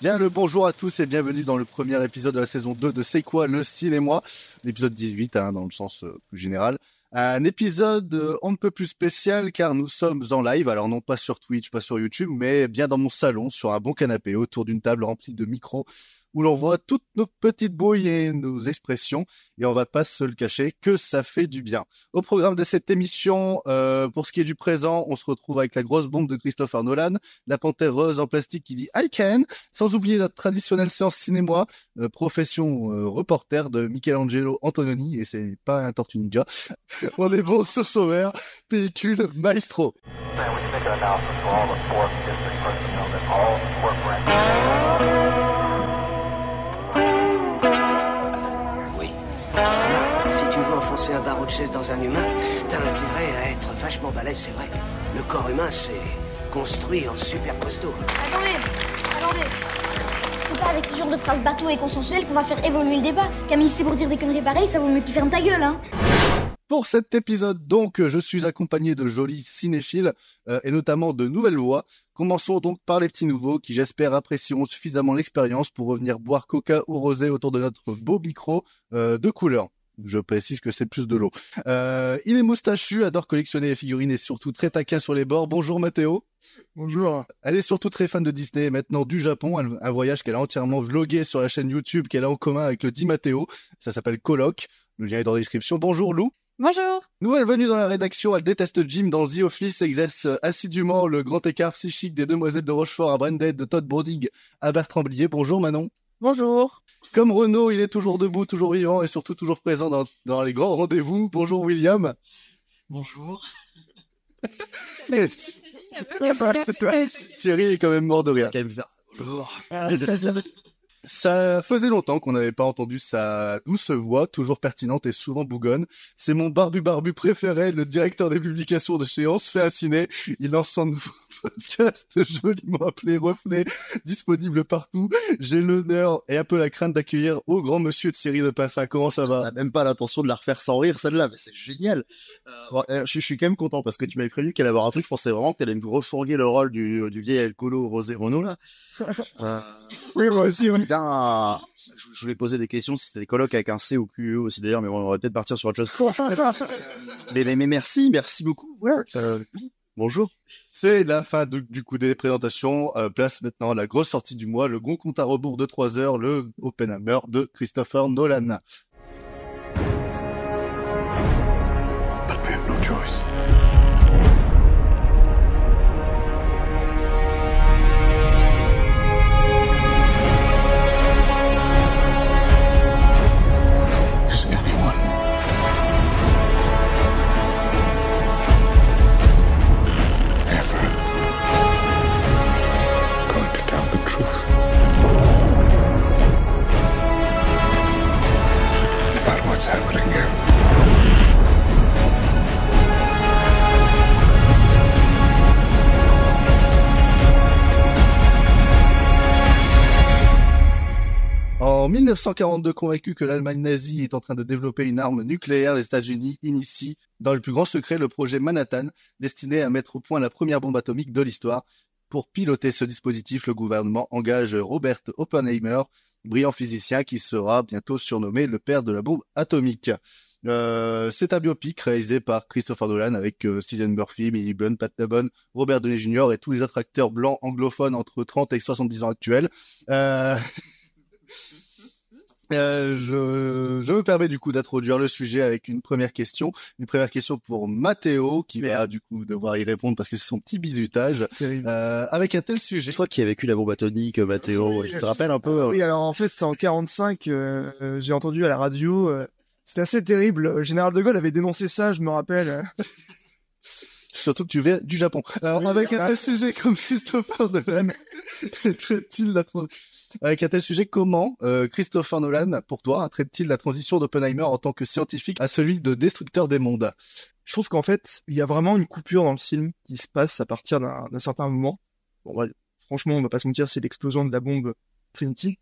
Bien le bonjour à tous et bienvenue dans le premier épisode de la saison 2 de C'est quoi le cinéma L'épisode 18 hein, dans le sens euh, plus général. Un épisode euh, on ne peut plus spécial car nous sommes en live, alors non pas sur Twitch, pas sur YouTube, mais bien dans mon salon, sur un bon canapé, autour d'une table remplie de micros où l'on voit toutes nos petites bouilles et nos expressions, et on va pas se le cacher que ça fait du bien. Au programme de cette émission, euh, pour ce qui est du présent, on se retrouve avec la grosse bombe de Christopher Nolan, la panthère rose en plastique qui dit I can, sans oublier notre traditionnelle séance cinéma, euh, profession euh, reporter de Michelangelo Antonioni, et c'est pas un Tortue Ninja. on est bon sur sommaire, pellicule maestro. Si tu veux enfoncer un barreau de chaise dans un humain, t'as intérêt à être vachement balèze, c'est vrai. Le corps humain, c'est construit en super costaud. Attendez, attendez. C'est pas avec ce genre de phrases bateau et consensuelles qu'on va faire évoluer le débat. Camille, c'est pour dire des conneries pareilles, ça vaut mieux que tu fermes ta gueule, hein. Pour cet épisode, donc, je suis accompagné de jolis cinéphiles euh, et notamment de nouvelles voix. Commençons donc par les petits nouveaux qui, j'espère, apprécieront suffisamment l'expérience pour revenir boire coca ou rosé autour de notre beau micro euh, de couleur. Je précise que c'est plus de l'eau. Euh, il est moustachu, adore collectionner les figurines et surtout très taquin sur les bords. Bonjour Mathéo. Bonjour. Elle est surtout très fan de Disney et maintenant du Japon, un, voyage qu'elle a entièrement vlogué sur la chaîne YouTube qu'elle a en commun avec le dit Mathéo. Ça s'appelle Coloc. Le lien est dans la description. Bonjour Lou. Bonjour. Nouvelle venue dans la rédaction, elle déteste Jim dans The Office, exerce assidûment le grand écart psychique des demoiselles de Rochefort à Branded, de Todd Browning à Bertrand Blier. Bonjour Manon. Bonjour. Comme Renaud, il est toujours debout, toujours vivant et surtout toujours présent dans, dans les grands rendez-vous. Bonjour William. Bonjour. Thierry est quand même mort de rire. Bonjour. Ça faisait longtemps qu'on n'avait pas entendu sa douce voix, toujours pertinente et souvent bougonne. C'est mon barbu barbu préféré, le directeur des publications de chez On se fait un ciné. Il lance son nouveau podcast joliment appelé Reflet, disponible partout. J'ai l'honneur et un peu la crainte d'accueillir au grand monsieur Thierry de Passin. Comment ça va? Même pas l'intention de la refaire sans rire, celle-là, mais c'est génial. Euh, bon, euh, je, je suis quand même content parce que tu m'avais prévenu qu'elle allait avoir un truc. Je pensais vraiment que t'allais me refourguer le rôle du, du vieil alcoolo Rosé Renault, là. Euh, Oui, moi aussi, oui. Je, je voulais poser des questions si c'était des colocs avec un C ou QE aussi d'ailleurs, mais bon, on va peut-être partir sur autre chose. mais, mais, mais merci, merci beaucoup. Euh. Bonjour. C'est la fin du, du coup des présentations. Euh, place maintenant à la grosse sortie du mois, le grand compte à rebours de 3 heures, le Oppenheimer de Christopher Nolan. But we have no choice. 1942, convaincu que l'Allemagne nazie est en train de développer une arme nucléaire, les États-Unis initient dans le plus grand secret le projet Manhattan, destiné à mettre au point la première bombe atomique de l'histoire. Pour piloter ce dispositif, le gouvernement engage Robert Oppenheimer, brillant physicien qui sera bientôt surnommé le père de la bombe atomique. Euh, c'est un biopic réalisé par Christopher Nolan avec euh, Cillian Murphy, Millie Blunt, Pat Damon, Robert Downey Jr. et tous les autres acteurs blancs anglophones entre 30 et 70 ans actuels. Euh... Euh, je, je me permets du coup d'introduire le sujet avec une première question. Une première question pour Mathéo, qui va du coup devoir y répondre parce que c'est son petit bisutage. Terrible. Euh, avec un tel sujet. Toi qui as vécu la bombe atomique, Mathéo, tu te rappelles un peu Oui, alors en fait, c'était en 45, euh, euh, j'ai entendu à la radio, euh, c'était assez terrible. Euh, Général de Gaulle avait dénoncé ça, je me rappelle. Surtout que tu viens du Japon. Alors, avec un tel sujet comme Christopher Nolan, traite-t-il la avec un tel sujet, comment euh, Christopher Nolan, pour toi, traite-t-il la transition d'Oppenheimer en tant que scientifique à celui de destructeur des mondes? Je trouve qu'en fait, il y a vraiment une coupure dans le film qui se passe à partir d'un certain moment. Bon, franchement, on va pas se mentir, c'est l'explosion de la bombe Trinity.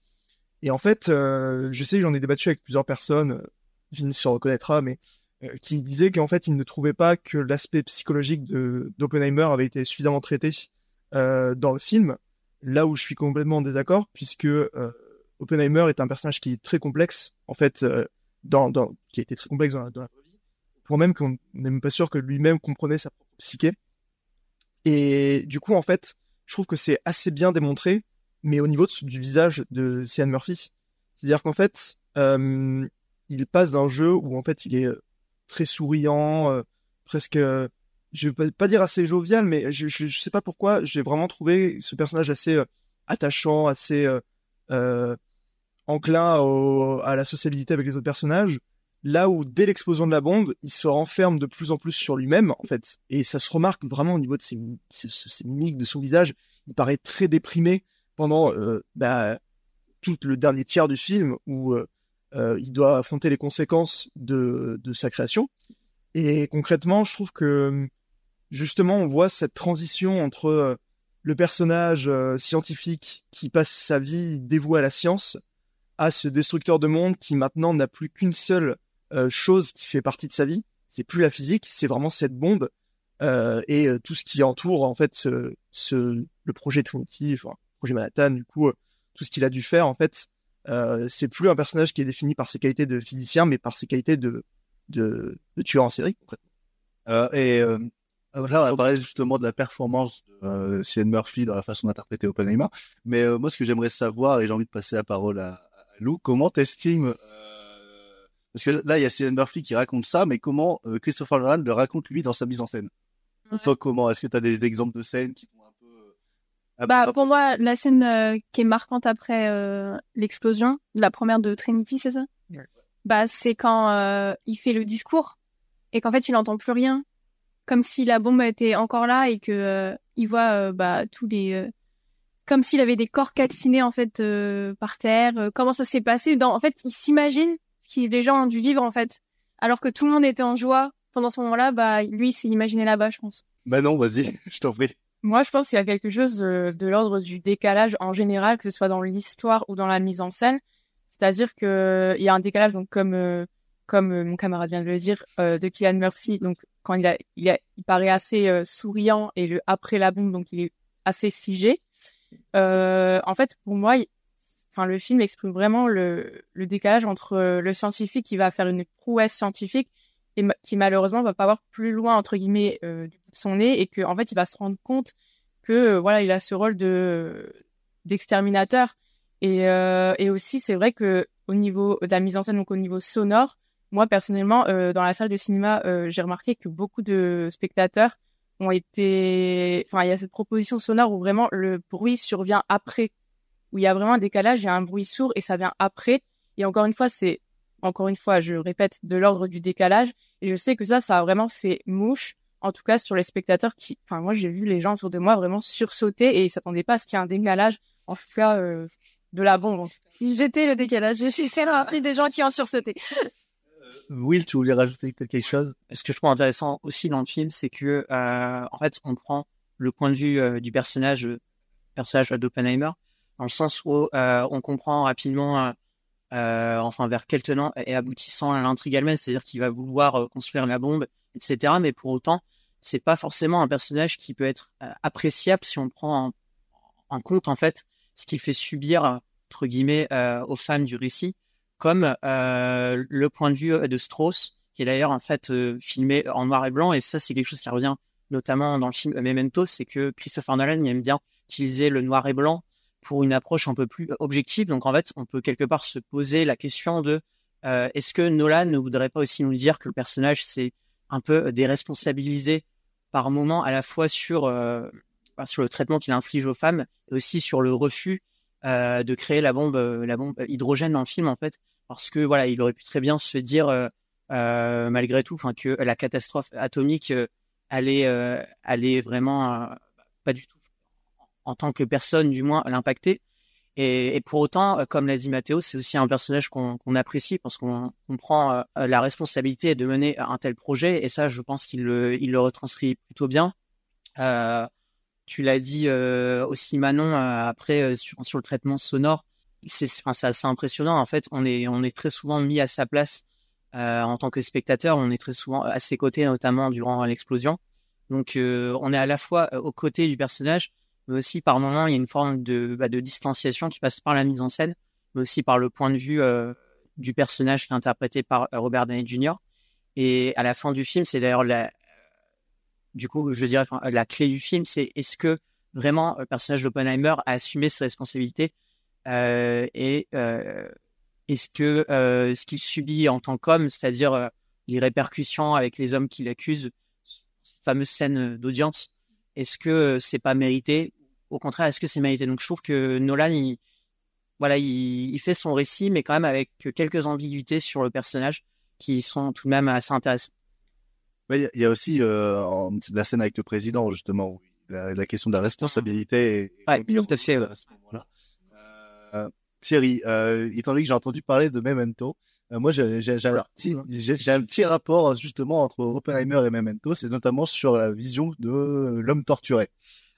Et en fait, euh, je sais, j'en ai débattu avec plusieurs personnes, euh, Vince se reconnaîtra, mais qui disaient qu'en fait, ils ne trouvaient pas que l'aspect psychologique d'Oppenheimer avait été suffisamment traité dans le film, là où je suis complètement en désaccord, puisque euh, Oppenheimer est un personnage qui est très complexe, en fait, euh, dans, dans, qui a été très complexe dans la, dans la vie, pour même qu'on n'est même pas sûr que lui-même comprenait sa propre psyché. Et du coup, en fait, je trouve que c'est assez bien démontré, mais au niveau du visage de Cillian Murphy. C'est-à-dire qu'en fait, euh, il passe d'un jeu où en fait il est euh, très souriant, euh, presque, euh, je vais pas- dire assez jovial, mais je, je, sais pas pourquoi, j'ai vraiment trouvé ce personnage assez euh, attachant, assez euh, euh, enclin à la sociabilité avec les autres personnages. Là où dès l'explosion de la bombe, il se renferme de plus en plus sur lui-même, en fait, et ça se remarque vraiment au niveau de ses, ses, mimiques, de son visage. Il paraît très déprimé pendant bah, tout le dernier tiers du film où il doit affronter les conséquences de sa création. Et concrètement, je trouve que justement, on voit cette transition entre euh, le personnage euh, scientifique qui passe sa vie dévouée à la science à ce destructeur de monde qui maintenant n'a plus qu'une seule euh, chose qui fait partie de sa vie. C'est plus la physique, c'est vraiment cette bombe et tout ce qui entoure en fait le projet Trinity, enfin, le projet Manhattan, du coup, tout ce qu'il a dû faire en fait. C'est plus un personnage qui est défini par ses qualités de physicien, mais par ses qualités de, de, de tueur en série. concrètement. Euh, et euh, là, on parlait justement de la performance de euh, Cillian Murphy dans la façon d'interpréter Oppenheimer. Mais euh, moi, ce que j'aimerais savoir, et j'ai envie de passer la parole à, à Lou, comment t'estimes... Euh, parce que là, il y a Cillian Murphy qui raconte ça, mais comment euh, Christopher Nolan le raconte lui dans sa mise en scène? Toi, comment? Est-ce que tu as des exemples de scènes qui t'ont un peu... un- Bah, un pour peu- moi, la scène euh, qui est marquante après euh, l'explosion, la première de Trinity, c'est ça? Bah, c'est quand euh, il fait le discours et qu'en fait, il entend plus rien, comme si la bombe était encore là et que euh, il voit euh, bah tous les, euh, comme s'il avait des corps calcinés en fait euh, par terre. euh, comment ça s'est passé? Dans, en fait, il s'imagine ce que les gens ont dû vivre en fait, alors que tout le monde était en joie pendant ce moment-là. Bah, lui, il s'est imaginé là-bas, je pense. Bah non, vas-y, je t'en prie. Moi, je pense qu'il y a quelque chose de l'ordre du décalage en général, que ce soit dans l'histoire ou dans la mise en scène. C'est-à-dire que il y a un décalage, donc comme euh, comme euh, mon camarade vient de le dire, euh, de Kylian Murphy. Donc quand il a, il, paraît assez souriant et après la bombe, donc il est assez figé. En fait, pour moi, enfin le film exprime vraiment le, le décalage entre le scientifique qui va faire une prouesse scientifique et qui malheureusement va pas voir plus loin entre guillemets de son nez et que en fait il va se rendre compte que voilà il a ce rôle de d'exterminateur et euh, et aussi c'est vrai que au niveau de la mise en scène donc au niveau sonore moi personnellement euh, dans la salle de cinéma euh, j'ai remarqué que beaucoup de spectateurs ont été enfin il y a cette proposition sonore où vraiment le bruit survient après où il y a vraiment un décalage il y a un bruit sourd et ça vient après. Et encore une fois c'est encore une fois je répète de l'ordre du décalage. Et je sais que ça ça a vraiment fait mouche en tout cas sur les spectateurs qui enfin moi j'ai vu les gens autour de moi vraiment sursauter et ils s'attendaient pas à ce qu'il y ait un décalage. En tout cas de la bombe. J'étais le décalage. Je suis fait partie des gens qui ont sursauté. Will, tu voulais rajouter peut-être quelque chose? Ce que je trouve intéressant aussi dans le film, c'est que euh, en fait, on prend le point de vue euh, du personnage, euh, personnage d'Oppenheimer, dans le sens où euh, on comprend rapidement, euh, euh, enfin vers quel tenant et aboutissant à l'intrigue elle-même, c'est-à-dire qu'il va vouloir euh, construire la bombe, etc. Mais pour autant, c'est pas forcément un personnage qui peut être euh, appréciable si on prend en, en compte en fait ce qu'il fait subir entre guillemets euh, aux femmes du récit, comme euh, le point de vue euh, de Strauss, qui est d'ailleurs en fait filmé en noir et blanc. Et ça, c'est quelque chose qui revient notamment dans le film Memento, c'est que Christopher Nolan aime bien utiliser le noir et blanc pour une approche un peu plus objective. Donc en fait, on peut quelque part se poser la question de euh, est-ce que Nolan ne voudrait pas aussi nous dire que le personnage c'est un peu déresponsabilisé par moment à la fois sur euh, sur le traitement qu'il inflige aux femmes et aussi sur le refus euh, de créer la bombe la bombe hydrogène dans le film en fait. Parce que voilà il aurait pu très bien se dire euh, euh, malgré tout enfin que la catastrophe atomique euh, allait euh, allait vraiment euh, pas du tout en tant que personne du moins l'impacter. Et, et pour autant euh, comme l'a dit Mathéo c'est aussi un personnage qu'on qu'on apprécie parce qu'on comprend euh, la responsabilité de mener un tel projet. Et ça je pense qu'il le il le retranscrit plutôt bien. Euh, tu l'as dit euh, aussi Manon euh, après euh, sur, sur le traitement sonore c'est enfin, assez impressionnant. En fait on est on est très souvent mis à sa place en tant que spectateur. On est très souvent à ses côtés notamment durant l'explosion. Donc on est à la fois aux côtés du personnage mais aussi par moments il y a une forme de, bah, de distanciation qui passe par la mise en scène, mais aussi par le point de vue euh, du personnage qui est interprété par Robert Downey Jr. Et à la fin du film, c'est d'ailleurs la, du coup, je dirais, enfin, la clé du film, c'est est-ce que vraiment le personnage d'Oppenheimer a assumé ses responsabilités euh, et euh, est-ce que euh, ce qu'il subit en tant qu'homme, c'est-à-dire euh, les répercussions avec les hommes qui l'accusent, cette fameuse scène d'audience, est-ce que euh, c'est pas mérité? Au contraire, est-ce que c'est mérité? Donc je trouve que Nolan, il, voilà, il, il fait son récit, mais quand même avec quelques ambiguïtés sur le personnage qui sont tout de même assez intéressantes. Mais il y a- aussi euh, en- la scène avec le président, justement, où la, la question de la responsabilité. en tout à fait, cause ouais. à ce moment-là. Euh, Thierry, euh, étant donné que j'ai entendu parler de Memento, euh, moi j'ai j'ai- j'ai un, petit- j'ai- j'ai un petit rapport justement entre Oppenheimer et Memento, c'est notamment sur la vision de l'homme torturé.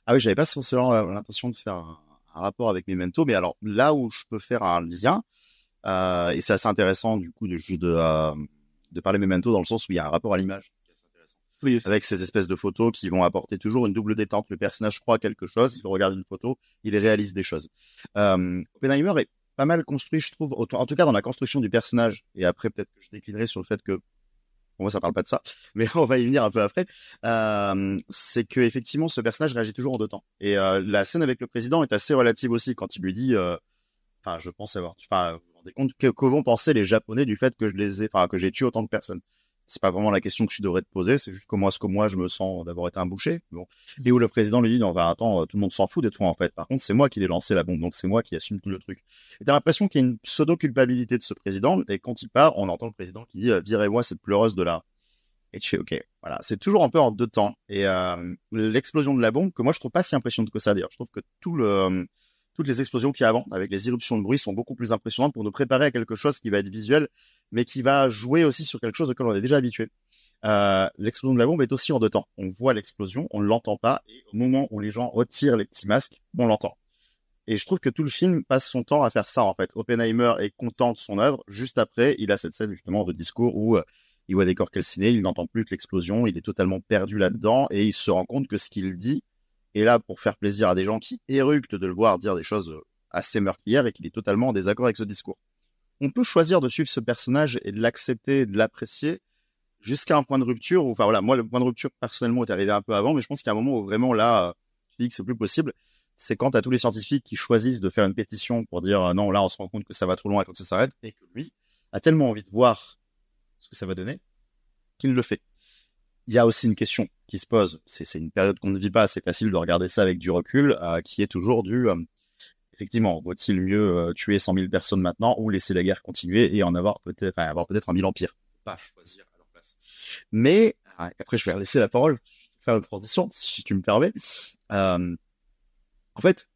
Ah oui, j'avais pas forcément euh, l'intention de faire un, un rapport avec Memento, mais alors là où je peux faire un lien, euh, et c'est assez intéressant du coup de, de, euh, de parler Memento dans le sens où il y a un rapport à l'image qui est assez intéressant. Oui, avec ces espèces de photos qui vont apporter toujours une double détente. Le personnage croit quelque chose, il regarde une photo, il réalise des choses. Euh, Oppenheimer est pas mal construit, je trouve, en tout cas dans la construction du personnage, et après peut-être que je déclinerai sur le fait que, pour moi ça parle pas de ça, mais on va y venir un peu après, euh, c'est que effectivement ce personnage réagit toujours en deux temps. Et euh, la scène avec le président est assez relative aussi quand il lui dit, euh, enfin je pense avoir, enfin vous vous rendez compte que, que vont penser les Japonais du fait que je les ai, enfin que j'ai tué autant de personnes c'est pas vraiment la question que je devrais te poser, c'est juste comment est-ce que moi je me sens d'avoir été un boucher. Bon. Et où le président lui dit non, bah attends, tout le monde s'en fout de toi en fait. Par contre, c'est moi qui l'ai lancé la bombe, donc c'est moi qui assume tout le truc. Et t'as l'impression qu'il y a une pseudo culpabilité de ce président, et quand il part, on entend le président qui dit euh, virez-moi cette pleureuse de là. Et tu fais ok, voilà, c'est toujours un peu en deux temps. Et euh, l'explosion de la bombe, que moi je trouve pas si impressionnante que ça d'ailleurs. Je trouve que tout le toutes les explosions qu'il y a avant, avec les irruptions de bruit, sont beaucoup plus impressionnantes pour nous préparer à quelque chose qui va être visuel, mais qui va jouer aussi sur quelque chose auquel on est déjà habitué. Euh, l'explosion de la bombe est aussi en deux temps. On voit l'explosion, on ne l'entend pas, et au moment où les gens retirent les petits masques, on l'entend. Et je trouve que tout le film passe son temps à faire ça, en fait. Oppenheimer est content de son œuvre. Juste après, il a cette scène, justement, de discours où euh, il voit des corps calcinés, il n'entend plus que l'explosion, il est totalement perdu là-dedans, et il se rend compte que ce qu'il dit est là pour faire plaisir à des gens qui éructent de le voir dire des choses assez meurtrières et qu'il est totalement en désaccord avec ce discours. On peut choisir de suivre ce personnage et de l'accepter, de l'apprécier, jusqu'à un point de rupture où, enfin voilà, moi le point de rupture personnellement est arrivé un peu avant, mais je pense qu'il y a un moment où vraiment là, tu dis que c'est plus possible. C'est quand t'as tous les scientifiques qui choisissent de faire une pétition pour dire euh, non, là on se rend compte que ça va trop loin, faut que ça s'arrête, et que lui a tellement envie de voir ce que ça va donner qu'il le fait. Il y a aussi une question qui se pose, c'est une période qu'on ne vit pas, c'est facile de regarder ça avec du recul, euh, qui est toujours du, euh, effectivement, vaut-il mieux euh, tuer 100 000 personnes maintenant ou laisser la guerre continuer et en avoir peut-être, enfin, avoir peut-être un bilan pire. Pas choisir à leur place. Mais ah, après, je vais laisser la parole, faire une transition, si tu me permets. Euh, en fait,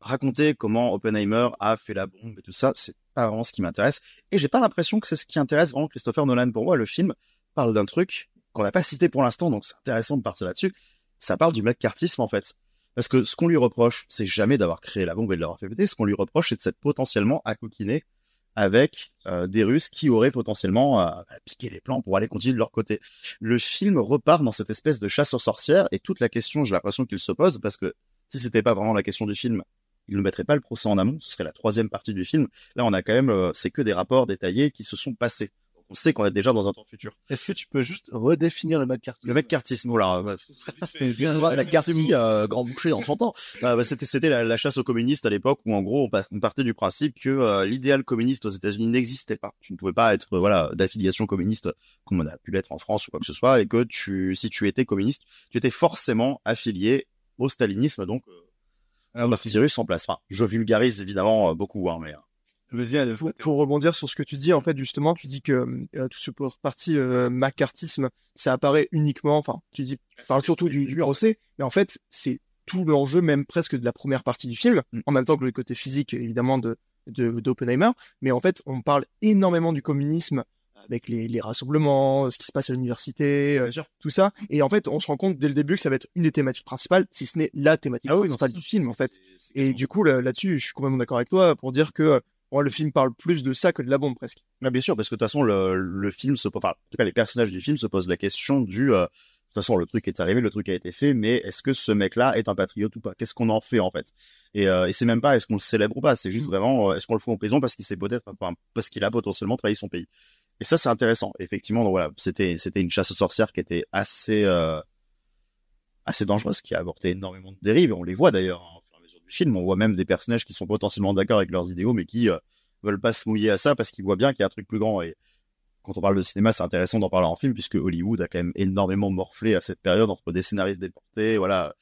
raconter comment Oppenheimer a fait la bombe et tout ça, c'est pas vraiment ce qui m'intéresse. Et j'ai pas l'impression que c'est ce qui intéresse vraiment Christopher Nolan. Pour moi, le film parle d'un truc qu'on n'a pas cité pour l'instant, donc c'est intéressant de partir là-dessus. Ça parle du McCarthyisme, en fait. Parce que ce qu'on lui reproche, c'est jamais d'avoir créé la bombe et de l'avoir fait péter. Ce qu'on lui reproche, c'est de s'être potentiellement accoquiné avec euh, des Russes qui auraient potentiellement euh, piqué les plans pour aller continuer de leur côté. Le film repart dans cette espèce de chasse aux sorcières et toute la question, j'ai l'impression qu'il se pose parce que si c'était pas vraiment la question du film, il ne mettrait pas le procès en amont, ce serait la troisième partie du film. Là, on a quand même, euh, c'est que des rapports détaillés qui se sont passés. On sait qu'on est déjà dans un temps futur. Est-ce que tu peux juste redéfinir le McCarthy Le McCarthyisme, oh là, bah, McCarthy, euh, grand boucher dans son temps. Ah, bah, c'était c'était la, la chasse aux communistes à l'époque où en gros on, pa- on partait du principe que euh, l'idéal communiste aux États-Unis n'existait pas. Tu ne pouvais pas être voilà d'affiliation communiste comme on a pu l'être en France ou quoi que ce soit et que tu si tu étais communiste, tu étais forcément affilié au stalinisme donc euh, un virus en place. Enfin, je vulgarise évidemment euh, beaucoup hein, mais euh, Vas-y, allez, pour, pour rebondir sur ce que tu dis, en fait, justement, tu dis que euh, tout ce parti euh, macartisme, ça apparaît uniquement, enfin, tu dis, tu parles surtout du, du procès, mais en fait, c'est tout l'enjeu, même presque de la première partie du film, Mm. en même temps que le côté physique, évidemment, de de- d'Oppenheimer, mais en fait, on parle énormément du communisme avec les, les rassemblements, ce qui se passe à l'université, euh, tout ça, et en fait, on se rend compte dès le début que ça va être une des thématiques principales, si ce n'est la thématique Ah oui, principale du film, en fait. Et du coup, là- là-dessus, je suis complètement d'accord avec toi pour dire que euh, le film parle plus de ça que de la bombe presque. Ah, bien sûr, parce que de toute façon, le, le film se pose, enfin, en tout cas, les personnages du film se posent la question du, euh, toute façon, le truc est arrivé, le truc a été fait, mais est-ce que ce mec-là est un patriote ou pas? Qu'est-ce qu'on en fait en fait? Et, euh, et c'est même pas est-ce qu'on le célèbre ou pas, c'est juste vraiment euh, est-ce qu'on le fout en prison parce qu'il s'est peut-être, enfin, parce qu'il a potentiellement trahi son pays? Et ça, c'est intéressant. Effectivement, donc voilà, c'était c'était une chasse aux sorcières qui était assez euh, assez dangereuse, qui a avorté énormément de dérives. Et on les voit d'ailleurs hein, film. On voit même des personnages qui sont potentiellement d'accord avec leurs idéaux, mais qui euh, veulent pas se mouiller à ça parce qu'ils voient bien qu'il y a un truc plus grand. Et quand on parle de cinéma, c'est intéressant d'en parler en film puisque Hollywood a quand même énormément morflé à cette période entre des scénaristes déportés, voilà,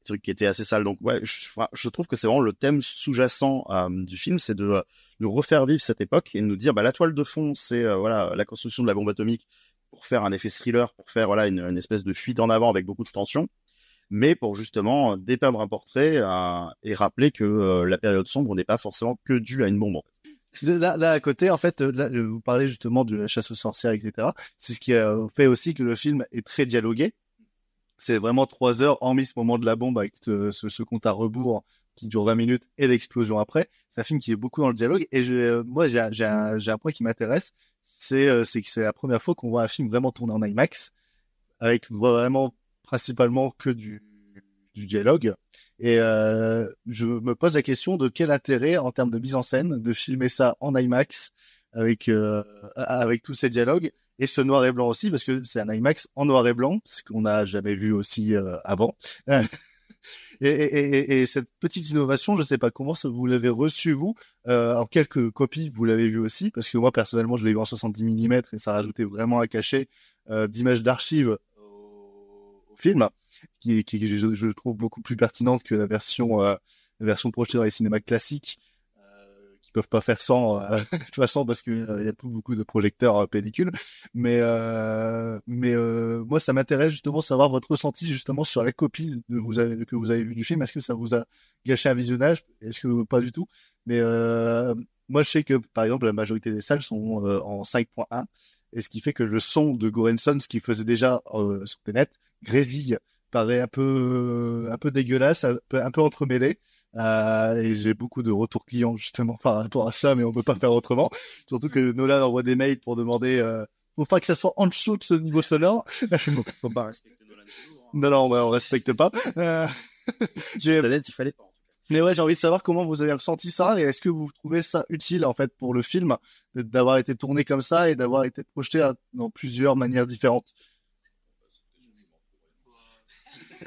des trucs qui étaient assez sales. Donc ouais, je, je trouve que c'est vraiment le thème sous-jacent euh, du film, c'est de nous refaire vivre cette époque et de nous dire bah la toile de fond, c'est euh, voilà la construction de la bombe atomique pour faire un effet thriller, pour faire voilà une espèce de fuite en avant avec beaucoup de tension, mais pour justement dépeindre un portrait euh, et rappeler que euh, la période sombre n'est pas forcément que due à une bombe. En fait. Là, là, à côté, en fait, là, vous parlez justement de la chasse aux sorcières, etc. C'est ce qui fait aussi que le film est très dialogué. C'est vraiment trois heures, hormis ce moment de la bombe avec ce, ce, compte à rebours qui dure 20 minutes et l'explosion après. C'est un film qui est beaucoup dans le dialogue. Et je, moi, j'ai un, un point qui m'intéresse, euh, c'est que c'est la première fois qu'on voit un film vraiment tourné en IMAX, avec vraiment principalement que du, dialogue. Et euh, je me pose la question de quel intérêt en termes de mise en scène de filmer ça en IMAX avec euh, avec tous ces dialogues et ce noir et blanc aussi parce que c'est un IMAX en noir et blanc, ce qu'on n'a jamais vu aussi euh, avant. et, et, et, et, cette petite innovation, je sais pas comment vous l'avez reçu vous en quelques copies, vous l'avez vu aussi parce que moi personnellement je l'ai vu en 70 mm et ça rajoutait vraiment un cachet d'images d'archives film qui, qui je, trouve beaucoup plus pertinente que la version, euh, version projetée dans les cinémas classiques, euh, qui peuvent pas faire sans, euh, de toute façon, parce qu'il il y a plus beaucoup de projecteurs euh, pellicules. Mais, euh, mais moi, ça m'intéresse justement savoir votre ressenti justement sur la copie que vous avez vu du film. Est-ce que ça vous a gâché un visionnage? Est-ce que pas du tout? Mais moi, je sais que par exemple, la majorité des salles sont en 5.1 et ce qui fait que le son de Gorenson, ce qui faisait déjà euh, sur Tenet, grésille paraît un peu un peu dégueulasse, un peu, un peu entremêlé. Euh, et j'ai beaucoup de retours clients justement par rapport à ça, mais on peut pas faire autrement. Surtout que Nolan envoie des mails pour demander, euh, faut pas que ça soit en dessous de ce niveau sonore. faut pas respecter Nolan. Non, non, on, on respecte pas. Euh, j'ai... il fallait pas. Mais ouais, j'ai envie de savoir comment vous avez ressenti ça et est-ce que vous trouvez ça utile en fait pour le film d'avoir été tourné comme ça et d'avoir été projeté dans plusieurs manières différentes?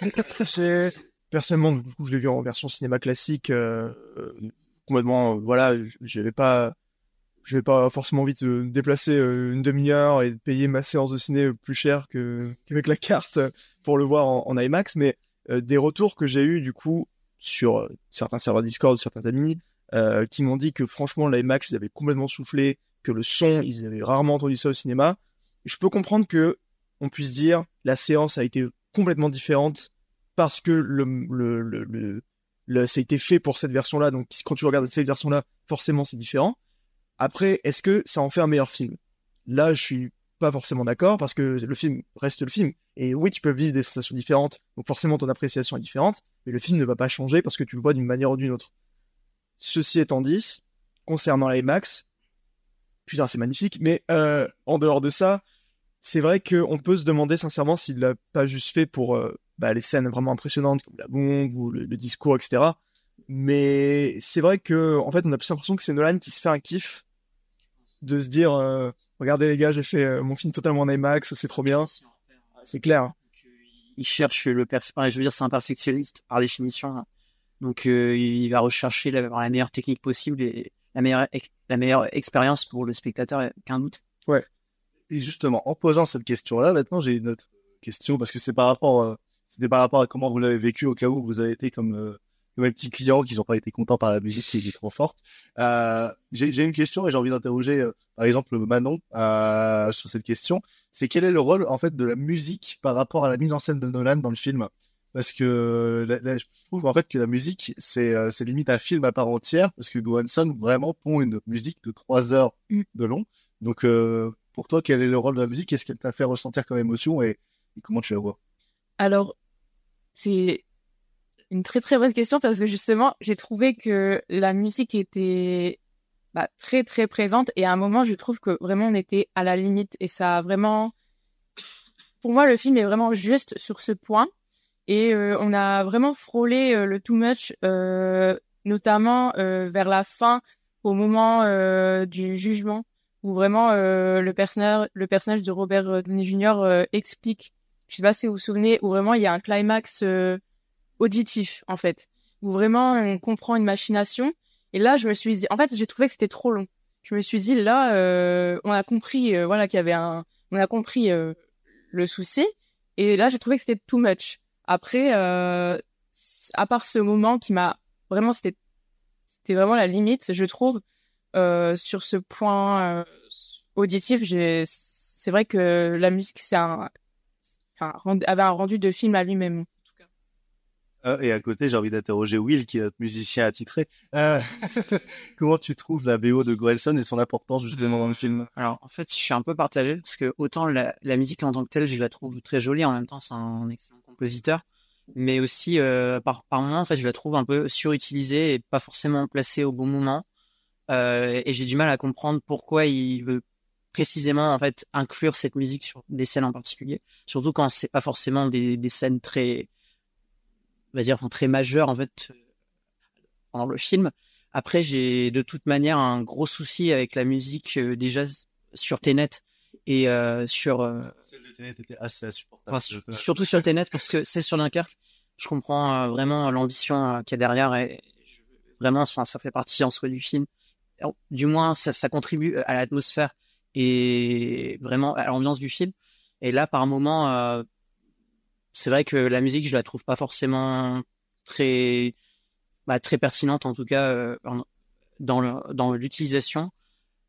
personnellement, du coup, je l'ai vu en version cinéma classique, euh, complètement, euh, voilà, j'avais pas, j'avais pas forcément envie de me déplacer euh, une demi-heure et de payer ma séance de ciné plus cher que qu'avec la carte pour le voir en, IMAX, mais euh, des retours que j'ai eu du coup sur certains serveurs Discord, certains amis, euh, qui m'ont dit que franchement l'IMAX ils avaient complètement soufflé, que le son ils avaient rarement entendu ça au cinéma. Je peux comprendre que on puisse dire la séance a été complètement différente parce que le, le, le, le ça a été fait pour cette version-là. Donc, quand tu regardes cette version-là, forcément, c'est différent. Après, est-ce que ça en fait un meilleur film? Là, je suis pas forcément d'accord parce que le film reste le film. Et oui, tu peux vivre des sensations différentes, donc forcément ton appréciation est différente, mais le film ne va pas changer parce que tu le vois d'une manière ou d'une autre. Ceci étant dit, concernant la IMAX, putain, c'est magnifique, mais euh, en dehors de ça, c'est vrai qu'on peut se demander sincèrement s'il l'a pas juste fait pour euh, bah, les scènes vraiment impressionnantes comme la bombe ou le, discours, etc. Mais c'est vrai que en fait, on a plus l'impression que c'est Nolan qui se fait un kiff de se dire euh, regardez les gars, j'ai fait mon film totalement en IMAX, c'est trop bien. C'est clair. Il cherche le perfectionniste. Je veux dire, c'est un perfectionniste par définition. hein. Donc, euh, il va rechercher la, la meilleure technique possible et la meilleure, la meilleure expérience pour le spectateur, aucun doute. Et justement, en posant cette question-là, maintenant j'ai une autre question parce que c'est par rapport, euh, c'était par rapport à comment vous l'avez vécu au cas où vous avez été comme euh, comme un petit client qui n'ont pas été contents par la musique qui est trop forte. Euh, j'ai une question et j'ai envie d'interroger euh, par exemple Manon euh, sur cette question. C'est quel est le rôle en fait de la musique par rapport à la mise en scène de Nolan dans le film? Parce que là, là, je trouve en fait que la musique c'est euh, c'est limite un film à part entière parce que Gohanson vraiment pond une musique de trois heures de long. Donc euh, pour toi, quel est le rôle de la musique? Qu'est-ce qu'elle t'a fait ressentir comme émotion et, et comment tu la vois? Alors, c'est une très très bonne question parce que justement, j'ai trouvé que la musique était bah, très très présente et à un moment, je trouve que vraiment on était à la limite et ça a vraiment pour moi, le film est vraiment juste sur ce point. Et euh, on a vraiment frôlé euh, le too much, euh, notamment euh, vers la fin, au moment du jugement, où vraiment le personnage, le personnage de Robert Downey Jr. explique. Je sais pas si vous vous souvenez, où vraiment il y a un climax auditif en fait, où vraiment on comprend une machination. Et là, je me suis dit, en fait, j'ai trouvé que c'était trop long. Je me suis dit là, euh, on a compris, euh, voilà, qu'il y avait un, on a compris euh, le souci. Et là, j'ai trouvé que c'était too much. Après, euh, à part ce moment qui m'a vraiment, c'était, c'était vraiment la limite, je trouve, euh, sur ce point auditif. J'ai, c'est vrai que la musique, c'est un, enfin, avait un rendu de film à lui-même. Euh, et à côté, j'ai envie d'interroger Will, qui est notre musicien attitré. Euh, comment tu trouves la BO de Gorelson et son importance justement dans le film? Alors, en fait, je suis un peu partagé parce que autant la, musique en tant que telle, je la trouve très jolie. En même temps, c'est un excellent compositeur. Mais aussi, euh, par, par en fait, je la trouve un peu surutilisée et pas forcément placée au bon moment. Et j'ai du mal à comprendre pourquoi il veut précisément, en fait, inclure cette musique sur des scènes en particulier. Surtout quand c'est pas forcément des scènes très, on va dire, très majeures, en fait, euh, dans le film. Après, j'ai de toute manière un gros souci avec la musique euh, déjà sur Tenet et euh, sur euh, Celle de Tenet était assez insupportable. enfin, sur- surtout sur Tenet parce que c'est sur Dunkerque. Je comprends vraiment l'ambition qu'il y a derrière et je- vraiment, enfin, ça fait partie en soi du film. Alors, Du moins, ça, ça contribue à l'atmosphère et vraiment à l'ambiance du film. Et là, par moment, c'est vrai que la musique, je la trouve pas forcément très, bah, très pertinente en tout cas euh, dans dans l'utilisation.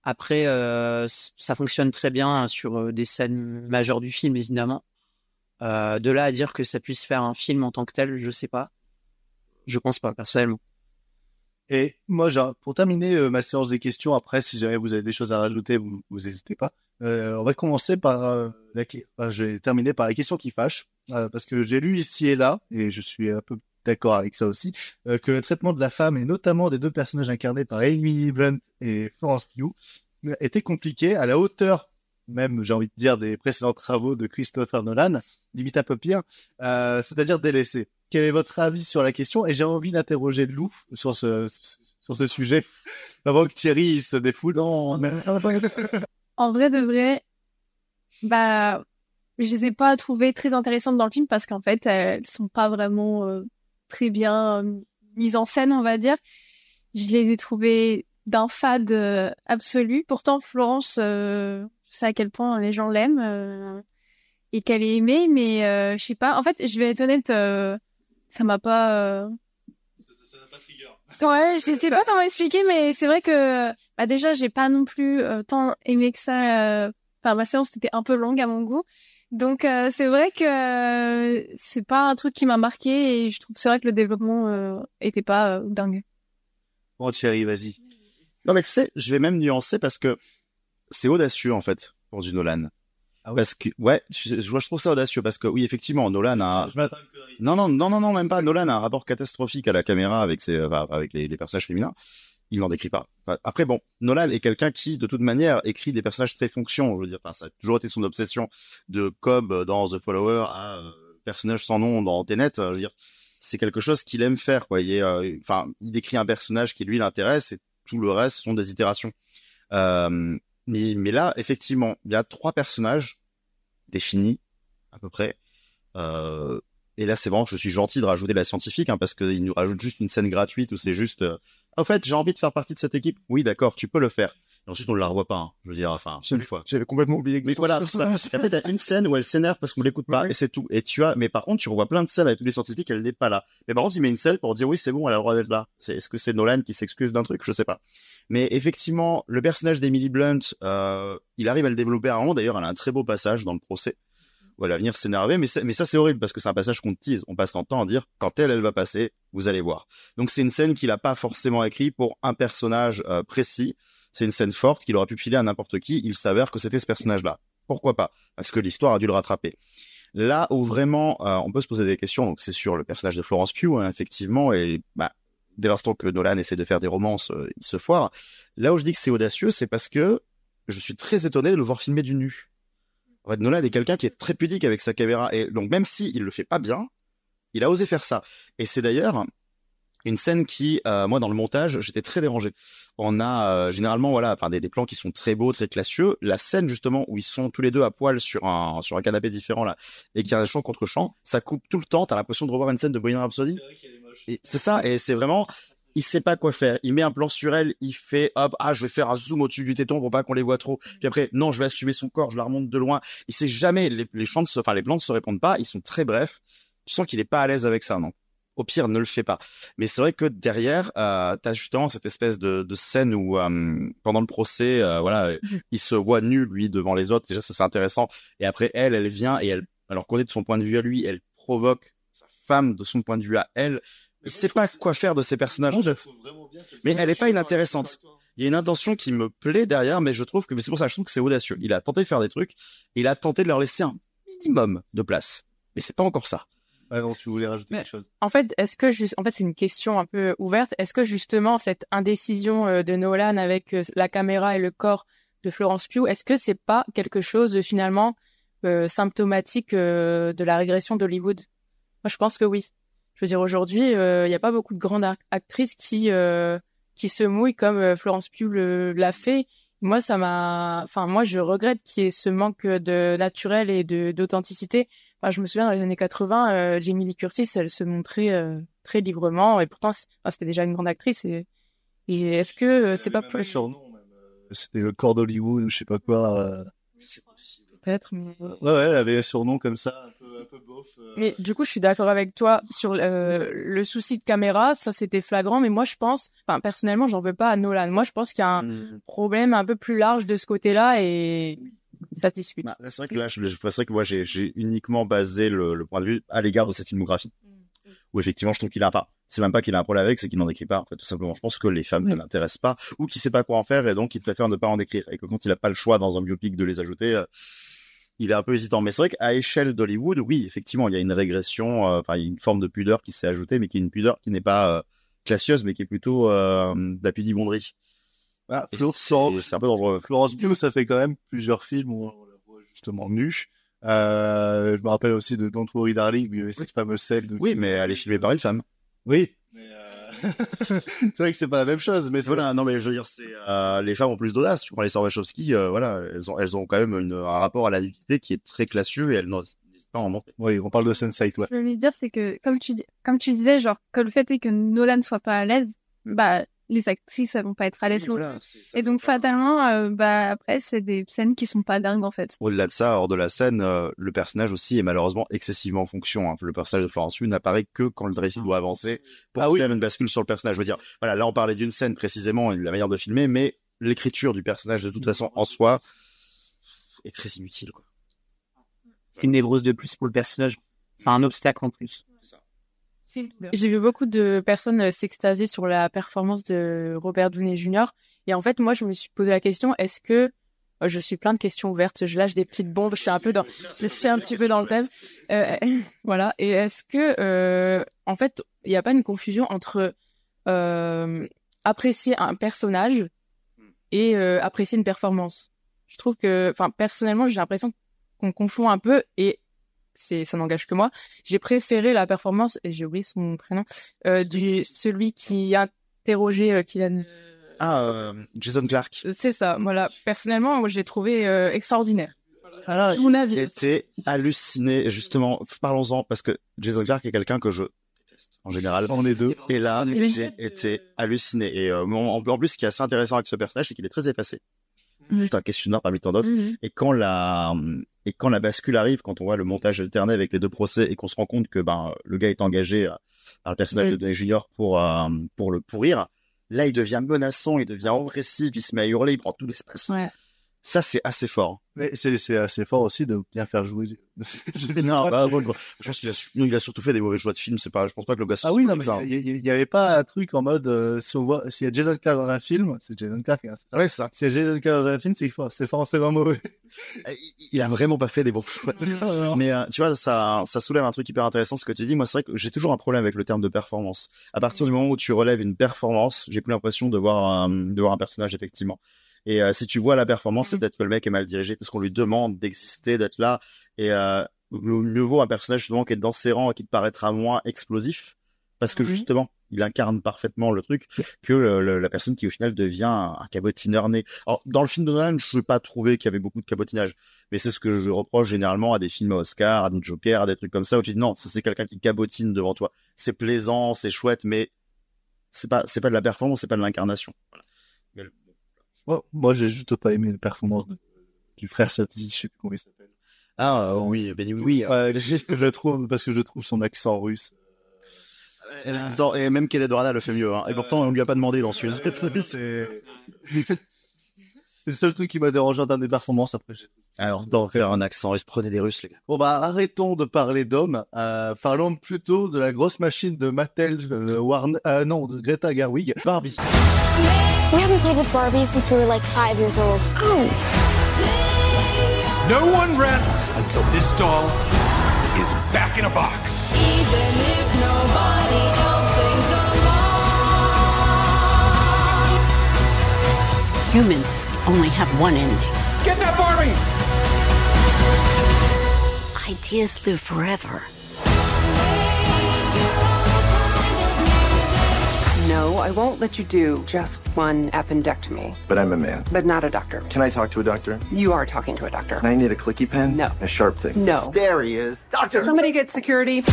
Après, euh, ça fonctionne très bien sur euh, des scènes majeures du film, évidemment. De là à dire que ça puisse faire un film en tant que tel, je sais pas. Je pense pas, personnellement. Et moi, pour terminer ma séance des questions, après, si jamais vous avez des choses à rajouter, vous n'hésitez pas. Euh, on va commencer par euh, la... enfin, je vais terminer par la question qui fâche, euh, parce que j'ai lu ici et là, et je suis un peu d'accord avec ça aussi, euh, que le traitement de la femme et notamment des deux personnages incarnés par Amy Blunt et Florence Pugh était compliqué à la hauteur, même j'ai envie de dire, des précédents travaux de Christopher Nolan, limite un peu pire, euh, c'est-à-dire délaissé. Quel est votre avis sur la question? Et j'ai envie d'interroger Lou sur ce sur ce sujet avant que Thierry se défoule. Non, mais... En vrai de vrai, bah, je les ai pas trouvées très intéressantes dans le film parce qu'en fait, elles sont pas vraiment euh, très bien euh, mises en scène, on va dire. Je les ai trouvées d'un fade euh, absolu. Pourtant, Florence, je sais à quel point les gens l'aiment et qu'elle est aimée, mais je sais pas. En fait, je vais être honnête, ça m'a pas. Ouais, je sais pas comment expliquer, mais c'est vrai que bah déjà j'ai pas non plus euh, tant aimé que ça. euh, Enfin, ma séance était un peu longue à mon goût, donc euh, c'est vrai que euh, c'est pas un truc qui m'a marqué et je trouve c'est vrai que le développement euh, était pas euh, dingue. Bon Thierry, vas-y. Non, mais tu sais, je vais même nuancer parce que c'est audacieux, en fait, pour du Nolan. Ah ouais Parce que, ouais, je, je, je trouve ça audacieux parce que, oui, effectivement, Nolan a, Je non, non, non, non, non, même pas. Nolan a un rapport catastrophique à la caméra avec ses, enfin, avec les, les personnages féminins. Il n'en décrit pas. Enfin, après, bon, Nolan est quelqu'un qui, de toute manière, écrit des personnages très fonctions. Je veux dire, enfin, ça a toujours été son obsession de Cobb dans The Follower à euh, personnage sans nom dans Tenet. Je veux dire, c'est quelque chose qu'il aime faire, quoi. Il est, euh, enfin, il décrit un personnage qui lui l'intéresse et tout le reste sont des itérations. Euh, mais, mais là, effectivement, il y a trois personnages définis, à peu près. Euh, et là, c'est vraiment, je suis gentil de rajouter la scientifique, hein, parce qu'il nous rajoute juste une scène gratuite où c'est juste, euh, en fait, j'ai envie de faire partie de cette équipe. Oui, d'accord, tu peux le faire. Et ensuite, on ne la revoit pas. hein. Je veux dire, enfin, une fois. J'avais complètement oublié que Mais voilà, ça. Après, t'as une scène où elle s'énerve parce qu'on l'écoute pas, Ouais. et c'est tout. Et tu as, mais par contre, tu revois plein de scènes avec tous les scientifiques, elle n'est pas là. Mais par contre, il met une scène pour dire oui, c'est bon, elle a le droit d'être là. C'est, est-ce que c'est Nolan qui s'excuse d'un truc? Je sais pas. Mais effectivement, le personnage d'Emily Blunt, euh, il arrive à le développer à un moment. D'ailleurs, elle a un très beau passage dans le procès où elle va venir s'énerver. Mais, mais ça, c'est horrible parce que c'est un passage qu'on te tease. On passe notre temps à dire quand elle, elle va passer, vous allez voir. Donc c'est une scène qu'il a pas forcément écrit pour un personnage euh, précis. C'est une scène forte qu'il aurait pu filer à n'importe qui. Il s'avère que c'était ce personnage-là. Pourquoi pas? Parce que l'histoire a dû le rattraper. Là où vraiment euh, on peut se poser des questions, donc c'est sur le personnage de Florence Pugh, hein, effectivement, et bah, dès l'instant que Nolan essaie de faire des romances, euh, il se foire. Là où je dis que c'est audacieux, c'est parce que je suis très étonné de le voir filmer du nu. En fait, Nolan est quelqu'un qui est très pudique avec sa caméra et donc même si il le fait pas bien, il a osé faire ça. Et c'est d'ailleurs une scène qui, euh, moi, dans le montage, j'étais très dérangé. On a euh, généralement, voilà, enfin des, des plans qui sont très beaux, très classieux. La scène justement où ils sont tous les deux à poil sur un sur un canapé différent là, et qu'il y a un champ contre champ, ça coupe tout le temps. T'as l'impression de revoir une scène de Bohemian Rhapsody. Et c'est ça, et c'est vraiment, il sait pas quoi faire. Il met un plan sur elle, il fait hop, ah je vais faire un zoom au-dessus du téton pour pas qu'on les voit trop. Puis après, non, je vais assumer son corps, je la remonte de loin. Il sait jamais les, les enfin les plans ne se répondent pas. Ils sont très brefs. Tu sens qu'il est pas à l'aise avec ça, non? Au pire, ne le fais pas. Mais c'est vrai que derrière, euh, t'as justement cette espèce de, de scène où euh, pendant le procès, euh, voilà, il se voit nu lui devant les autres. Déjà, ça c'est intéressant. Et après, elle, elle vient et elle, alors qu'on est de son point de vue à lui, elle provoque sa femme de son point de vue à elle. Il sait pas quoi faire de ces personnages. Mais elle est pas inintéressante. Il y a une intention qui me plaît derrière, mais je trouve que mais c'est pour ça que je trouve que c'est audacieux. Il a tenté de faire des trucs, et il a tenté de leur laisser un minimum de place. Mais c'est pas encore ça. Ouais, non, tu voulais rajouter Mais- quelque chose. En fait, est-ce que juste, en fait, c'est une question un peu ouverte. Est-ce que justement cette indécision euh, de Nolan avec euh, la caméra et le corps de Florence Pugh, est-ce que c'est pas quelque chose de finalement euh, symptomatique euh, de la régression d'Hollywood? Moi, je pense que oui. Je veux dire, aujourd'hui, euh, il n'y a pas beaucoup de grandes ac- actrices qui qui se mouillent comme Florence Pugh l'a fait. Moi, ça m'a, enfin, moi, je regrette qu'il y ait ce manque de naturel et de d'authenticité. Enfin, je me souviens dans les années 80, euh, Jamie Lee Curtis, elle se montrait euh, très librement et pourtant, c'est- enfin, c'était déjà une grande actrice. Et, et est-ce que euh, c'est pas plus surnom, euh, C'était le corps d'Hollywood ou je sais pas quoi. euh. Peut-être mais... Ouais, ouais, elle avait un surnom comme ça, un peu, un peu bof. euh. mais du coup, je suis d'accord avec toi sur euh, le souci de caméra. Ça, c'était flagrant. Mais moi, je pense, enfin, personnellement, j'en veux pas à Nolan. Moi, je pense qu'il y a un Mm. problème un peu plus large de ce côté-là et ça discute. Bah, c'est vrai que là, je, je- c'est vrai que moi, j'ai, j'ai uniquement basé le, le point de vue à l'égard de sa filmographie. Où effectivement, je trouve qu'il a pas. C'est même pas qu'il a un problème avec, c'est qu'il n'en écrit pas. En fait, tout simplement, je pense que les femmes ne Oui. l'intéressent pas ou qu'il sait pas quoi en faire et donc il préfère ne pas en écrire. Et que quand il a pas le choix dans un biopic de les ajouter, euh, il est un peu hésitant. Mais c'est vrai qu'à échelle d'Hollywood, oui, effectivement, il y a une régression. euh, Enfin, il y a une forme de pudeur qui s'est ajoutée, mais qui est une pudeur qui n'est pas euh, classieuse, mais qui est plutôt euh, de la pudibonderie. Ah, Florence, c'est un peu dangereux. Florence Pugh, ça fait quand même plusieurs films où on la voit justement nue. Euh, je me rappelle aussi de Don't Worry Darling, avait cette fameuse scène. de- Oui, mais elle est filmée par une femme. Oui. Mais euh... c'est vrai que c'est pas la même chose, mais Voilà, non mais je veux dire, c'est euh, les femmes ont plus d'audace. Tu prends les sœurs Wachowski, euh, voilà, elles ont elles ont quand même une, un rapport à la nudité qui est très classieux et elles n'osent pas en monter. Oui, on parle de Sunset, ouais. Je veux lui dire, c'est que, comme tu, dis- comme tu disais, genre, que le fait est que Nolan soit pas à l'aise, bah, les actrices, elles vont pas être à l'aise. Et donc, fatalement, euh, bah, après, c'est des scènes qui sont pas dingues, en fait. Au-delà de ça, hors de la scène, euh, le personnage aussi est malheureusement excessivement en fonction. hein. Le personnage de Florence Pugh n'apparaît que quand le récit doit avancer pour Ah oui. faire une bascule sur le personnage. Je veux dire, voilà, là on parlait d'une scène précisément, et de la manière de filmer, mais l'écriture du personnage de toute façon en soi est très inutile. Quoi. C'est une névrose de plus pour le personnage. C'est un obstacle en plus. J'ai vu beaucoup de personnes euh, s'extasier sur la performance de Robert Downey Jr. Et en fait, moi, je me suis posé la question est-ce que euh, je suis plein de questions ouvertes, je lâche des petites bombes, je suis un peu dans, je suis un petit peu dans le thème. Euh, voilà. Et est-ce que, en fait, il n'y a pas une confusion entre apprécier un personnage et apprécier une performance? Je trouve que, enfin, personnellement, j'ai l'impression qu'on confond un peu et c'est ça n'engage que moi. J'ai préféré la performance et j'ai oublié son prénom euh, du celui qui a interrogé euh, Kylian. Ah, euh, Jason Clark. C'est ça. Voilà. Personnellement, moi, j'ai trouvé euh, extraordinaire. Ah, Mon avis. J'étais halluciné, justement, parlons-en, parce que Jason Clark est quelqu'un que je déteste en général. On est deux. Et là, Il j'ai été halluciné. Et euh, en, en plus, ce qui est assez intéressant avec ce personnage, c'est qu'il est très effacé. Juste un questionnaire parmi tant d'autres. Mhm. Et quand la et quand la bascule arrive, quand on voit le montage alterné avec les deux procès et qu'on se rend compte que ben le gars est engagé euh, par le personnage Oui. de Downey Jr. pour euh, pour le pourrir, là il devient menaçant, il devient agressif, il se met à hurler, il prend tout l'espace. Ouais. Ça c'est assez fort. Mais c'est, assez fort aussi de bien faire jouer. Non, bah, bon, je pense qu'il a, il a surtout fait des mauvais choix de film. C'est pas, je pense pas que le gars. Ah oui, non, mais il y, il y avait pas un truc en mode, euh, si on voit, s'il y a Jason Clarke dans un film, c'est Jason Clarke, hein, c'est ça. Ouais, ça. S'il y a Jason Clarke dans un film, c'est fort, c'est forcément mauvais. Il- Il a vraiment pas fait des bons choix. Mais euh, tu vois, ça, ça soulève un truc hyper intéressant ce que tu dis. Moi, c'est vrai que j'ai toujours un problème avec le terme de performance. À partir du moment où tu relèves une performance, j'ai plus l'impression de voir un, de voir un personnage effectivement. Et euh, si tu vois la performance, c'est peut-être que le mec est mal dirigé parce qu'on lui demande d'exister, d'être là. Et euh, mieux vaut un personnage justement qui est dans ses rangs et qui te paraîtra moins explosif parce que Mhm. justement, il incarne parfaitement le truc que le- le- la personne qui au final devient un, un cabotineur né. Alors dans le film de Nolan, je n'ai pas trouvé qu'il y avait beaucoup de cabotinage, mais c'est ce que je reproche généralement à des films à Oscar, à des Joker, à des trucs comme ça où tu dis non, ça c'est quelqu'un qui cabotine devant toi. C'est plaisant, c'est chouette, mais c'est pas c'est pas de la performance, c'est pas de l'incarnation. Voilà. Le- Moi, j'ai juste pas aimé la performance de- du frère Sapzi, je sais plus comment il s'appelle. Ah euh, oui, ben oui. Ouais, je le trouve parce que je trouve son accent russe. Et, dans- et même Kenneth Branagh le fait mieux. Hein. Et pourtant, on lui a pas demandé dans celui-là. c'est c'est le seul truc qui m'a dérangé dans des performances après. Alors, faire un accent, ils se prenaient des Russes, les gars. Bon bah arrêtons de parler d'hommes, euh, parlons plutôt de la grosse machine de Mattel, euh, Warner, euh, non de Greta Gerwig, Barbie. We haven't played with Barbie since we were like five years old. Oh. No one rests until this doll is back in a box. Even if nobody else sings along. Humans only have one ending. Get that Barbie! Ideas live forever. No, I won't let you do just one appendectomy. But I'm a man. But not a doctor. Can I talk to a doctor? You are talking to a doctor. And I need a clicky pen? No. A sharp thing? No. There he is. Doctor! Somebody get security.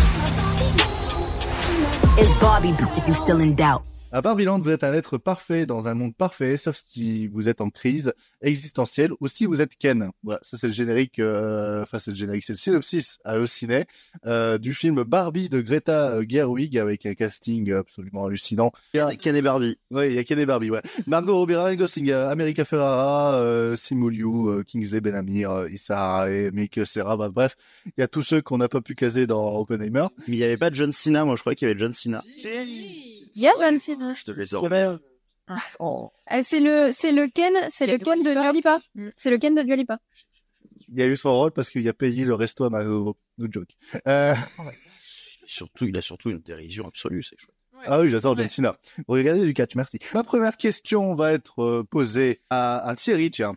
Is Barbie if you still in doubt? À Barbieland, vous êtes un être parfait dans un monde parfait, sauf si vous êtes en crise existentielle ou si vous êtes Ken. Voilà, ça c'est le générique, euh, enfin c'est le générique, c'est le synopsis à Ciné euh, du film Barbie de Greta euh, Gerwig avec un casting absolument hallucinant. Il y a Ken et Barbie. Oui, il y a Ken et Barbie, ouais. Margot Robbie, Ryan Gosling, euh, America Ferrara, euh, Simu Liu, euh, Kingsley Benamir, euh, Issa et Mick Serra, bah, bref, il y a tous ceux qu'on n'a pas pu caser dans Oppenheimer. Mais il y avait pas John Cena, moi je croyais qu'il y avait John Cena. Il y a John Cena. Je te les sors. Oh. Ah, c'est le, c'est le Ken, c'est le Ken de Dua Lipa. C'est le Ken de Dua Lipa. Il y a eu son rôle parce qu'il a payé le resto à Margot, no joke. Euh, Surtout, il a surtout une dérision absolue, c'est chouette. Ah oui, j'adore John Cena. Regardez du catch, merci. Ma première question va être euh, posée à, à Thierry, tiens.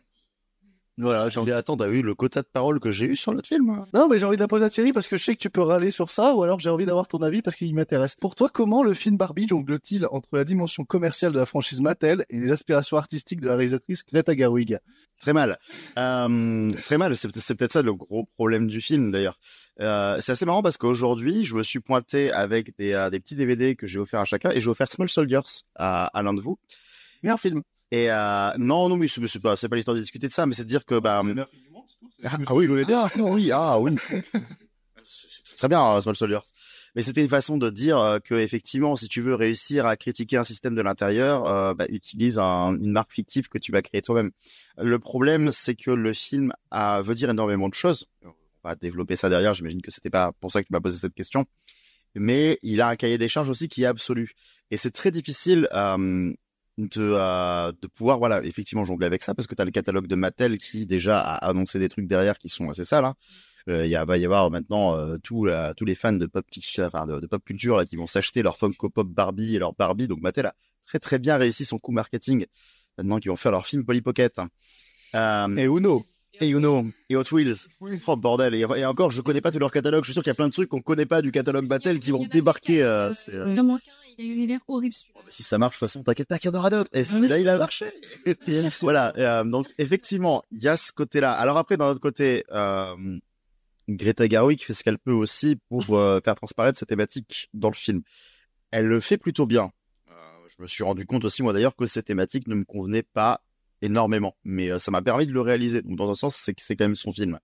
Voilà, j'ai envie... Mais attends, t'as vu le quota de parole que j'ai eu sur l'autre film Non, mais j'ai envie de la poser à Thierry parce que je sais que tu peux râler sur ça, ou alors j'ai envie d'avoir ton avis parce qu'il m'intéresse. Pour toi, comment le film Barbie jongle-t-il entre la dimension commerciale de la franchise Mattel et les aspirations artistiques de la réalisatrice Greta Gerwig? Très mal. Euh, très mal. C'est, c'est peut-être ça le gros problème du film d'ailleurs. Euh, c'est assez marrant parce qu'aujourd'hui, je me suis pointé avec des, euh, des petits DVD que j'ai offert à chacun et j'ai offert Small Soldiers à, à l'un de vous. Meilleur film. Et euh, non, non, mais c'est, pas, c'est pas l'histoire de discuter de ça, mais c'est de dire que bah. Ah, ah oui, je voulais dire. Ah oui, ah oui. c'est très bien, euh, Small Soldiers. Mais c'était une façon de dire euh, que effectivement, si tu veux réussir à critiquer un système de l'intérieur, euh, bah, utilise un- une marque fictive que tu vas créer toi-même. Le problème, c'est que le film a, veut dire énormément de choses. On va développer ça derrière. J'imagine que c'était pas pour ça que tu m'as posé cette question. Mais il a un cahier des charges aussi qui est absolu. Et c'est très difficile euh, de, euh, de pouvoir, voilà, effectivement jongler avec ça parce que tu as le catalogue de Mattel qui déjà a annoncé des trucs derrière qui sont assez sales. Hein. Euh, Il va y avoir maintenant euh, tout, tous les fans de pop, culture- enfin, de, de pop culture là, qui vont s'acheter leur Funko Pop Barbie et leur Barbie. Donc Mattel a très très bien réussi son coup marketing. Maintenant qu'ils vont faire leur film Polly Pocket. Euh, et Uno. Et Uno. Et Hot Wheels. Oh bordel. Et, et encore, je connais pas tout leur catalogue. Je suis sûr qu'il y a plein de trucs qu'on connaît pas du catalogue Mattel qui vont débarquer. euh, c'est, euh, Il il a eu l'air horrible. celui-là. si ça marche, de toute façon, t'inquiète pas qu'il y en aura d'autres. Et celui-là, il a marché. voilà. euh, donc, effectivement, il y a ce côté-là. Alors après, d'un autre côté, euh, Greta Gerwig fait ce qu'elle peut aussi pour euh, faire transparaître cette thématique dans le film. Elle le fait plutôt bien. Euh, je me suis rendu compte aussi, moi d'ailleurs, que cette thématique ne me convenait pas énormément. Mais ça m'a permis de le réaliser. Donc, dans un sens, c'est que c'est quand même son film.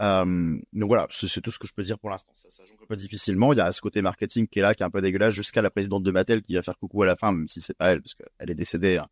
Euh, donc voilà, c'est tout ce que je peux dire pour l'instant. Ça, ça jongle pas difficilement. Il y a ce côté marketing qui est là, qui est un peu dégueulasse, jusqu'à la présidente de Mattel qui va faire coucou à la fin, même si c'est pas elle, parce qu'elle est décédée hein,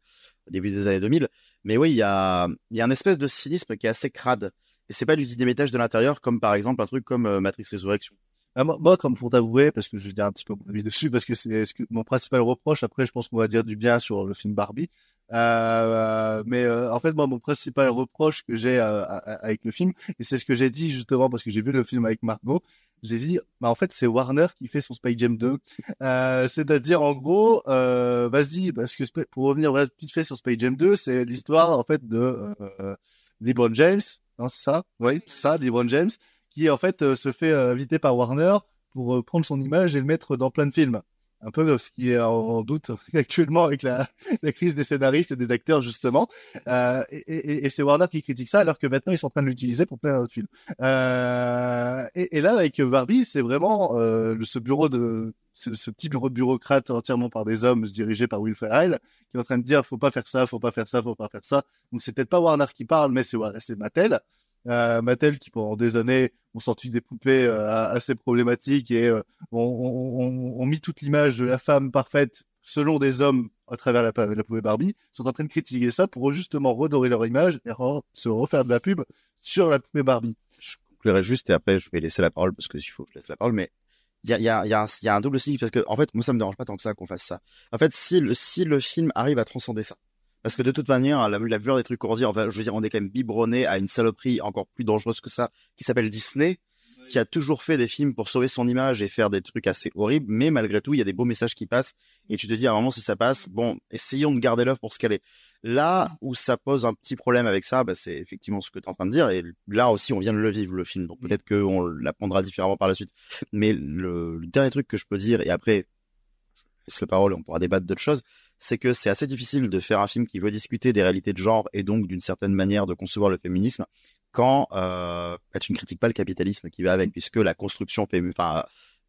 au début des années 2000. Mais oui, il y a, il y a un espèce de cynisme qui est assez crade. Et c'est pas du dynamitage de l'intérieur, comme par exemple un truc comme euh, Matrix Résurrection. Ah, moi, comme pour t'avouer, parce que je vais dire un petit peu mon avis dessus, parce que c'est ce que mon principal reproche. Après, je pense qu'on va dire du bien sur le film Barbie. Euh, mais euh, en fait, moi, mon principal reproche que j'ai euh, avec le film, et c'est ce que j'ai dit justement parce que j'ai vu le film avec Margot, j'ai dit, bah en fait, c'est Warner qui fait son Space Jam 2. Euh, c'est-à-dire, en gros, euh, vas-y, parce que pour revenir vite fait sur Space Jam 2, c'est l'histoire en fait de euh, LeBron James, non, c'est ça? Oui, c'est ça, LeBron James, qui en fait euh, se fait euh, inviter par Warner pour euh, prendre son image et le mettre dans plein de films. Un peu ce qui est en, doute actuellement avec la, crise des scénaristes et des acteurs justement. Et c'est Warner qui critique ça alors que maintenant ils sont en train de l'utiliser pour plein d'autres films. Et, là avec Barbie, c'est vraiment ce bureau de ce, petit bureau de bureaucrate entièrement par des hommes dirigé par Will Ferrell qui est en train de dire faut pas faire ça, faut pas faire ça, faut pas faire ça. Donc c'est peut-être pas Warner qui parle, mais c'est Mattel. Euh, Mattel qui pendant des années ont sorti des poupées euh, assez problématiques et euh, ont, mis toute l'image de la femme parfaite selon des hommes à travers la, poupée Barbie, sont en train de critiquer ça pour justement redorer leur image et se refaire de la pub sur la poupée Barbie. conclurai juste et après je vais laisser la parole parce que s'il faut que je laisse la parole mais il y a, un, double signe parce que en fait moi ça me dérange pas tant que ça qu'on fasse ça en fait si le film arrive à transcender ça parce que de toute manière la, la plupart des trucs qu'on dit enfin je veux dire on est quand même biberonné à une saloperie encore plus dangereuse que ça qui s'appelle Disney qui a toujours fait des films pour sauver son image et faire des trucs assez horribles, mais malgré tout, il y a des beaux messages qui passent, et tu te dis à un moment si ça passe, bon, essayons de garder l'œuvre pour ce qu'elle est. Là où ça pose un petit problème avec ça, bah, c'est effectivement ce que tu es en train de dire, et là aussi on vient de le vivre le film, donc peut-être qu'on l'apprendra différemment par la suite. Mais le, le dernier truc que je peux dire, et après, je laisse la parole et on pourra débattre d'autres choses, c'est que c'est assez difficile de faire un film qui veut discuter des réalités de genre et donc d'une certaine manière de concevoir le féminisme quand euh, bah, tu ne critiques pas le capitalisme qui va avec, puisque la construction enfin,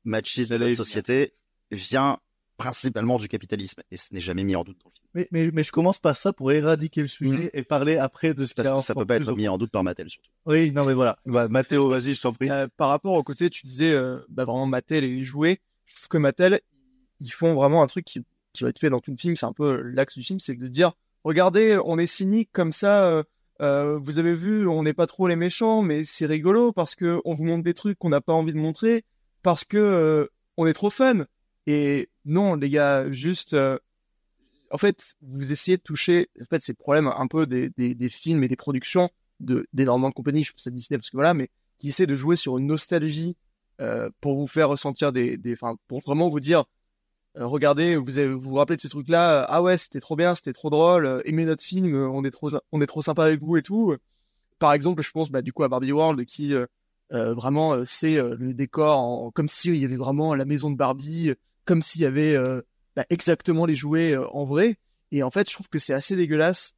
machiste de la société vient principalement du capitalisme et ce n'est jamais mis en doute dans le film. Mais, mais, mais je commence par ça pour éradiquer le sujet et parler après de ce qu'il y Parce a que ça peut pas être mis en doute par Mattel surtout. Oui, non mais voilà. Bah, Mathéo, vas-y, je t'en prie. Euh, par rapport au côté, tu disais, euh, bah, vraiment Mattel et les jouets. Je trouve que Mattel, ils font vraiment un truc qui, qui va être fait dans tout le film. C'est un peu l'axe du film, c'est de dire, regardez, on est cynique comme ça. euh, euh, vous avez vu, on n'est pas trop les méchants, mais c'est rigolo parce que on vous montre des trucs qu'on n'a pas envie de montrer parce que euh, on est trop fun. Et non, les gars, juste, en fait, vous essayez de toucher, en fait, c'est le problème un peu des, des, films et des productions de d'énormément de compagnies, je pense à Disney parce que voilà, mais qui essaient de jouer sur une nostalgie pour vous faire ressentir des, enfin, pour vraiment vous dire, regardez, vous avez, vous rappelez de ce truc-là, euh, ah ouais, c'était trop bien, c'était trop drôle, euh, aimez notre film, euh, on est trop, on est trop sympa avec vous et tout. Par exemple, je pense bah, du coup à Barbie World qui euh, euh, vraiment euh, c'est euh, le décor en- comme s'il y avait vraiment la maison de Barbie, euh, comme s'il y avait euh, bah, exactement les jouets euh, en vrai. Et en fait, je trouve que c'est assez dégueulasse.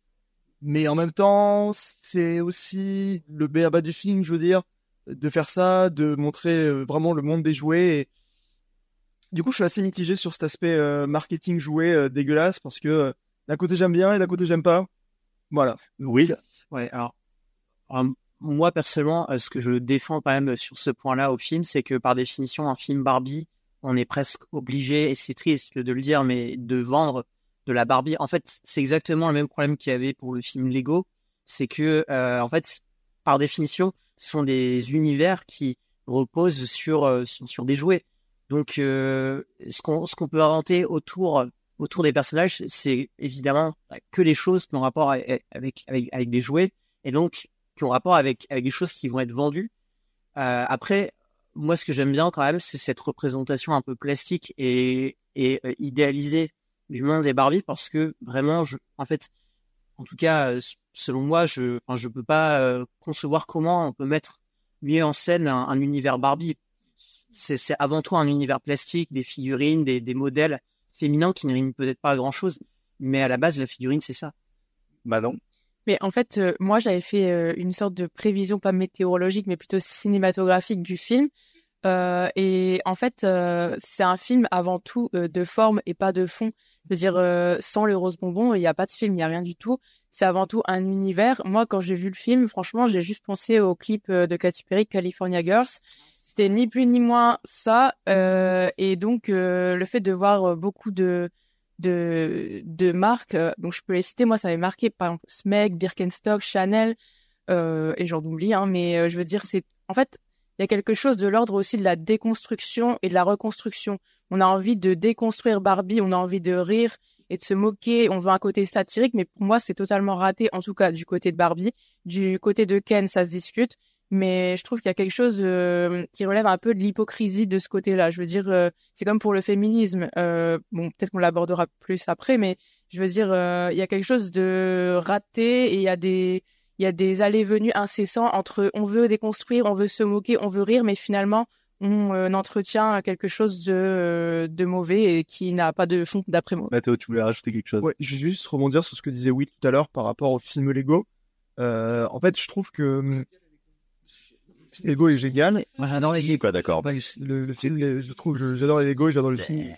Mais en même temps, c'est aussi le béaba du film, je veux dire, de faire ça, de montrer euh, vraiment le monde des jouets. Et... Du coup, je suis assez mitigé sur cet aspect euh, marketing jouet euh, dégueulasse parce que euh, d'un côté j'aime bien et d'un côté j'aime pas. Voilà. Oui. Ouais, alors, moi personnellement, ce que je défends quand même sur ce point-là au film, c'est que par définition, un film Barbie, on est presque obligé, et c'est triste de le dire, mais de vendre de la Barbie. En fait, c'est exactement le même problème qu'il y avait pour le film Lego, c'est que, en fait, par définition, ce sont des univers qui reposent sur, sur des jouets. Donc, euh, ce qu'on ce qu'on peut inventer autour autour des personnages, c'est évidemment que les choses qui ont rapport avec avec avec, avec des jouets et donc qui ont rapport avec avec des choses qui vont être vendues. Euh, après, moi, ce que j'aime bien quand même, c'est cette représentation un peu plastique et et euh, idéalisée du monde des Barbie parce que vraiment, je, en fait, en tout cas, euh, selon moi, je enfin, je peux pas euh, concevoir comment on peut mettre mieux en scène un, un univers Barbie. C'est c'est avant tout un univers plastique, des figurines, des, des modèles féminins qui ne riment peut-être pas à grand chose, mais à la base, la figurine, c'est ça. Manon. Mais en fait, euh, moi, j'avais fait euh, une sorte de prévision, pas météorologique, mais plutôt cinématographique du film. Euh, et en fait, euh, c'est un film avant tout euh, de forme et pas de fond. Je veux dire, euh, sans le rose bonbon, il n'y a pas de film, il n'y a rien du tout. C'est avant tout un univers. Moi, quand j'ai vu le film, franchement, j'ai juste pensé au clip euh, de Katy Perry, California Girls. C'était ni plus ni moins ça. euh, et donc, euh, le fait de voir euh, beaucoup de de, de marques, donc je peux les citer, moi ça m'avait marqué, par exemple Smeg, Birkenstock, Chanel, et j'en oublie, hein, mais je veux dire, c'est en fait, il y a quelque chose de l'ordre aussi de la déconstruction et de la reconstruction. On a envie de déconstruire Barbie, on a envie de rire et de se moquer, on veut un côté satirique, mais pour moi, c'est totalement raté, en tout cas du côté de Barbie. Du côté de Ken, ça se discute, mais je trouve qu'il y a quelque chose euh, qui relève un peu de l'hypocrisie de ce côté-là. Je veux dire, euh, c'est comme pour le féminisme. Euh, bon, peut-être qu'on l'abordera plus après, mais je veux dire, euh, il y a quelque chose de raté et il y a des il y a des allées-venues incessants entre on veut déconstruire, on veut se moquer, on veut rire, mais finalement on euh, entretient quelque chose de, euh, de mauvais et qui n'a pas de fond d'après moi. Mathéo, tu voulais rajouter quelque chose? Ouais, je vais juste rebondir sur ce que disait Will tout à l'heure par rapport au film Lego. Euh, en fait, je trouve que Lego est génial. Moi, j'adore les Quoi, d'accord. Le, le film, je trouve, j'adore les Lego et j'adore le film.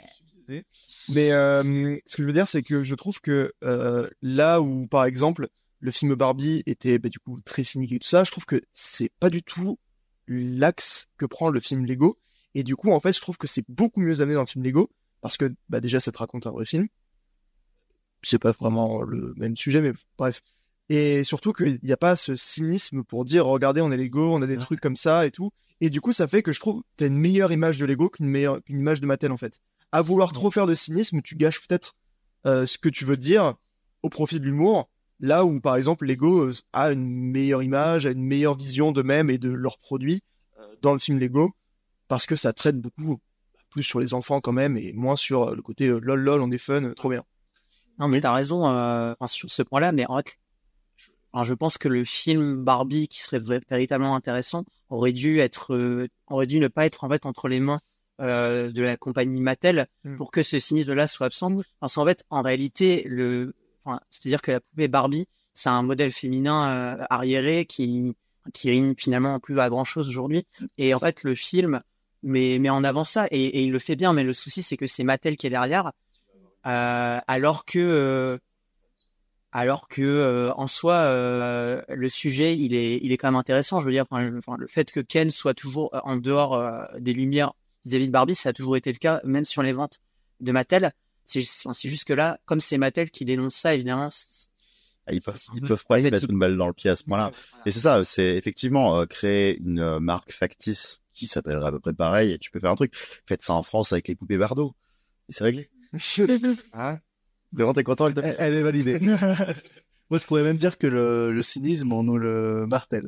Mais euh, ce que je veux dire, c'est que je trouve que euh, là où, par exemple, le film Barbie était bah, du coup très cynique et tout ça, je trouve que c'est pas du tout l'axe que prend le film Lego. Et du coup, en fait, je trouve que c'est beaucoup mieux amené dans le film Lego parce que bah, déjà, ça te raconte un vrai film. C'est pas vraiment le même sujet, mais bref. Et surtout qu'il n'y a pas ce cynisme pour dire, regardez, on est Lego, on a des trucs comme ça et tout. Et du coup, ça fait que je trouve que t'as une meilleure image de Lego qu'une meilleure qu'une image de Mattel en fait. À vouloir trop faire de cynisme, tu gâches peut-être euh, ce que tu veux dire au profit de l'humour. Là où, par exemple, Lego euh, a une meilleure image, a une meilleure vision d'eux-mêmes et de leurs produits euh, dans le film Lego, parce que ça traite beaucoup plus sur les enfants quand même et moins sur le côté lol lol, on est fun, trop bien. Non, mais t'as raison sur ce point-là, mais en fait, alors, je pense que le film Barbie qui serait véritablement intéressant aurait dû être, euh, aurait dû ne pas être en fait entre les mains euh, de la compagnie Mattel Mm. pour que ce cynisme-là soit absent. Parce qu'en fait, en réalité, le, enfin, c'est-à-dire que la poupée Barbie, c'est un modèle féminin euh, arriéré qui qui rime finalement plus à grand chose aujourd'hui. Et en fait, le film met, met en avant ça et, et il le fait bien. Mais le souci, c'est que c'est Mattel qui est derrière, euh, alors que euh, alors que euh, en soi euh, le sujet il est il est quand même intéressant. Je veux dire, enfin, le, fait que Ken soit toujours euh, en dehors euh, des lumières vis-à-vis de Barbie, ça a toujours été le cas, même sur les ventes de Mattel. C'est c'est juste que là, comme c'est Mattel qui dénonce ça, évidemment. c'est- Ah, Ils peuvent, ils peu peuvent pas y mettre une balle dans le pied à ce point-là. Et c'est ça, c'est effectivement euh, créer une marque factice qui s'appellerait à peu près pareil et tu peux faire un truc. Faites ça en France avec les poupées Bardot. Et c'est réglé. Ah, c'est vraiment, t'es content, elle te Elle, elle est validée. Moi, je pourrais même dire que le, le cynisme, on nous le martèle.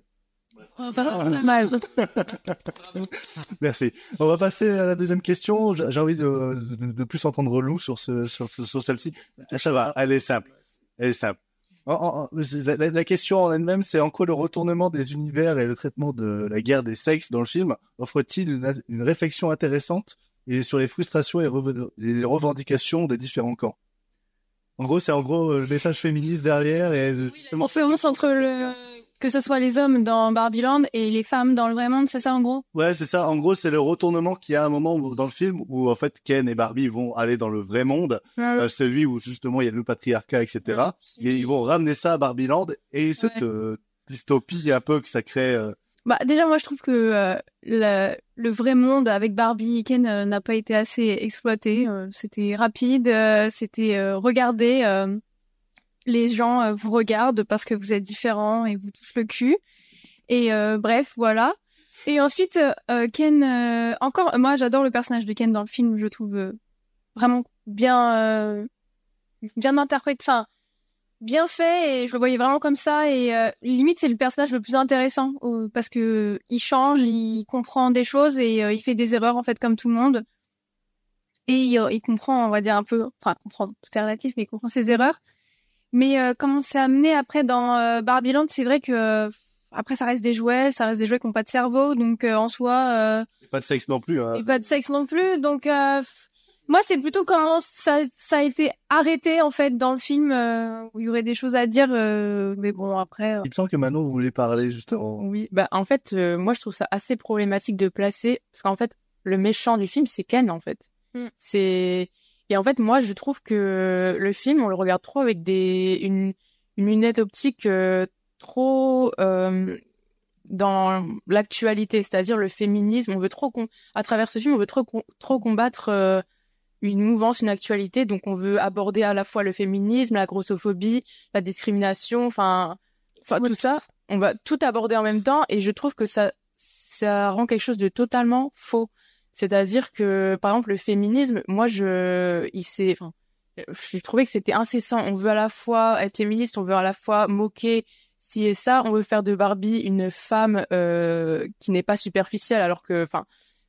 Oh, pas mal. Merci. On va passer à la deuxième question. J'ai envie de, de, de plus entendre Lou sur, ce, sur, sur celle-ci. Ça va, elle est simple. Elle est simple. En- en- en- la, question en elle-même, c'est en quoi le retournement des univers et le traitement de la guerre des sexes dans le film offre-t-il une, une réflexion intéressante et sur les frustrations et les revendications des différents camps? En gros, c'est en gros euh, le message féministe derrière et On fait différence entre le que ce soit les hommes dans Barbieland et les femmes dans le vrai monde, c'est ça en gros? Ouais, c'est ça. En gros, c'est le retournement qu'il y a un moment où- dans le film où en fait Ken et Barbie vont aller dans le vrai monde, Ouais. euh, celui où justement il y a le patriarcat, etc. Et ils vont ramener ça à Barbieland et cette euh, dystopie un peu que ça crée. euh, Bah déjà moi je trouve que euh, le, le vrai monde avec Barbie et Ken euh, n'a pas été assez exploité. Euh, c'était rapide, euh, c'était euh, regardez, euh, les gens vous regardent parce que vous êtes différents et vous touchent le cul. Et euh, bref voilà. Et ensuite Ken, euh, encore moi j'adore le personnage de Ken dans le film, je trouve vraiment bien euh, bien interprété. Enfin bien fait et je le voyais vraiment comme ça et euh, limite c'est le personnage le plus intéressant euh, parce que il change, il comprend des choses et euh, il fait des erreurs en fait comme tout le monde et il, il comprend on va dire un peu enfin comprendre tout est relatif mais il comprend ses erreurs mais euh, comment c'est amené après dans euh, Barbieland c'est vrai que euh, après ça reste des jouets ça reste des jouets qui n'ont pas de cerveau donc euh, en soi euh, Pas de sexe non plus. Hein. et pas de sexe non plus. Donc, euh, moi, c'est plutôt quand ça, ça a été arrêté, en fait, dans le film, euh, où il y aurait des choses à dire. euh, mais bon, après... euh, Il me semble que Manon voulait parler justement. Oui, bah en fait, euh, moi je trouve ça assez problématique de placer parce qu'en fait, le méchant du film c'est Ken en fait. Mm. C'est et en fait moi je trouve que le film on le regarde trop avec des une une lunette optique euh, trop euh, dans l'actualité, c'est-à-dire le féminisme. On veut trop à travers ce film on veut trop trop combattre euh, une mouvance, une actualité. Donc on veut aborder à la fois le féminisme, la grossophobie, la discrimination, enfin enfin tout ça on va tout aborder en même temps et je trouve que ça ça rend quelque chose de totalement faux. C'est-à-dire que, par exemple, le féminisme, moi, je, il s'est, enfin, je trouvais que c'était incessant. On veut à la fois être féministe, on veut à la fois moquer ci et ça. On veut faire de Barbie une femme euh, qui n'est pas superficielle, alors que, enfin,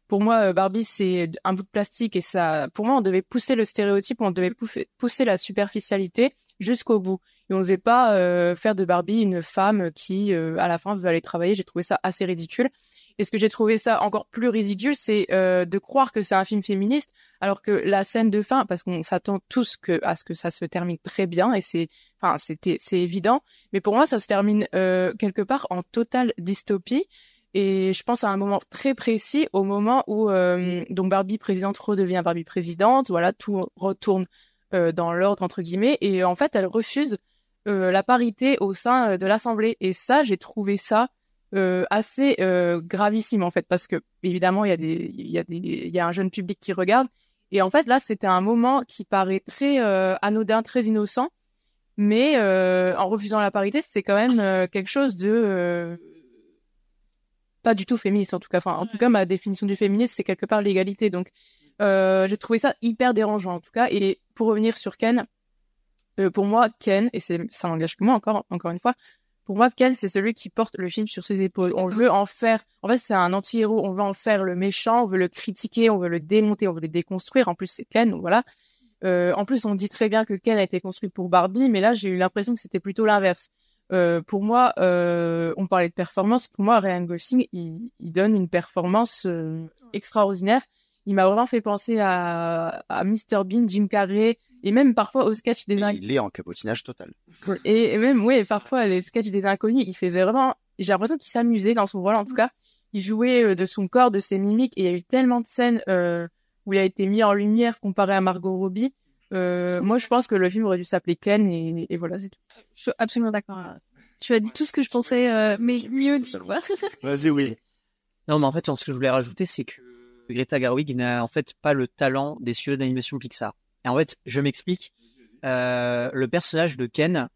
pour moi, euh, Barbie c'est un bout de plastique et ça, pour moi, on devait pousser le stéréotype, on devait pousser, la superficialité jusqu'au bout. Et on ne devait pas euh, faire de Barbie une femme qui, euh, à la fin, veut aller travailler. J'ai trouvé ça assez ridicule. Et ce que j'ai trouvé ça encore plus ridicule, c'est euh, de croire que c'est un film féministe, alors que la scène de fin, parce qu'on s'attend tous que, à ce que ça se termine très bien, et c'est, enfin, c'était, c'est évident. Mais pour moi, ça se termine euh, quelque part en totale dystopie. Et je pense à un moment très précis, au moment où euh, donc Barbie présidente redevient Barbie présidente, voilà, tout retourne euh, dans l'ordre entre guillemets, et en fait, elle refuse euh, la parité au sein euh, de l'Assemblée. Et ça, j'ai trouvé ça euh, assez euh, gravissime en fait, parce que évidemment, il y a des, il y a des, il y a un jeune public qui regarde. Et en fait, là, c'était un moment qui paraît très anodin, très innocent, mais en refusant la parité, c'est quand même quelque chose de pas du tout féministe en tout cas. Enfin, en tout cas, ma définition du féminisme, c'est quelque part l'égalité. Donc, euh, j'ai trouvé ça hyper dérangeant en tout cas. Et pour revenir sur Ken, euh, pour moi, Ken, et c'est ça n'engage que moi encore, encore une fois, pour moi, Ken, c'est celui qui porte le film sur ses épaules. On veut en faire, en fait, c'est un anti-héros. On veut en faire le méchant, on veut le critiquer, on veut le démonter, on veut le déconstruire. En plus, c'est Ken, donc voilà. Euh, en plus, on dit très bien que Ken a été construit pour Barbie, mais là, j'ai eu l'impression que c'était plutôt l'inverse. Euh, pour moi, euh, on parlait de performance. Pour moi, Ryan Gosling, il, il donne une performance euh, extraordinaire. Il m'a vraiment fait penser à, à Mr Bean, Jim Carrey, et même parfois au sketch des Il est en cabotinage total. et, et même, oui, parfois, les sketchs des inconnus, il faisait vraiment, j'ai l'impression qu'il s'amusait dans son rôle, en tout cas. Il jouait euh, de son corps, de ses mimiques, et il y a eu tellement de scènes euh, où il a été mis en lumière comparé à Margot Robbie. Euh, moi, je pense que le film aurait dû s'appeler Ken, et, et voilà, c'est tout. Je suis absolument d'accord. Tu as dit tout ce que je pensais, euh, mais mieux dit, quoi. Vas-y, oui. Non, mais en fait, ce que je voulais rajouter, c'est que Greta Gerwig n'a en fait pas le talent des studios d'animation Pixar. Et en fait, je m'explique. Euh, le personnage de Ken,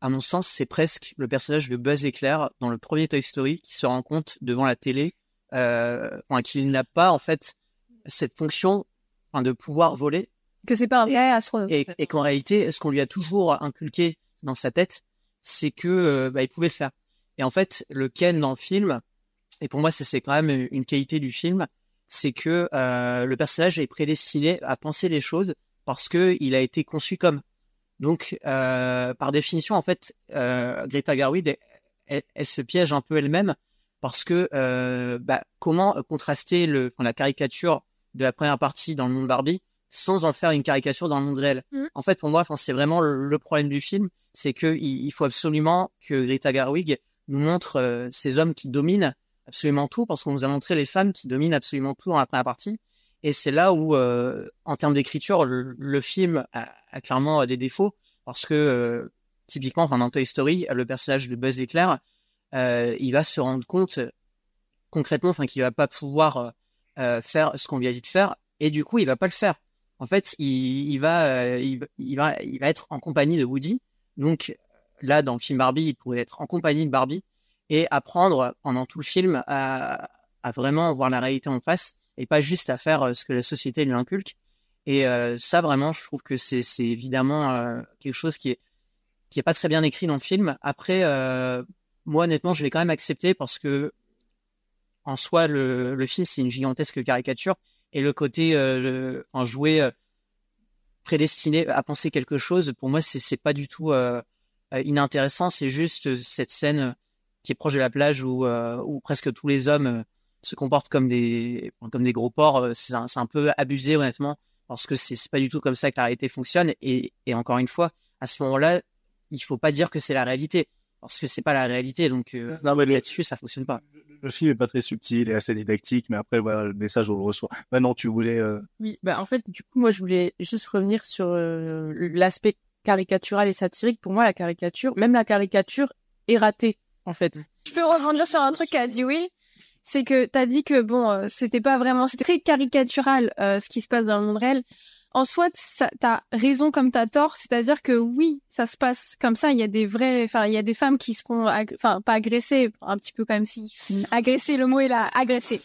à mon sens, c'est presque le personnage de Buzz l'éclair dans le premier Toy Story qui se rend compte devant la télé euh, enfin, qu'il n'a pas en fait cette fonction enfin, de pouvoir voler Que c'est pas un vrai astronaute. et, et qu'en réalité, ce qu'on lui a toujours inculqué dans sa tête, c'est que euh, bah, il pouvait le faire. Et en fait, le Ken dans le film, et pour moi, ça c'est quand même une qualité du film, c'est que euh, le personnage est prédestiné à penser les choses parce que il a été conçu comme. Donc, euh, par définition, en fait, euh, Greta Gerwig, elle, elle- elle se piège un peu elle-même parce que bah, comment contraster le, la caricature de la première partie dans le monde Barbie sans en faire une caricature dans le monde réel. Mhm. En fait, pour moi, c'est vraiment le, le problème du film, c'est que il, faut absolument que Greta Gerwig nous montre euh, ces hommes qui dominent absolument tout, parce qu'on nous a montré les femmes qui dominent absolument tout dans la première partie. Et c'est là où, euh, en termes d'écriture, le, le film a, a clairement des défauts, parce que euh, typiquement, enfin, dans Toy Story, le personnage de Buzz l'éclair, euh, il va se rendre compte euh, concrètement, enfin, qu'il va pas pouvoir euh, euh, faire ce qu'on lui a dit de faire, et du coup, il va pas le faire. En fait, il, il va, euh, il, il va, il va être en compagnie de Woody. Donc là, dans le film Barbie, il pourrait être en compagnie de Barbie et apprendre pendant tout le film à, à vraiment voir la réalité en face et pas juste à faire euh, ce que la société lui inculque. Et euh, ça, vraiment, je trouve que c'est c'est évidemment euh, quelque chose qui est qui est pas très bien écrit dans le film. Après, euh, moi, honnêtement, je l'ai quand même accepté parce que en soi, le, le film, c'est une gigantesque caricature et le côté euh, en jouer euh, prédestiné à penser quelque chose, pour moi, c'est c'est pas du tout euh, inintéressant. C'est juste cette scène qui est proche de la plage où, presque tous les hommes se comportent comme des comme des gros porcs. C'est un, c'est un peu abusé, honnêtement, parce que c'est c'est pas du tout comme ça que la réalité fonctionne. Et, et encore une fois, à ce moment-là, il faut pas dire que c'est la réalité, parce que c'est pas la réalité. Donc euh, Non, mais le, là-dessus, ça fonctionne pas. le film est pas très subtil et assez didactique, mais après, voilà, le message, on le reçoit. Maintenant, tu voulais... euh, Oui, bah en fait, du coup, moi, je voulais juste revenir sur euh, l'aspect caricatural et satirique. Pour moi, la caricature, même la caricature, est ratée, en fait. Je peux rebondir sur un truc qu'a dit Will. C'est que t'as dit que bon, euh, c'était pas vraiment, c'était très caricatural euh, ce qui se passe dans le monde réel. En soi, t'as raison comme t'as tort. C'est-à-dire que oui, ça se passe comme ça. Il y a des vrais, enfin, il y a des femmes qui se font, ag- enfin, pas agressées, un petit peu quand même si agresser, le mot est là, agresser.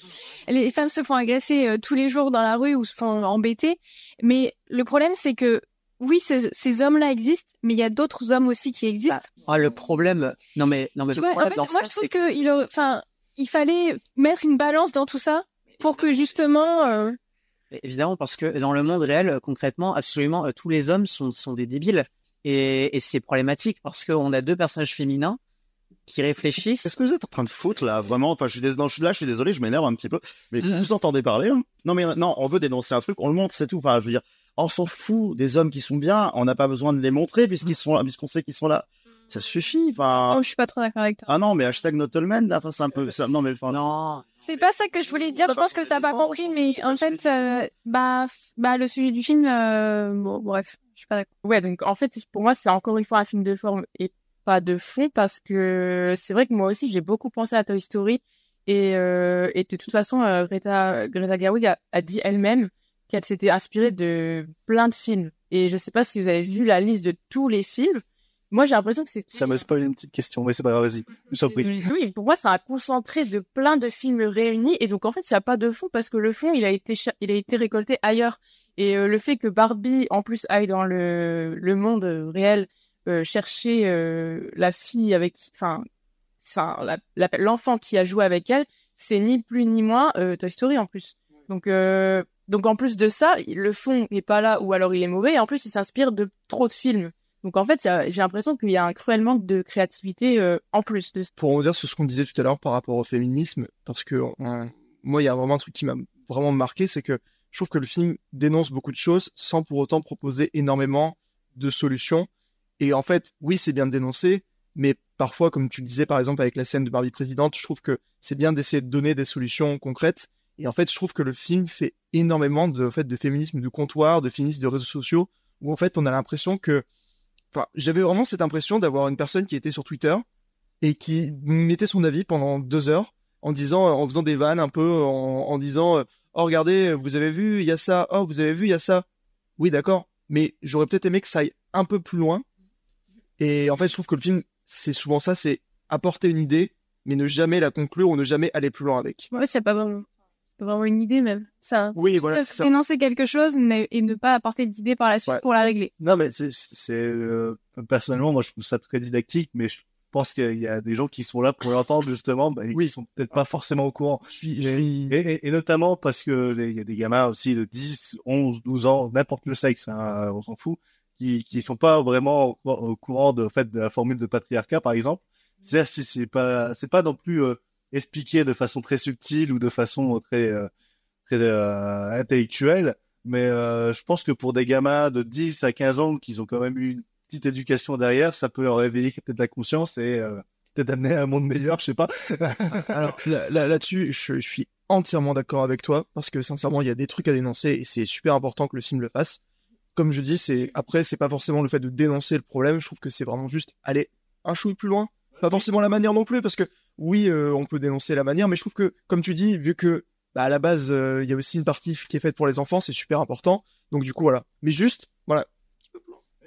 Les femmes se font agresser euh, tous les jours dans la rue ou se font embêter. Mais le problème, c'est que oui, ces, ces hommes-là existent, mais il y a d'autres hommes aussi qui existent. Ah, le problème, non mais, non mais Tu le vois, en fait, dans moi, ça, je trouve que il, enfin, il fallait mettre une balance dans tout ça pour que justement, euh, Évidemment, parce que dans le monde réel, euh, concrètement, absolument euh, tous les hommes sont, sont des débiles. Et, et c'est problématique parce qu'on a deux personnages féminins qui réfléchissent. Qu'est-ce que vous êtes en train de foutre là Vraiment? Enfin, je suis, dés... non, je suis là, je suis désolé, je m'énerve un petit peu. Mais vous entendez parler là Non, mais non, on veut dénoncer un truc, on le montre, c'est tout. Enfin, je veux dire, on s'en fout des hommes qui sont bien, on n'a pas besoin de les montrer puisqu'ils sont là, puisqu'on sait qu'ils sont là. Ça suffit. Enfin. oh, je suis pas trop d'accord avec toi. Ah non, mais hashtag not all men, là, enfin, c'est un peu. ça- Non, mais enfin. Non. C'est pas ça que je voulais dire. Je pense que t'as pas compris, mais en fait, euh, bah, bah, le sujet du film, euh, bon, bref, je suis pas d'accord. Ouais, donc en fait, pour moi, c'est encore une fois un film de forme et pas de fond parce que c'est vrai que moi aussi, j'ai beaucoup pensé à Toy Story et, euh, et de toute façon, euh, Greta, Greta Gerwig a, a dit elle-même qu'elle s'était inspirée de plein de films. Et je sais pas si vous avez vu la liste de tous les films. Moi, j'ai l'impression que c'est Ça me spoil une petite question, mais c'est pas grave, vas-y. Je prie. oui, pour moi, c'est un concentré de plein de films réunis. Et donc, en fait, il n'y a pas de fond parce que le fond, il a été, il a été récolté ailleurs. Et euh, le fait que Barbie, en plus, aille dans le, le monde euh, réel euh, chercher euh, la fille avec, enfin, enfin, l'enfant qui a joué avec elle, c'est ni plus ni moins euh, Toy Story en plus. Donc, euh, donc en plus de ça, le fond n'est pas là ou alors il est mauvais. Et en plus, il s'inspire de trop de films. Donc en fait, j'ai l'impression qu'il y a un cruel manque de créativité euh, en plus de pour revenir sur ce qu'on disait tout à l'heure par rapport au féminisme, parce que on- moi, il y a vraiment un truc qui m'a vraiment marqué, c'est que je trouve que le film dénonce beaucoup de choses sans pour autant proposer énormément de solutions. Et en fait, oui, c'est bien de dénoncer, mais parfois, comme tu le disais par exemple avec la scène de Barbie présidente, je trouve que c'est bien d'essayer de donner des solutions concrètes. Et en fait, je trouve que le film fait énormément de, en fait, de féminisme de comptoir, de féminisme de réseaux sociaux, où en fait, on a l'impression que J'avais vraiment cette impression d'avoir une personne qui était sur Twitter et qui mettait son avis pendant deux heures en disant, en faisant des vannes un peu, en, disant, oh regardez, vous avez vu, il y a ça, oh vous avez vu, il y a ça. Oui, d'accord, mais j'aurais peut-être aimé que ça aille un peu plus loin. Et en fait, je trouve que le film, c'est souvent ça, c'est apporter une idée, mais ne jamais la conclure ou ne jamais aller plus loin avec. Ouais, c'est pas pas vraiment une idée même. Ça, Oui, voilà, ça, c'est ça. dénoncer quelque chose mais- et ne pas apporter d'idée par la suite pour la régler. Non, mais c'est, c'est, euh, personnellement, moi, je trouve ça très didactique, mais je pense qu'il y a des gens qui sont là pour l'entendre, justement, bah, et qui sont peut-être pas forcément au courant. Et, et- et notamment parce que il y a des gamins aussi de 10, 11, 12 ans, n'importe le sexe, hein, on s'en fout, qui, qui sont pas vraiment au, au courant de, en fait, de la formule de patriarcat, par exemple. C'est-à-dire, si c'est pas, c'est pas non plus, euh, expliqué de façon très subtile ou de façon très, euh, très, euh, intellectuelle. Mais euh, je pense que pour des gamins de 10 à 15 ans qui ont quand même eu une petite éducation derrière, ça peut leur réveiller peut-être la conscience et euh, peut-être amener à un monde meilleur, je sais pas. Alors là, là- là-dessus, je, je suis entièrement d'accord avec toi parce que sincèrement, il y a des trucs à dénoncer et c'est super important que le film le fasse. Comme je dis, c'est après, c'est pas forcément le fait de dénoncer le problème. Je trouve que c'est vraiment juste aller un chouille plus loin. Pas forcément la manière non plus parce que oui, euh, on peut dénoncer la manière, mais je trouve que, comme tu dis, vu que bah, à la base, euh, il y a aussi une partie qui est faite pour les enfants, c'est super important. Donc du coup, voilà. Mais juste, voilà,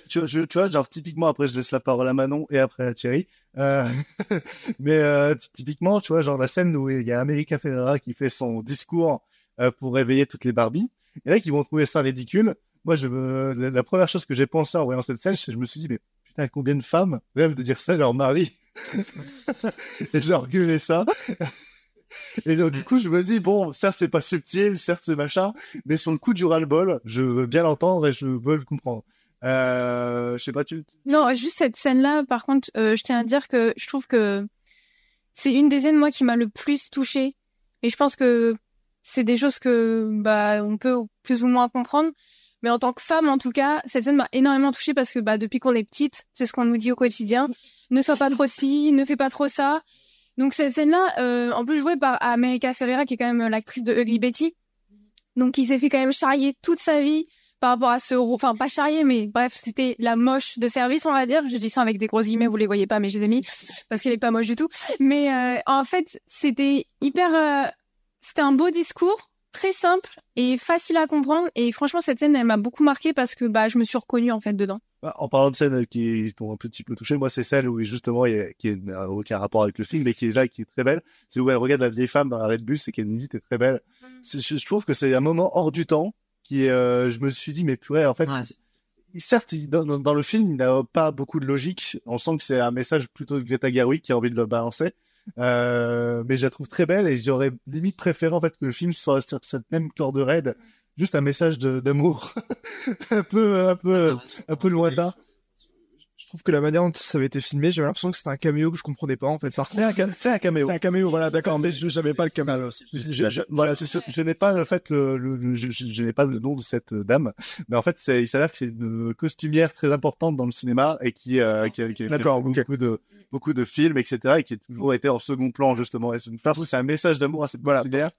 tu, je- tu vois, genre typiquement après je laisse la parole à Manon et après à Thierry. Euh, mais euh, ty- typiquement, tu vois, genre la scène où il y a America Ferrera qui fait son discours euh, pour réveiller toutes les Barbies. Et là, qui vont trouver ça ridicule. Moi, je la, la première chose que j'ai pensé en voyant cette scène, c'est que je me suis dit, mais putain, combien de femmes rêvent de dire ça à leur mari? Et leur gueulais ça. Et donc, du coup, je me dis, bon, certes, c'est pas subtil, certes, c'est machin, mais sur le coup du ras-le-bol, je veux bien l'entendre et je veux le comprendre. Euh, je sais pas, tu, Non, juste cette scène-là, par contre, euh, je tiens à dire que je trouve que c'est une des scènes, moi, qui m'a le plus touchée. Et je pense que c'est des choses que, bah, on peut plus ou moins comprendre. Mais en tant que femme, en tout cas, cette scène m'a énormément touchée parce que, bah, depuis qu'on est petite, c'est ce qu'on nous dit au quotidien. Ne sois pas trop ci, ne fais pas trop ça. Donc, cette scène-là, euh, en plus jouée par America Ferrera, qui est quand même l'actrice de Ugly Betty. Donc, il s'est fait quand même charrier toute sa vie par rapport à ce enfin pas charrier, mais bref, c'était la moche de service, on va dire. Je dis ça avec des gros guillemets, vous les voyez pas, mais je les ai mis parce qu'elle est pas moche du tout. Mais euh, en fait, c'était hyper, euh, c'était un beau discours. Très simple et facile à comprendre. Et franchement, cette scène, elle m'a beaucoup marqué parce que bah, je me suis reconnue en fait dedans. Bah, En parlant de scènes qui t'ont un petit peu touché, moi, c'est celle où justement, il y a, qui n'a aucun rapport avec le film, mais qui est là, qui est très belle. C'est où elle regarde la vieille femme dans l'arrêt de bus et qu'elle nous dit, t'es très belle. C'est- Je, je trouve que c'est un moment hors du temps qui, euh, je me suis dit, mais purée, en fait, certes, il- dans, dans- dans le film, il n'a pas beaucoup de logique. On sent que c'est un message plutôt de Greta Gerwig qui a envie de le balancer. Euh, mais je la trouve très belle et j'aurais limite préféré en fait que le film soit sur cette même corde raide, juste un message d'amour, un peu, un peu, un peu lointain. Je trouve que la manière dont ça avait été filmé, j'avais l'impression que c'était un caméo que je comprenais pas en fait. Par C'est un, ca- c'est un caméo. C'est un caméo, voilà, d'accord, mais je j'avais pas le caméo. Voilà, c'est ça. Je n'ai pas en fait le, le- le- je, n'ai pas le nom de cette dame, mais en fait, c'est, il s'avère que c'est une costumière très importante dans le cinéma et qui, euh, qui, a- qui a fait beaucoup de beaucoup de films, etc., et qui a toujours été en second plan justement. Et c'est un message d'amour à cette Voilà. costumière.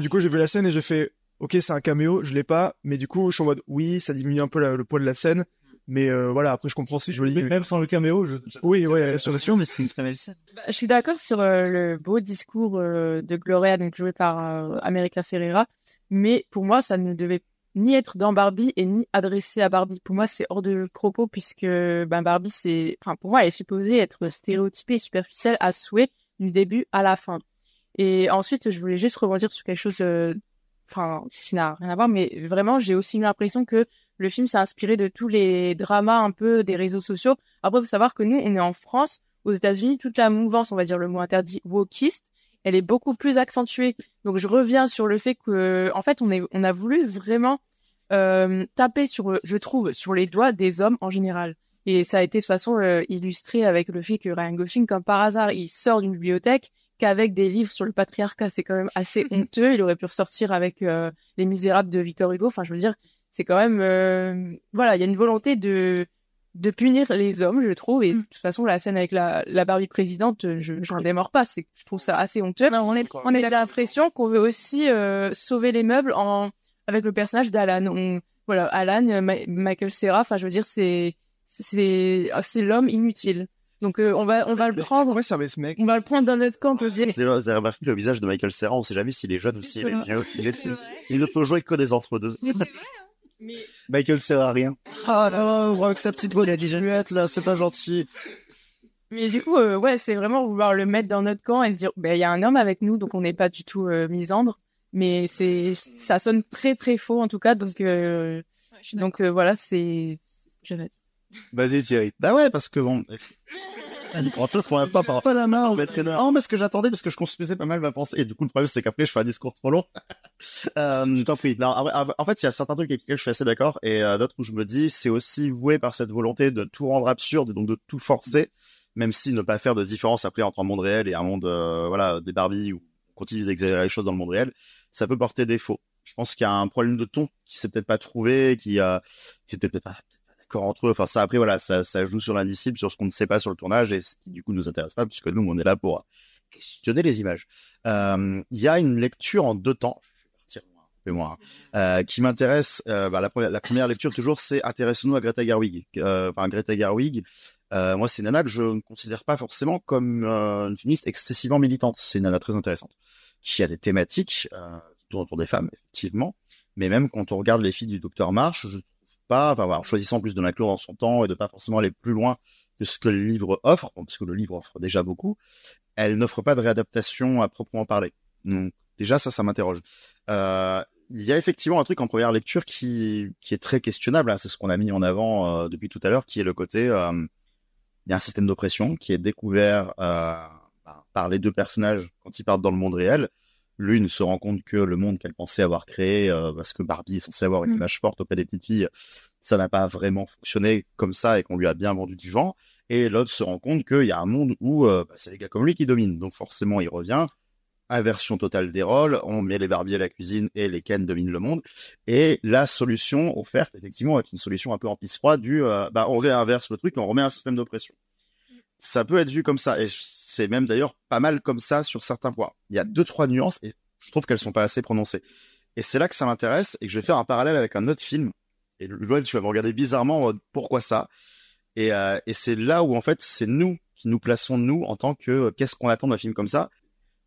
Du coup, j'ai vu la scène et j'ai fait, ok, c'est un caméo, je l'ai pas, mais du coup, je suis en mode, oui, ça diminue un peu la- le poids de la scène, mais euh, voilà, après, je comprends, c'est joli. Mais même sans le caméo, je, Oui, ouais, bien sûr, mais c'est une très belle scène. Bah, je suis d'accord sur euh, le beau discours euh, de Gloria, donc joué par euh, America Ferrera, mais pour moi, ça ne devait ni être dans Barbie et ni adressé à Barbie. Pour moi, c'est hors de propos puisque ben Barbie, c'est, enfin pour moi, elle est supposée être stéréotypée et superficielle à souhait du début à la fin. Et ensuite, je voulais juste rebondir sur quelque chose, de... enfin qui n'a rien à voir, mais vraiment, j'ai aussi eu l'impression que le film s'est inspiré de tous les dramas un peu des réseaux sociaux. Après, faut savoir que nous, on est en France aux États-Unis, toute la mouvance, on va dire le mot interdit, wokiste, elle est beaucoup plus accentuée. Donc je reviens sur le fait que, en fait, on, est, on a voulu vraiment euh, taper sur, je trouve, sur les doigts des hommes en général. Et ça a été de façon euh, illustré avec le fait que Ryan Gosling, comme par hasard, il sort d'une bibliothèque qu'avec des livres sur le patriarcat, c'est quand même assez honteux. Il aurait pu ressortir avec euh, Les Misérables de Victor Hugo. Enfin, je veux dire, c'est quand même, euh, voilà, il y a une volonté de de punir les hommes, je trouve. Et de toute façon, la scène avec la, la Barbie présidente, je j'en démords pas. C'est, je trouve ça assez honteux. on est, On a l'impression qu'on veut aussi euh, sauver les meubles en avec le personnage d'Alan. On- Voilà, Alan, euh, Ma- Michael Cera. Enfin, je veux dire, c'est c'est c'est l'homme inutile. Donc euh, on va on va le prendre. Ouais, ça ce mec. On va le prendre dans notre camp. Dire. Vous avez remarqué le visage de Michael Serra, on sait jamais s'il est jeune ou s'il est vieux. Il, est, il ne peut jouer que des entre-deux. Michael sert à rien. Ah là, avec sa petite voix, il a dit muette là, c'est pas gentil. Mais du coup, euh, ouais, c'est vraiment vouloir le mettre dans notre camp et se dire, ben il y a un homme avec nous, donc on n'est pas du tout euh, misandre. Mais c'est ça sonne très très faux en tout cas. Donc euh, donc euh, voilà, c'est Vas-y Thierry. Bah ouais, parce que bon. En fait, pour l'instant, par pas la main, être Non, mais ce que j'attendais, parce que je construisais pas mal ma pensée. Et du coup, le problème, c'est qu'après, je fais un discours trop long. euh, je t'en prie. Non, en fait, il y a certains trucs avec lesquels je suis assez d'accord, et euh, d'autres où je me dis, c'est aussi voué par cette volonté de tout rendre absurde, et donc de tout forcer, même si ne pas faire de différence après entre un monde réel et un monde, euh, voilà, des Barbie où on continue d'exagérer les choses dans le monde réel, ça peut porter défaut. Je pense qu'il y a un problème de ton qui s'est peut-être pas trouvé, qui, euh, qui s'est peut-être pas d'accord entre eux. Enfin, ça, après, voilà, ça, joue sur l'indicible, sur ce qu'on ne sait pas sur le tournage et ce qui, du coup, nous intéresse pas puisque nous, on est là pour questionner les images. Euh, Il y a une lecture en deux temps. Je vais partir hein, euh, qui m'intéresse. Euh, bah, la, première, lecture, toujours, c'est intéressons-nous à Greta Gerwig. Euh, enfin, Greta Gerwig, euh, moi, c'est nana que je ne considère pas forcément comme euh, une féministe excessivement militante. C'est une nana très intéressante qui a des thématiques euh, autour des femmes, effectivement. Mais même quand on regarde les filles du Docteur March, je pas, enfin, en choisissant plus de l'inclure dans son temps et de pas forcément aller plus loin que ce que le livre offre, parce que le livre offre déjà beaucoup, elle n'offre pas de réadaptation à proprement parler. Donc, déjà, ça, ça m'interroge. Euh, il y a effectivement un truc en première lecture qui, est très questionnable, hein, c'est ce qu'on a mis en avant euh, depuis tout à l'heure, qui est le côté, euh, il y a un système d'oppression qui est découvert par- par les deux personnages quand ils partent dans le monde réel. L'une se rend compte que le monde qu'elle pensait avoir créé, euh, parce que Barbie est censée avoir une Mm. image forte auprès des petites filles, ça n'a pas vraiment fonctionné comme ça et qu'on lui a bien vendu du vent. Et l'autre se rend compte qu'il y a un monde où euh, bah, c'est les gars comme lui qui dominent. Donc forcément, il revient. Inversion totale des rôles. On met les Barbies à la cuisine et les Ken dominent le monde. Et la solution offerte, effectivement, est une solution un peu en pisse froide du, euh, bah, on réinverse le truc on remet un système d'oppression. Ça peut être vu comme ça. Et c'est même d'ailleurs pas mal comme ça sur certains points. Il y a deux, trois nuances et je trouve qu'elles sont pas assez prononcées. Et c'est là que ça m'intéresse et que je vais faire un parallèle avec un autre film. Et Loël, tu vas me regarder bizarrement pourquoi ça? Et, euh, et c'est là où en fait c'est nous qui nous plaçons nous en tant que euh, qu'est-ce qu'on attend d'un film comme ça?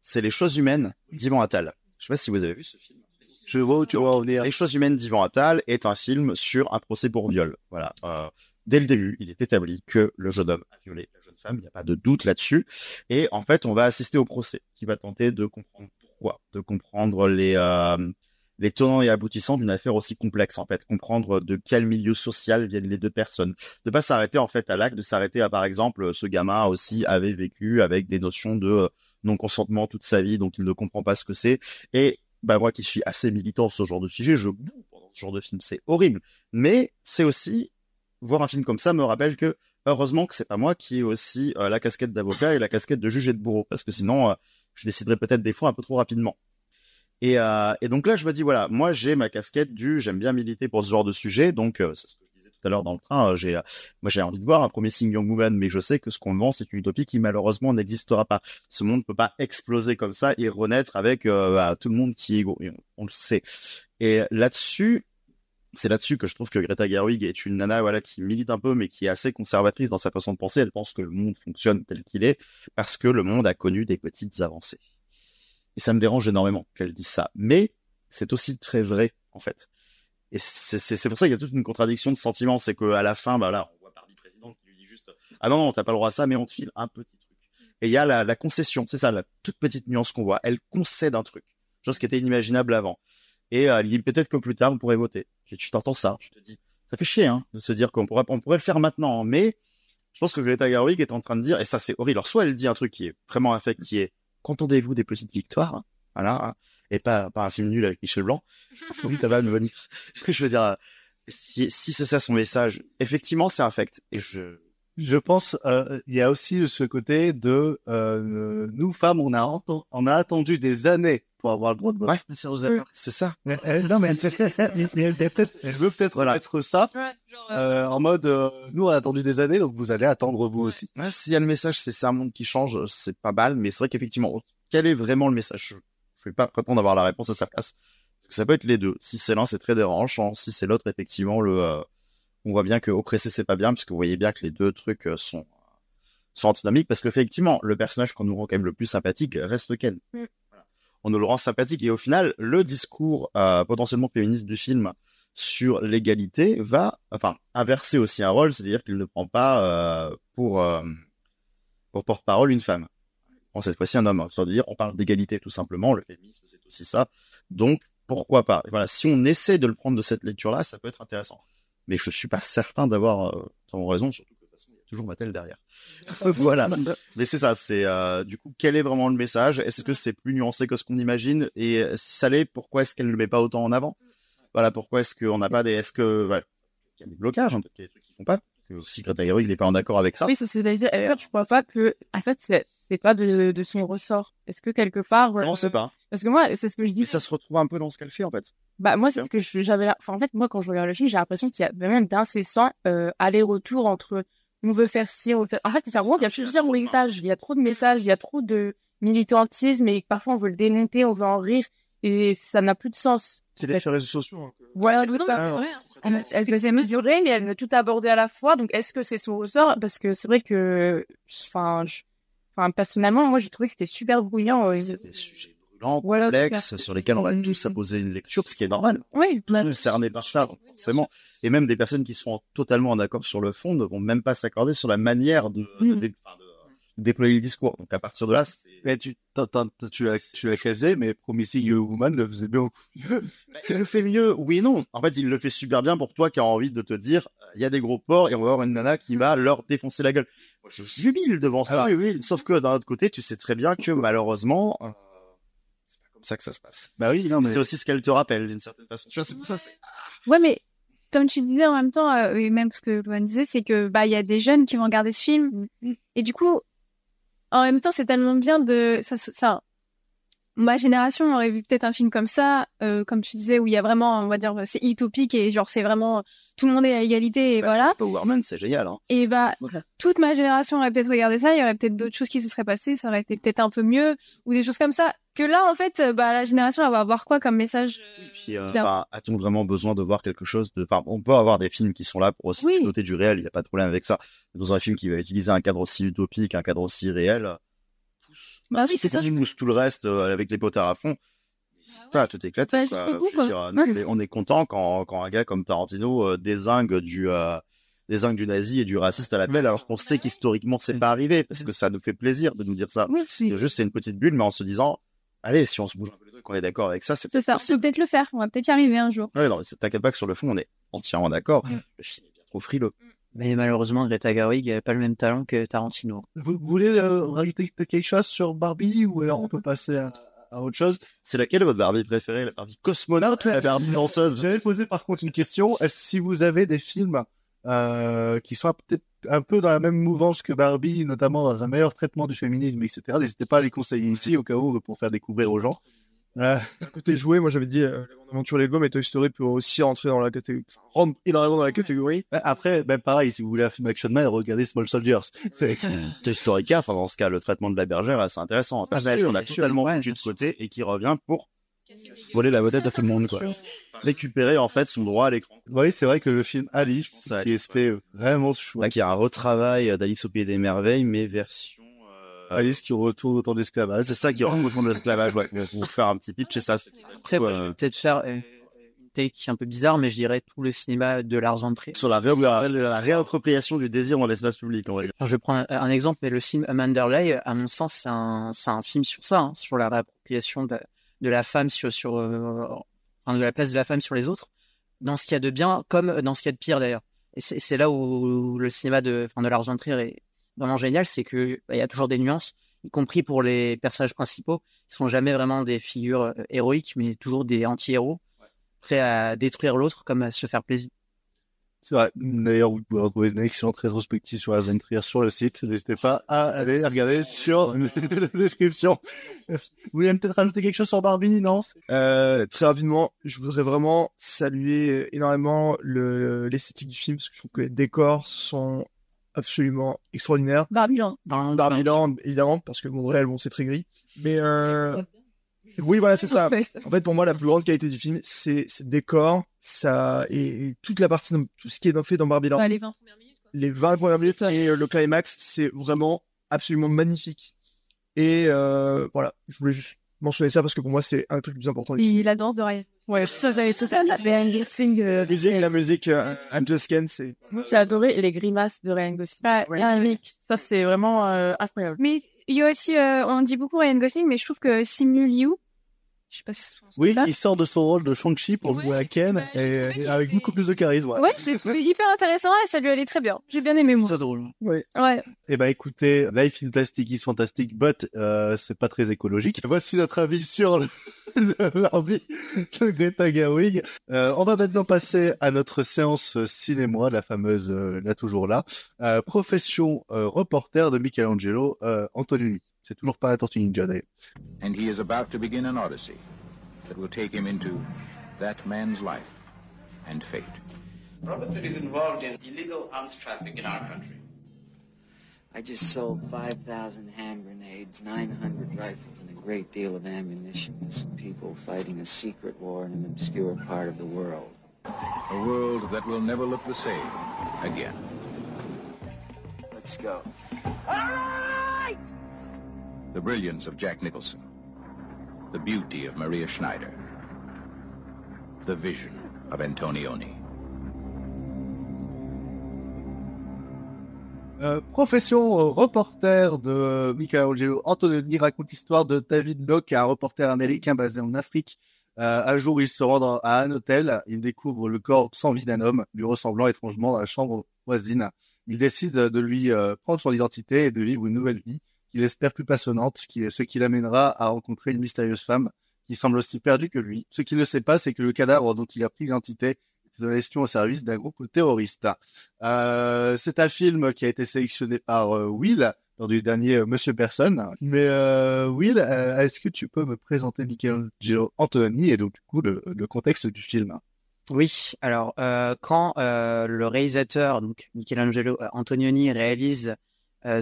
C'est les choses humaines d'Ivan Attal. Je sais pas si vous avez vu ce film. Je vois où tu vas en venir. Les choses humaines d'Ivan Attal est un film sur un procès pour viol. Voilà. Euh, dès le début, il est établi que le jeune homme a violé la jeune Il n'y a pas de doute là-dessus. Et en fait, on va assister au procès qui va tenter de comprendre pourquoi, de comprendre les euh, les tenants et aboutissants d'une affaire aussi complexe. En fait, comprendre de quel milieu social viennent les deux personnes. De pas s'arrêter en fait à l'acte, de s'arrêter à par exemple, ce gamin aussi avait vécu avec des notions de euh, non-consentement toute sa vie, donc il ne comprend pas ce que c'est. Et bah moi qui suis assez militant sur ce genre de sujet, je boue pendant ce genre de film, c'est horrible. Mais c'est aussi voir un film comme ça me rappelle que heureusement que c'est pas moi qui ai aussi euh, la casquette d'avocat et la casquette de juge et de bourreau, parce que sinon euh, je déciderais peut-être des fois un peu trop rapidement. Et, euh, et donc là je me dis voilà, moi j'ai ma casquette du j'aime bien militer pour ce genre de sujet, donc euh, c'est ce que je disais tout à l'heure dans le train, euh, j'ai moi j'ai envie de voir un premier Sing Young Woman, mais je sais que ce qu'on vend c'est une utopie qui malheureusement n'existera pas. Ce monde peut pas exploser comme ça et renaître avec euh, bah, tout le monde qui est Et on, on le sait. Et là-dessus, c'est là-dessus que je trouve que Greta Gerwig est une nana voilà qui milite un peu mais qui est assez conservatrice dans sa façon de penser. Elle pense que le monde fonctionne tel qu'il est parce que le monde a connu des petites avancées. Et ça me dérange énormément qu'elle dise ça. Mais c'est aussi très vrai en fait. Et c'est pour ça qu'il y a toute une contradiction de sentiments. C'est qu'à la fin, bah là, on voit Barbie présidente qui lui dit juste ah non non t'as pas le droit à ça mais on te file un petit truc. Et il y a la, la concession, c'est ça, la toute petite nuance qu'on voit. Elle concède un truc, chose qui était inimaginable avant. Et euh, elle dit peut-être que plus tard vous pourrez voter. Et tu t'entends ça, tu te dis, ça fait chier hein, de se dire qu'on pourrait, on pourrait le faire maintenant, mais je pense que Greta Gerwig est en train de dire, et ça c'est horrible. Alors soit elle dit un truc qui est vraiment affect, qui est contentez-vous des petites victoires, hein, voilà, et pas, pas un film nul avec Michel Blanc. oui, ça va me venir. je veux dire, si, si c'est ça son message, effectivement c'est affect. Et je, Je pense, euh, il y a aussi ce côté de euh, nous femmes, on a on a attendu des années pour avoir le droit de vote. c'est ça. Elle- non mais elle, elle- elle- elle- peut-être- elle veut peut-être mettre ça euh, en mode euh, nous on a attendu des années donc vous allez attendre vous aussi. Ouais, s'il y a le message, c'est c'est un monde qui change, c'est pas mal, mais c'est vrai qu'effectivement, quel est vraiment le message? Je je vais pas prétendre avoir la réponse à sa place. Parce que ça peut être les deux. Si c'est l'un, c'est très dérangeant. Si c'est l'autre, effectivement, le, euh, on voit bien que oppresser, c'est pas bien, puisque vous voyez bien que les deux trucs euh, sont, sont antinomiques, parce qu'effectivement, le personnage qu'on nous rend quand même le plus sympathique reste Ken. Mm. Voilà. On nous le rend sympathique, et au final, le discours euh, potentiellement féministe du film sur l'égalité va, enfin, inverser aussi un rôle, c'est-à-dire qu'il ne prend pas euh, pour, euh, pour porte-parole une femme. Bon, cette fois-ci un homme. Veut dire, on parle d'égalité tout simplement. Le féminisme, c'est aussi ça. Donc, pourquoi pas? Et Voilà, si on essaie de le prendre de cette lecture-là, ça peut être intéressant. Mais je suis pas certain d'avoir euh, raison, surtout que de toute façon, il y a toujours Mattel derrière. voilà. Mais c'est ça. C'est euh, du coup, quel est vraiment le message? Est-ce que c'est plus nuancé que ce qu'on imagine? Et euh, si ça l'est, pourquoi est-ce qu'elle ne le met pas autant en avant? Voilà, pourquoi est-ce qu'on n'a pas des Est-ce que il y a des blocages, hein, qu'il y a des trucs qui font pas si Greta Gerwig n'est pas en accord avec ça. Oui, c'est ce que j'allais dire. Que tu crois pas que, en fait, pas de, de son ressort? Est-ce que quelque part, Ça, on sait pas. Parce que moi, c'est ce que je dis. Mais ça se retrouve un peu dans ce qu'elle fait en fait. Bah moi c'est ce que j'avais là. Enfin en fait moi quand je regarde le film j'ai l'impression qu'il y a vraiment d'incessants euh, aller-retour entre on veut faire ci, on veut faire. En fait c'est vraiment il y a plusieurs messages, il y a trop de messages, il y a trop de militantisme et parfois on veut le démonter, on veut en rire et ça n'a plus de sens. C'est les réseaux sociaux. hein, Voilà, Non, c'est vrai, hein. Elle, elle faisait mesurer, mais elle veut tout aborder à la fois. Donc, est-ce que c'est son ressort? Parce que c'est vrai que, enfin, je- enfin, personnellement, moi, j'ai trouvé que c'était super brillant. euh, Des sujets brûlants, Voilà, complexes, sur lesquels on va Mhm. tous apposer une lecture, ce qui est normal. Oui, Tous concernés par ça, donc forcément. Et même des personnes qui sont totalement en accord sur le fond ne vont même pas s'accorder sur la manière de, euh, déployer le discours. Donc à partir de là, Mais tu, tu as, tu as casé, mais Promising Young Woman le faisait bien. Il le fait mieux, oui et non. En fait, il le fait super bien pour toi qui as envie de te dire, il y a des gros porcs et on va avoir une nana qui va leur défoncer la gueule. Moi, je jubile devant ça. Ah oui, oui. Sauf que d'un autre côté, tu sais très bien que malheureusement, euh, c'est pas comme ça que ça se passe. Bah oui, non mais C'est aussi ce qu'elle te rappelle d'une certaine façon. Tu vois, c'est pour ça, c'est Ouais, mais comme tu disais en même temps, euh, et même ce que Luan disait, c'est que bah il y a des jeunes qui vont regarder ce film et du coup, en même temps, c'est tellement bien de ça. Enfin, ma génération aurait vu peut-être un film comme ça, euh, comme tu disais, où il y a vraiment, on va dire, c'est utopique et genre c'est vraiment tout le monde est à égalité et voilà. Power Man, c'est génial. Hein. Et bah toute ma génération aurait peut-être regardé ça, il y aurait peut-être d'autres choses qui se seraient passées, ça aurait été peut-être un peu mieux ou des choses comme ça. Que là, en fait, bah la génération elle va avoir quoi comme message euh, Puis, euh, enfin, a-t-on vraiment besoin de voir quelque chose de, enfin, on peut avoir des films qui sont là pour aussi Oui. noter du réel, il n'y a pas de problème avec ça. Dans un film qui va utiliser un cadre aussi utopique, un cadre aussi réel, Bah oui, c'est ça. tu mousses tout le reste euh, avec les potards à fond. Pas tout éclaté. Bah, quoi. jusqu'au bout, Je veux quoi. dire, nous, on est- on est content quand, quand un gars comme Tarantino euh, désingue du euh, désingue du nazi et du raciste à la pelle, alors qu'on sait qu'historiquement c'est pas arrivé, parce que ça nous fait plaisir de nous dire ça. Oui, C'est juste c'est une petite bulle, mais en se disant, allez, si on se bouge un peu les qu'on est d'accord avec ça, c'est ça. On peut peut-être le faire. On va peut-être y arriver un jour. Ouais, non, t'inquiète pas que sur le fond, on est entièrement d'accord. Le film est bien trop frileux. Mais malheureusement, Greta Gerwig n'avait pas le même talent que Tarantino. Vous, vous voulez euh, rajouter quelque chose sur Barbie ou alors on peut passer à, à autre chose? C'est laquelle votre Barbie préférée La Barbie cosmonaute ou la Barbie danseuse? J'allais poser par contre une question. Est-ce si vous avez des films euh, qui sont peut-être un peu dans la même mouvance que Barbie, notamment dans un meilleur traitement du féminisme, etc. N'hésitez pas à les conseiller ici au cas où pour faire découvrir aux gens. Euh, Côté jouet, moi j'avais dit euh, l'aventure Lego, mais Toy Story peut aussi rentrer dans la catégorie, enfin, rentre énormément dans la catégorie. Ouais, Après, ben pareil, si vous voulez un film Action Man, regardez Small Soldiers. C'est Toy Story 4, enfin, dans ce cas, le traitement de la bergère, là, c'est intéressant. Un personnage sûr, qu'on a totalement Ouais, foutu de côté et qui revient pour voler la vedette à tout le monde, quoi. Récupérer, en fait, son droit à l'écran. oui, c'est vrai que le film Alice, Ça, qui est fait euh, vraiment Là, chouette. qui a un retravail d'Alice au Pays des Merveilles, mais version, euh, Alice qui retourne autour d'esclavage. c'est ça qui rend compte de l'esclavage, ouais. Pour faire un petit pitch, c'est ça. Après, moi, je euh, vais peut-être faire euh, une take un peu bizarre, mais je dirais tout le cinéma de Lars von Trier. sur la, ré- la, la réappropriation du désir dans l'espace public, dire. Alors, je prends un, un exemple, mais le film Manderley, à mon sens, c'est un, c'est un film sur ça, hein, sur la réappropriation de, de la femme sur, sur euh, enfin, de la place de la femme sur les autres, dans ce qu'il y a de bien, comme dans ce qu'il y a de pire d'ailleurs. Et c'est c'est là où le cinéma de, enfin, de Lars von Trier est vraiment génial, c'est que bah, il y a toujours des nuances, y compris pour les personnages principaux, qui sont jamais vraiment des figures euh, héroïques, mais toujours des anti-héros, prêts à détruire l'autre comme à se faire plaisir. C'est vrai. D'ailleurs, vous pouvez retrouver une excellente rétrospective sur von Trier sur le site. N'hésitez pas à aller regarder sur la description. Vous voulez peut-être rajouter quelque chose sur Barbie, non? Euh, très rapidement, je voudrais vraiment saluer euh, énormément le- l'esthétique du film, parce que je trouve que les décors sont absolument extraordinaires. Barbiland. Dans, Barbieland, évidemment, parce que bon, réel, bon, c'est très gris. Mais euh... oui, voilà, c'est ça. En fait, pour moi, la plus grande qualité du film, c'est le décor, ça et, et toute la partie, tout ce qui est fait dans Barbieland. Bah, les 20 premières minutes. quoi. les 20 premières minutes et euh, le climax, c'est vraiment absolument magnifique. Et euh, voilà, je voulais juste mentionner ça parce que pour moi, c'est un truc plus important. film. Et la danse de Ryan. Ouais, ça, j'avais ça, ça, Ryan Gosling. euh, La musique, la musique, euh, I'm Just Ken, c'est J'ai adoré les grimaces de Ryan Gosling. Ouais, Ryan Mick. Ça, c'est vraiment euh, incroyable. Mais il y a aussi, euh, on dit beaucoup Ryan Gosling, mais je trouve que Simu Liu, je sais pas si c'est Oui, ça. il sort de son rôle de Shang-Chi pour jouer à Ken bah, et, et avec était- beaucoup plus de charisme. ouais. Ouais, je l'ai trouvé hyper intéressant et ça lui allait très bien. J'ai bien aimé moi. C'est drôle. ouais. Ouais. Eh ben écoutez, Life in Plastic is fantastic, but euh, c'est pas très écologique. Voici notre avis sur le, de Greta Gerwig. Euh, on va maintenant passer à notre séance cinéma, la fameuse, euh, là toujours là, Euh, profession euh, reporter de Michelangelo euh, Antonioni. C'est toujours pas un Tortue Ninja d'ailleurs. and he is about to begin an odyssey that will take him into that man's life and fate. Robertson is involved in illegal arms traffic in our country. I just sold 5,000 hand grenades, 900 rifles, and a great deal of ammunition to some people fighting a secret war in an obscure part of the world. A world that will never look the same again. Let's go. The brilliance of Jack Nicholson. The beauty of Maria Schneider. The vision of Antonioni. Euh, profession euh, reporter de Michelangelo Antonioni raconte l'histoire de David Locke, un reporter américain basé en Afrique. Euh, un jour, il se rend à un hôtel, il découvre le corps sans vie d'un homme, lui ressemblant étrangement dans la chambre voisine. Il décide de lui euh, prendre son identité et de vivre une nouvelle vie qu'il espère plus passionnante, ce qui l'amènera à rencontrer une mystérieuse femme qui semble aussi perdue que lui. Ce qu'il ne sait pas, c'est que le cadavre dont il a pris l'identité est une gestion au service d'un groupe terroriste. Euh, c'est un film qui a été sélectionné par euh, Will lors du dernier euh, Monsieur Personne. Mais Will, est-ce que tu peux me présenter Michelangelo Antonioni et donc du coup le, le contexte du film? Oui, alors quand le réalisateur, donc Michelangelo Antonioni, réalise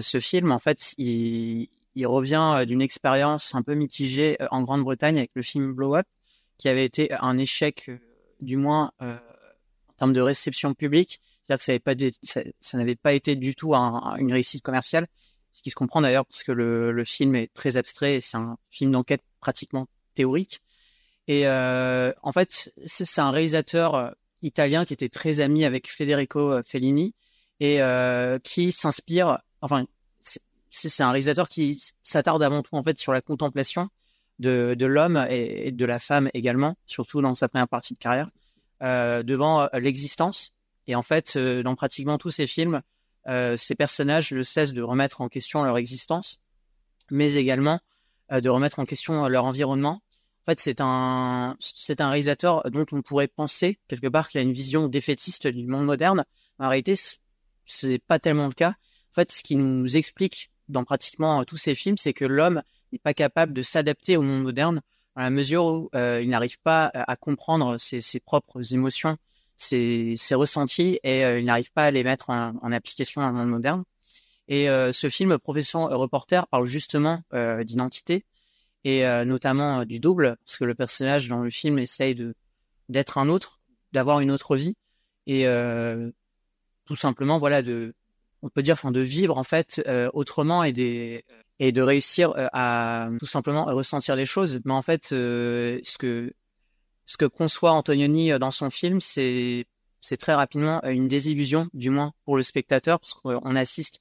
ce film, en fait, il, il revient euh, d'une expérience un peu mitigée euh, en Grande-Bretagne avec le film Blow Up, qui avait été un échec, euh, du moins euh, en termes de réception publique. C'est-à-dire que ça n'avait pas, ça, pas été du tout un- une réussite commerciale, ce qui se comprend d'ailleurs parce que le, le film est très abstrait et c'est un film d'enquête pratiquement théorique. Et euh, en fait, c'est un réalisateur euh, italien qui était très ami avec Federico euh, Fellini et euh, qui s'inspire. Enfin, c'est un réalisateur qui s'attarde avant tout en fait sur la contemplation de, l'homme et, de la femme également, surtout dans sa première partie de carrière, euh, devant euh, l'existence. Et en fait, euh, dans pratiquement tous ses films, ces personnages ne cessent de remettre en question leur existence, mais également de remettre en question leur environnement. En fait, c'est un, c'est un réalisateur dont on pourrait penser quelque part qu'il a une vision défaitiste du monde moderne. En réalité, c'est pas tellement le cas. En fait, ce qui nous explique dans pratiquement euh, tous ces films, c'est que l'homme n'est pas capable de s'adapter au monde moderne dans la mesure où euh, il n'arrive pas à à comprendre ses, ses propres émotions, ses, ses ressentis, et euh, il n'arrive pas à les mettre en, application dans le monde moderne. Et euh, ce film, Profession reporter, parle justement euh, d'identité et euh, notamment euh, du double, parce que le personnage dans le film essaye de d'être un autre, d'avoir une autre vie, et euh, tout simplement, voilà, de, on peut dire, enfin, de vivre en fait euh, autrement et des et de réussir euh, à tout simplement ressentir les choses. Mais en fait, euh, ce que ce que conçoit Antonioni euh, dans son film, c'est c'est très rapidement euh, une désillusion, du moins pour le spectateur, parce qu'on assiste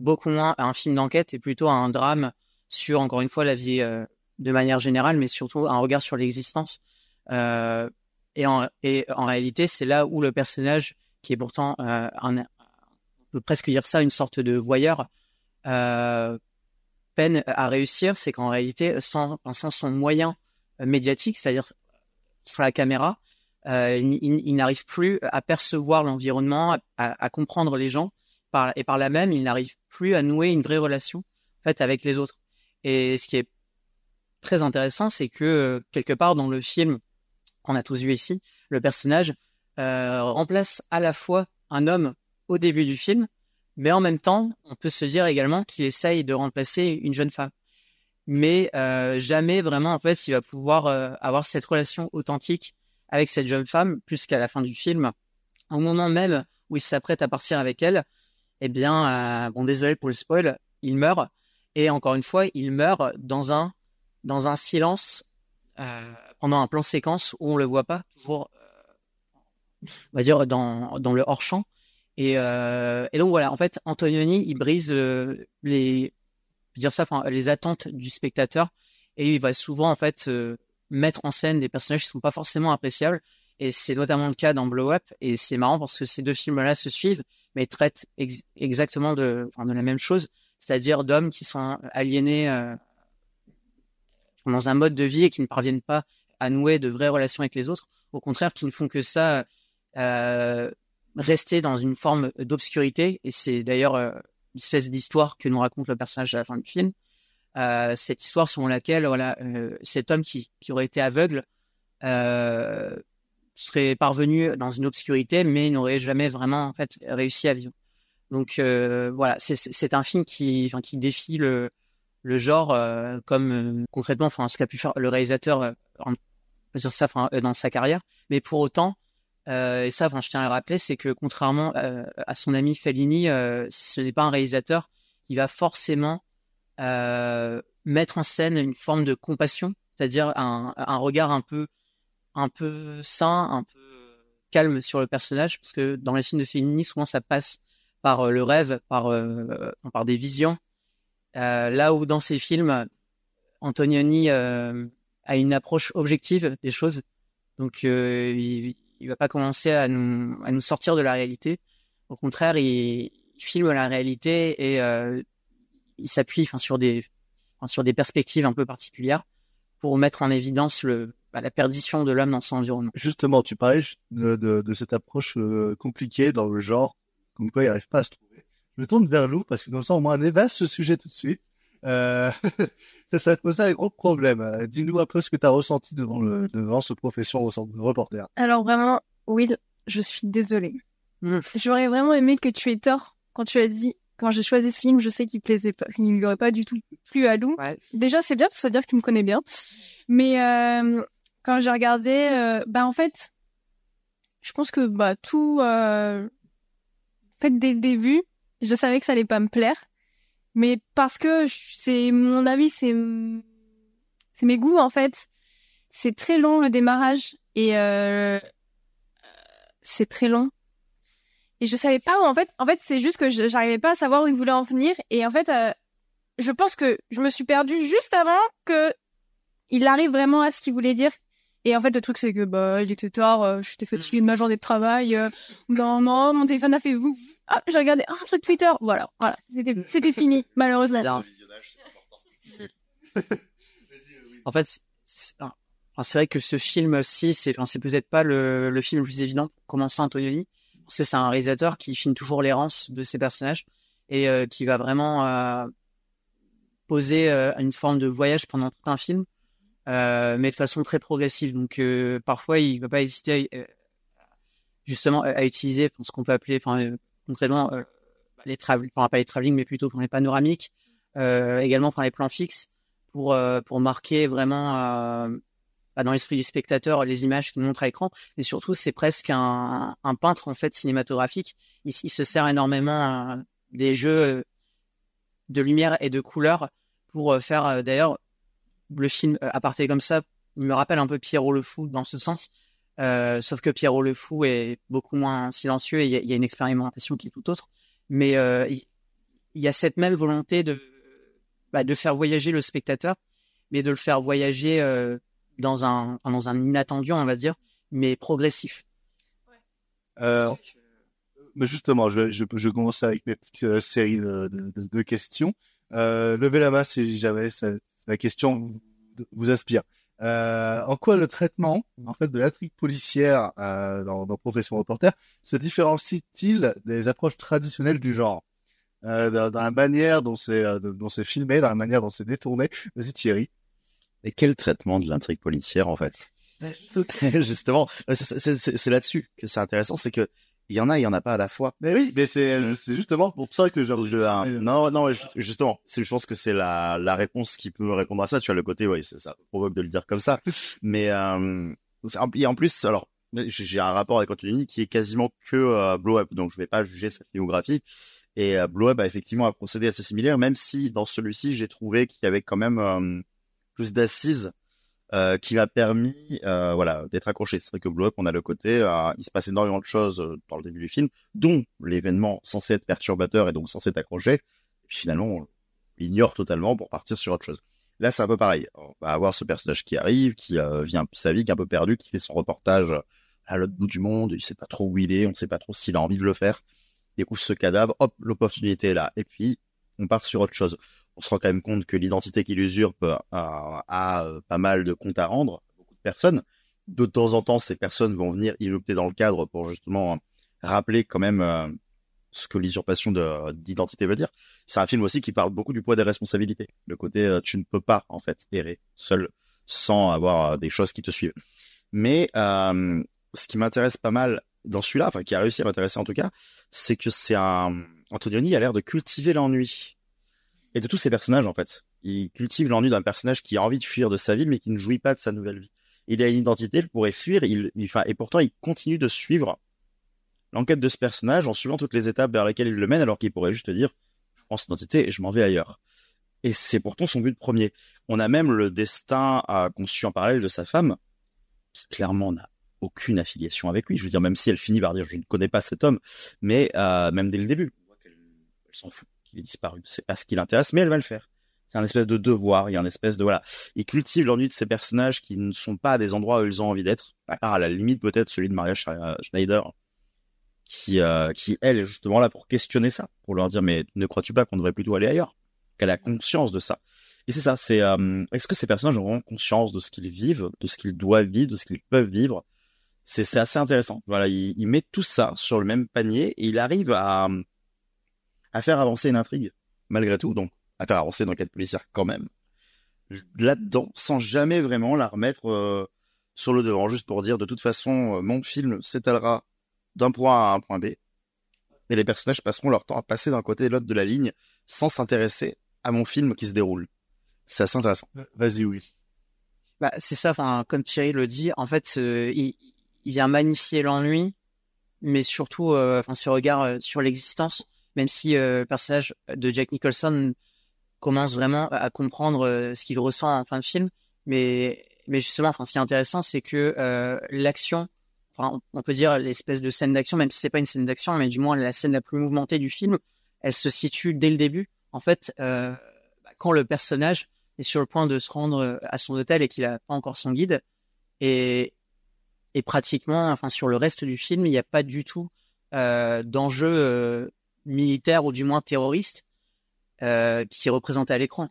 beaucoup moins à un film d'enquête et plutôt à un drame sur, encore une fois, la vie euh, de manière générale, mais surtout un regard sur l'existence. Euh, et, en, et en réalité, c'est là où le personnage, qui est pourtant euh, un, peut presque dire ça, une sorte de voyeur, euh, peine à réussir, c'est qu'en réalité, sans, sans son moyen euh, médiatique, c'est-à-dire sur la caméra, euh, il, n'arrive plus à percevoir l'environnement, à, à- comprendre les gens, par, et par là même, il n'arrive plus à nouer une vraie relation en fait avec les autres. Et ce qui est très intéressant, c'est que quelque part dans le film qu'on a tous vu ici, le personnage euh, remplace à la fois un homme au début du film, mais en même temps, on peut se dire également qu'il essaye de remplacer une jeune femme. Mais euh, jamais vraiment, en fait, il va pouvoir euh, avoir cette relation authentique avec cette jeune femme, plus qu'à la fin du film. Au moment même où il s'apprête à partir avec elle, eh bien, euh, bon, désolé pour le spoil, il meurt. Et encore une fois, il meurt dans un, dans un silence pendant un plan séquence où on le voit pas, toujours, on va dire, dans, dans le hors-champ. Et, euh, et donc voilà, en fait, Antonioni, il brise euh, les, dire ça, enfin, les attentes du spectateur et il va souvent en fait euh, mettre en scène des personnages qui sont pas forcément appréciables. Et c'est notamment le cas dans Blow Up. Et c'est marrant parce que ces deux films-là se suivent, mais traitent ex- exactement de, de la même chose, c'est-à-dire d'hommes qui sont aliénés euh, dans un mode de vie et qui ne parviennent pas à nouer de vraies relations avec les autres. Au contraire, qui ne font que ça, euh, rester dans une forme d'obscurité. Et c'est d'ailleurs euh, une espèce d'histoire que nous raconte le personnage à la fin du film. Euh, cette histoire selon laquelle voilà euh, cet homme qui, qui aurait été aveugle euh, serait parvenu dans une obscurité mais n'aurait jamais vraiment en fait réussi à vivre donc euh, voilà c'est un film qui qui défie le le genre euh, comme concrètement enfin ce qu'a pu faire le réalisateur en- dire ça dans sa carrière mais pour autant euh, et ça enfin je tiens à le rappeler c'est que contrairement euh, à son ami Fellini euh, ce n'est pas un réalisateur qui va forcément euh, mettre en scène une forme de compassion, c'est-à-dire un, un regard un peu, un peu sain, un peu calme sur le personnage, parce que dans les films de Fellini, souvent ça passe par euh, le rêve, par, euh, par des visions. Là où dans ces films, Antonioni a une approche objective des choses, donc il, il va pas commencer à nous, à nous sortir de la réalité. Au contraire, il, il filme la réalité et euh, il s'appuie enfin, sur des sur des perspectives un peu particulières pour mettre en évidence le bah, la perdition de l'homme dans son environnement. Justement, tu parlais de, cette approche euh, compliquée dans le genre, comme quoi il n'arrive pas à se trouver. Je me tourne vers Lou parce que comme ça, au moins, on évasse ce sujet tout de suite. Euh, ça, ça va te poser un gros problème. Dis-nous un peu ce que tu as ressenti devant, le, devant ce profession de reporter. Alors vraiment, Will, je suis désolée. J'aurais vraiment aimé que tu aies tort quand tu as dit quand j'ai choisi ce film, je sais qu'il plaisait pas, qu'il lui aurait pas du tout plu à Lou. Déjà, c'est bien parce que ça veut dire que tu me connais bien. Mais euh, quand j'ai regardé, euh, bah en fait, je pense que bah tout, euh, en fait dès le début, je savais que ça allait pas me plaire, mais parce que c'est mon avis, c'est c'est mes goûts en fait. c'est très long le démarrage et euh, c'est très long. Et je savais pas où en fait. En fait, c'est juste que j'arrivais pas à savoir où il voulait en venir. Et en fait, euh, je pense que je me suis perdue juste avant que il arrive vraiment à ce qu'il voulait dire. Et en fait, le truc c'est que bah il était tard, euh, j'étais fatiguée de ma journée de travail. Euh, non, non, mon téléphone a fait vous. Ah, j'ai regardé un truc Twitter. Voilà, voilà, c'était c'était fini malheureusement. En fait, c'est- c'est vrai que ce film aussi, c'est enfin, c'est peut-être pas le, le film le plus évident pour commencer Antonioni, parce que c'est un réalisateur qui filme toujours l'errance de ses personnages et euh, qui va vraiment euh, poser euh, une forme de voyage pendant tout un film, euh, mais de façon très progressive. Donc euh, parfois, il va pas hésiter à, justement à, à utiliser ce qu'on peut appeler, enfin concrètement euh, les travelling, pas les travelling, mais plutôt pour les panoramiques, euh, également pour les plans fixes pour euh, marquer vraiment bah, dans l'esprit du spectateur les images qu'il montre à l'écran. Et surtout c'est presque un, peintre en fait cinématographique. Il, il se sert énormément des jeux de lumière et de couleurs pour faire d'ailleurs le film à partir comme ça il me rappelle un peu Pierrot le fou dans ce sens euh, sauf que Pierrot le fou est beaucoup moins silencieux et il y, a- il y a une expérimentation qui est tout autre mais euh, il, y a cette même volonté de bah, de faire voyager le spectateur, mais de le faire voyager euh, dans un dans un inattendu, on va dire, mais progressif. Euh, mais justement, je vais, je, je vais commencer avec mes petites euh, séries de, de, de- de questions. Euh, levez la main si jamais ça- la question vous, vous inspire. Euh, en quoi le traitement, en fait, de l'intrigue policière euh, dans, dans Profession Reporter se différencie-t-il des approches traditionnelles du genre? Euh, dans, dans la manière dont c'est euh, dont c'est filmé, dans la manière dont c'est détourné. Vas-y Thierry. Et quel traitement de l'intrigue policière en fait? Justement, c'est- c'est c'est- c'est là-dessus que c'est intéressant, c'est que il y en a, il y en a pas à la fois. Mais oui, mais c'est c'est justement pour ça que j'ai Je- ah, non, non, justement, je pense que c'est la, la réponse qui peut répondre à ça. Tu as le côté, oui, ça provoque de le dire comme ça. Mais euh, et en plus, alors, j'ai un rapport avec Anthony qui est quasiment que euh, Blow Up, donc je vais pas juger cette filmographie. Et euh, Blow Up a effectivement un procédé assez similaire, même si dans celui-ci, j'ai trouvé qu'il y avait quand même euh, plus d'assises euh, qui m'a permis euh, voilà d'être accroché. C'est vrai que Blow Up, on a le côté, euh, il se passe énormément de choses euh, dans le début du film, dont l'événement censé être perturbateur et donc censé. Et puis finalement, on l'ignore totalement pour partir sur autre chose. Là, c'est un peu pareil. On va avoir ce personnage qui arrive, qui euh, vient sa vie, qui est un peu perdu, qui fait son reportage à l'autre bout du monde. Il sait pas trop où il est, on sait pas trop s'il a envie de le faire. Il découvre ce cadavre, hop, l'opportunité est là. Et puis, on part sur autre chose on se rend quand même compte que l'identité qu'il usurpe euh, a, a, euh, pas mal de comptes à rendre beaucoup de personnes. De temps en temps, ces personnes vont venir irrupter dans le cadre pour justement euh, rappeler quand même euh, ce que l'usurpation de- d'identité veut dire. C'est un film aussi qui parle beaucoup du poids des responsabilités. Le côté euh, tu ne peux pas en fait errer seul sans avoir des choses qui te suivent. Mais ce qui m'intéresse pas mal dans celui-là, enfin qui a réussi à m'intéresser en tout cas, c'est que c'est un Antonioni a l'air de cultiver l'ennui et de tous ces personnages en fait. Il cultive l'ennui d'un personnage qui a envie de fuir de sa ville mais qui ne jouit pas de sa nouvelle vie. Il a une identité, il pourrait fuir, il, il- et pourtant il continue de suivre l'enquête de ce personnage en suivant toutes les étapes vers lesquelles il le mène alors qu'il pourrait juste dire je prends cette identité et je m'en vais ailleurs. Et c'est pourtant son but premier. On a même le destin euh, conçu en parallèle de sa femme qui clairement n'a aucune affiliation avec lui. Je veux dire, même si elle finit par dire je ne connais pas cet homme, mais euh, même dès le début, elle s'en fout qu'il ait disparu. C'est pas ce qui l'intéresse, mais elle va le faire. C'est un espèce de devoir, il y a un espèce de voilà. Il cultive l'ennui de ces personnages qui ne sont pas à des endroits où ils ont envie d'être, à part à la limite peut-être celui de Maria Sch- Schneider, qui euh, qui elle est justement là pour questionner ça, pour leur dire mais ne crois-tu pas qu'on devrait plutôt aller ailleurs? Qu'elle a conscience de ça. Et c'est ça, c'est euh, est-ce que ces personnages ont conscience de ce qu'ils vivent, de ce qu'ils doivent vivre, de ce qu'ils peuvent vivre? C'est assez intéressant. Voilà, il, il met tout ça sur le même panier et il arrive à à faire avancer une intrigue malgré tout, donc à faire avancer une enquête policière quand même là-dedans, sans jamais vraiment la remettre euh, sur le devant, juste pour dire de toute façon, euh, mon film s'étalera d'un point A à un point B, et les personnages passeront leur temps à passer d'un côté et de l'autre de la ligne sans s'intéresser à mon film qui se déroule. C'est assez intéressant. Vas-y, oui. Bah, c'est ça, enfin, comme Thierry le dit, en fait, euh, il, il vient magnifier l'ennui, mais surtout, euh, enfin, ce regard euh, sur l'existence, même si euh, le personnage de Jack Nicholson commence vraiment à comprendre euh, ce qu'il ressent en fin de film, mais mais justement, enfin, ce qui est intéressant, c'est que euh, l'action, enfin, on, peut dire l'espèce de scène d'action, même si c'est pas une scène d'action, mais du moins la scène la plus mouvementée du film, elle se situe dès le début. En fait, bah, quand le personnage est sur le point de se rendre à son hôtel et qu'il a pas encore son guide, et, et pratiquement, enfin, sur le reste du film, il n'y a pas du tout euh, d'enjeu militaire ou du moins terroriste euh, qui est représenté à l'écran.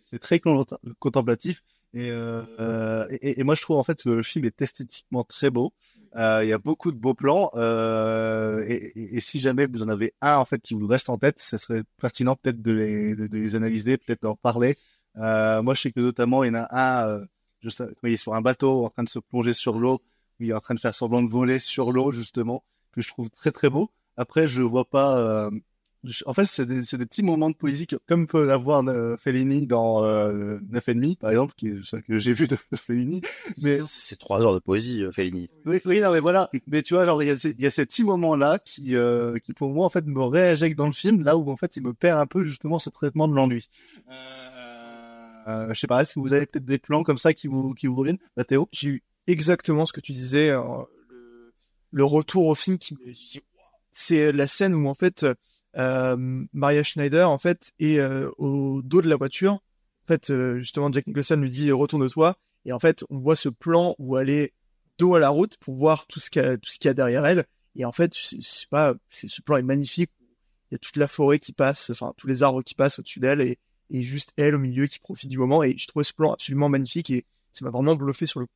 c'est très con- contemplatif et, euh, et, et moi je trouve en fait que le film est esthétiquement très beau. Euh, Il y a beaucoup de beaux plans euh, et, et- et si jamais vous en avez un en fait qui vous reste en tête, ça serait pertinent peut-être de les, de, de les analyser, peut-être d'en parler. Euh, moi je sais que notamment il y en a un, euh, juste quand il est sur un bateau en train de se plonger sur l'eau, où il est en train de faire semblant de voler sur l'eau justement, que je trouve très très beau. Après je vois pas euh, je- En fait, c'est des, c'est des petits moments de poésie que- comme peut l'avoir euh, Fellini dans euh, Neuf et demi, par exemple, qui est ce que j'ai vu de Fellini. Mais C'est trois heures de poésie, euh, Fellini. oui, oui, non, mais voilà. Mais tu vois, genre, il y a, ces- il y a ces petits moments-là qui, euh, qui pour moi, en fait, me réinjectent dans le film, là où, en fait, il me perd un peu, justement, ce traitement de l'ennui. Euh, je sais pas, est-ce que vous avez peut-être des plans comme ça qui vous, qui vous reviennent, Mathéo? J'ai eu exactement ce que tu disais, euh, le, le retour au film qui me. C'est la scène où en fait euh, Maria Schneider en fait est euh, au dos de la voiture. En fait, euh, justement, Jack Nicholson lui dit retourne-toi et en fait on voit ce plan où elle est dos à la route pour voir tout ce qu'il y a, derrière elle. Et en fait, ce plan est magnifique. Il y a toute la forêt qui passe, enfin tous les arbres qui passent au-dessus d'elle et, et juste elle au milieu qui profite du moment. Et je trouvais ce plan absolument magnifique et ça m'a vraiment bluffé sur le coup.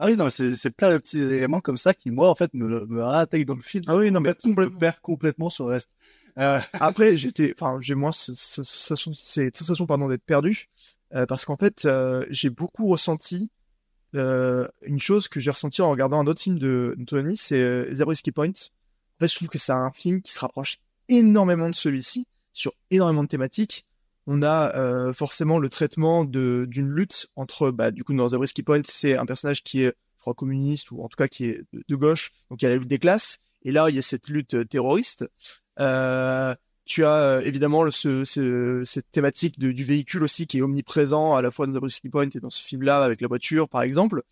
Ah oui, non, c'est, c'est plein de petits éléments comme ça qui, moi, en fait, me, me réintègrent dans le film. Ah oui, non, mais complètement, perd complètement sur le reste. Euh, Après, j'étais, enfin, j'ai moins ce- ce- ce- sensation, cette sensation, pardon, d'être perdu, euh, parce qu'en fait, euh, j'ai beaucoup ressenti euh, une chose que j'ai ressenti en regardant un autre film de Tony, c'est euh, Zabriskie Point. En fait, je trouve que c'est un film qui se rapproche énormément de celui-ci sur énormément de thématiques. On a euh, forcément le traitement d'une lutte entre, bah, du coup, dans Zabriskie Point, c'est un personnage qui est, je crois, communiste ou en tout cas qui est de, gauche, donc il y a la lutte des classes. Et là, il y a cette lutte euh, terroriste. Euh, tu as euh, évidemment ce, ce- cette thématique du véhicule aussi qui est omniprésent à la fois dans Zabriskie Point et dans ce film-là avec la voiture, par exemple.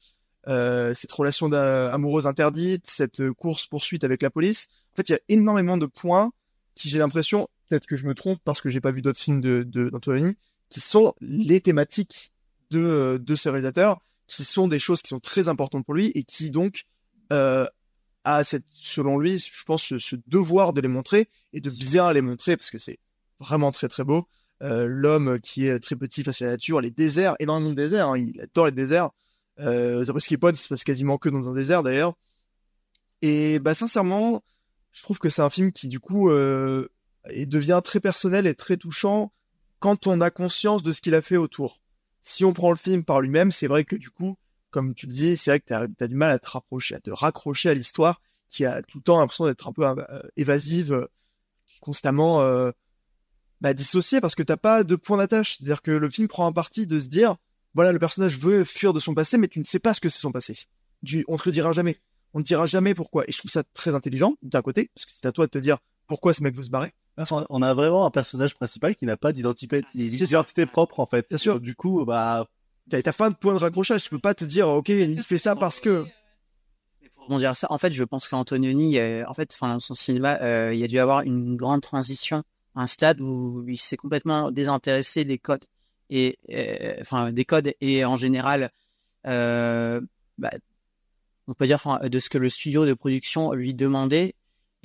Euh, cette relation amoureuse interdite, cette euh, course poursuite avec la police. En fait, il y a énormément de points qui, j'ai l'impression, peut-être que je me trompe parce que j'ai pas vu d'autres films de de- d'Antonioni, qui sont les thématiques de euh, de ce réalisateur, qui sont des choses qui sont très importantes pour lui et qui donc euh, a cette, selon lui, je pense, ce, ce devoir de les montrer et de bien les montrer parce que c'est vraiment très très beau. Euh, L'homme qui est très petit face à la nature, les déserts, énormément de déserts, hein, il adore les déserts. Euh, Zabriskie il se passe quasiment que dans un désert d'ailleurs. Et bah sincèrement, je trouve que c'est un film qui du coup euh, et devient très personnel et très touchant quand on a conscience de ce qu'il a fait autour. Si on prend le film par lui-même, c'est vrai que du coup, comme tu le dis, c'est vrai que t'as as du mal à te rapprocher, à te raccrocher à l'histoire qui a tout le temps l'impression d'être un peu euh, évasive, euh, constamment euh, bah, dissociée parce que t'as pas de point d'attache. C'est-à-dire que le film prend un parti de se dire, voilà, le personnage veut fuir de son passé, mais tu ne sais pas ce que c'est son passé. Du, on te le dira jamais. On ne dira jamais pourquoi. Et je trouve ça très intelligent d'un côté, parce que c'est à toi de te dire pourquoi ce mec veut se barrer. On a vraiment un personnage principal qui n'a pas d'identité, d'identité propre, en fait. Bien sûr. Du coup, bah, T'as t'as pas de point de raccrochage. Tu peux pas te dire, ok, il fait ça parce que. Pour rebondir à ça, en fait, je pense qu'Antonioni, euh, en fait, enfin, dans son cinéma, euh, il y a dû avoir une grande transition, un stade où il s'est complètement désintéressé des codes et, euh, enfin, des codes et en général, euh, bah, on peut dire enfin, de ce que le studio de production lui demandait.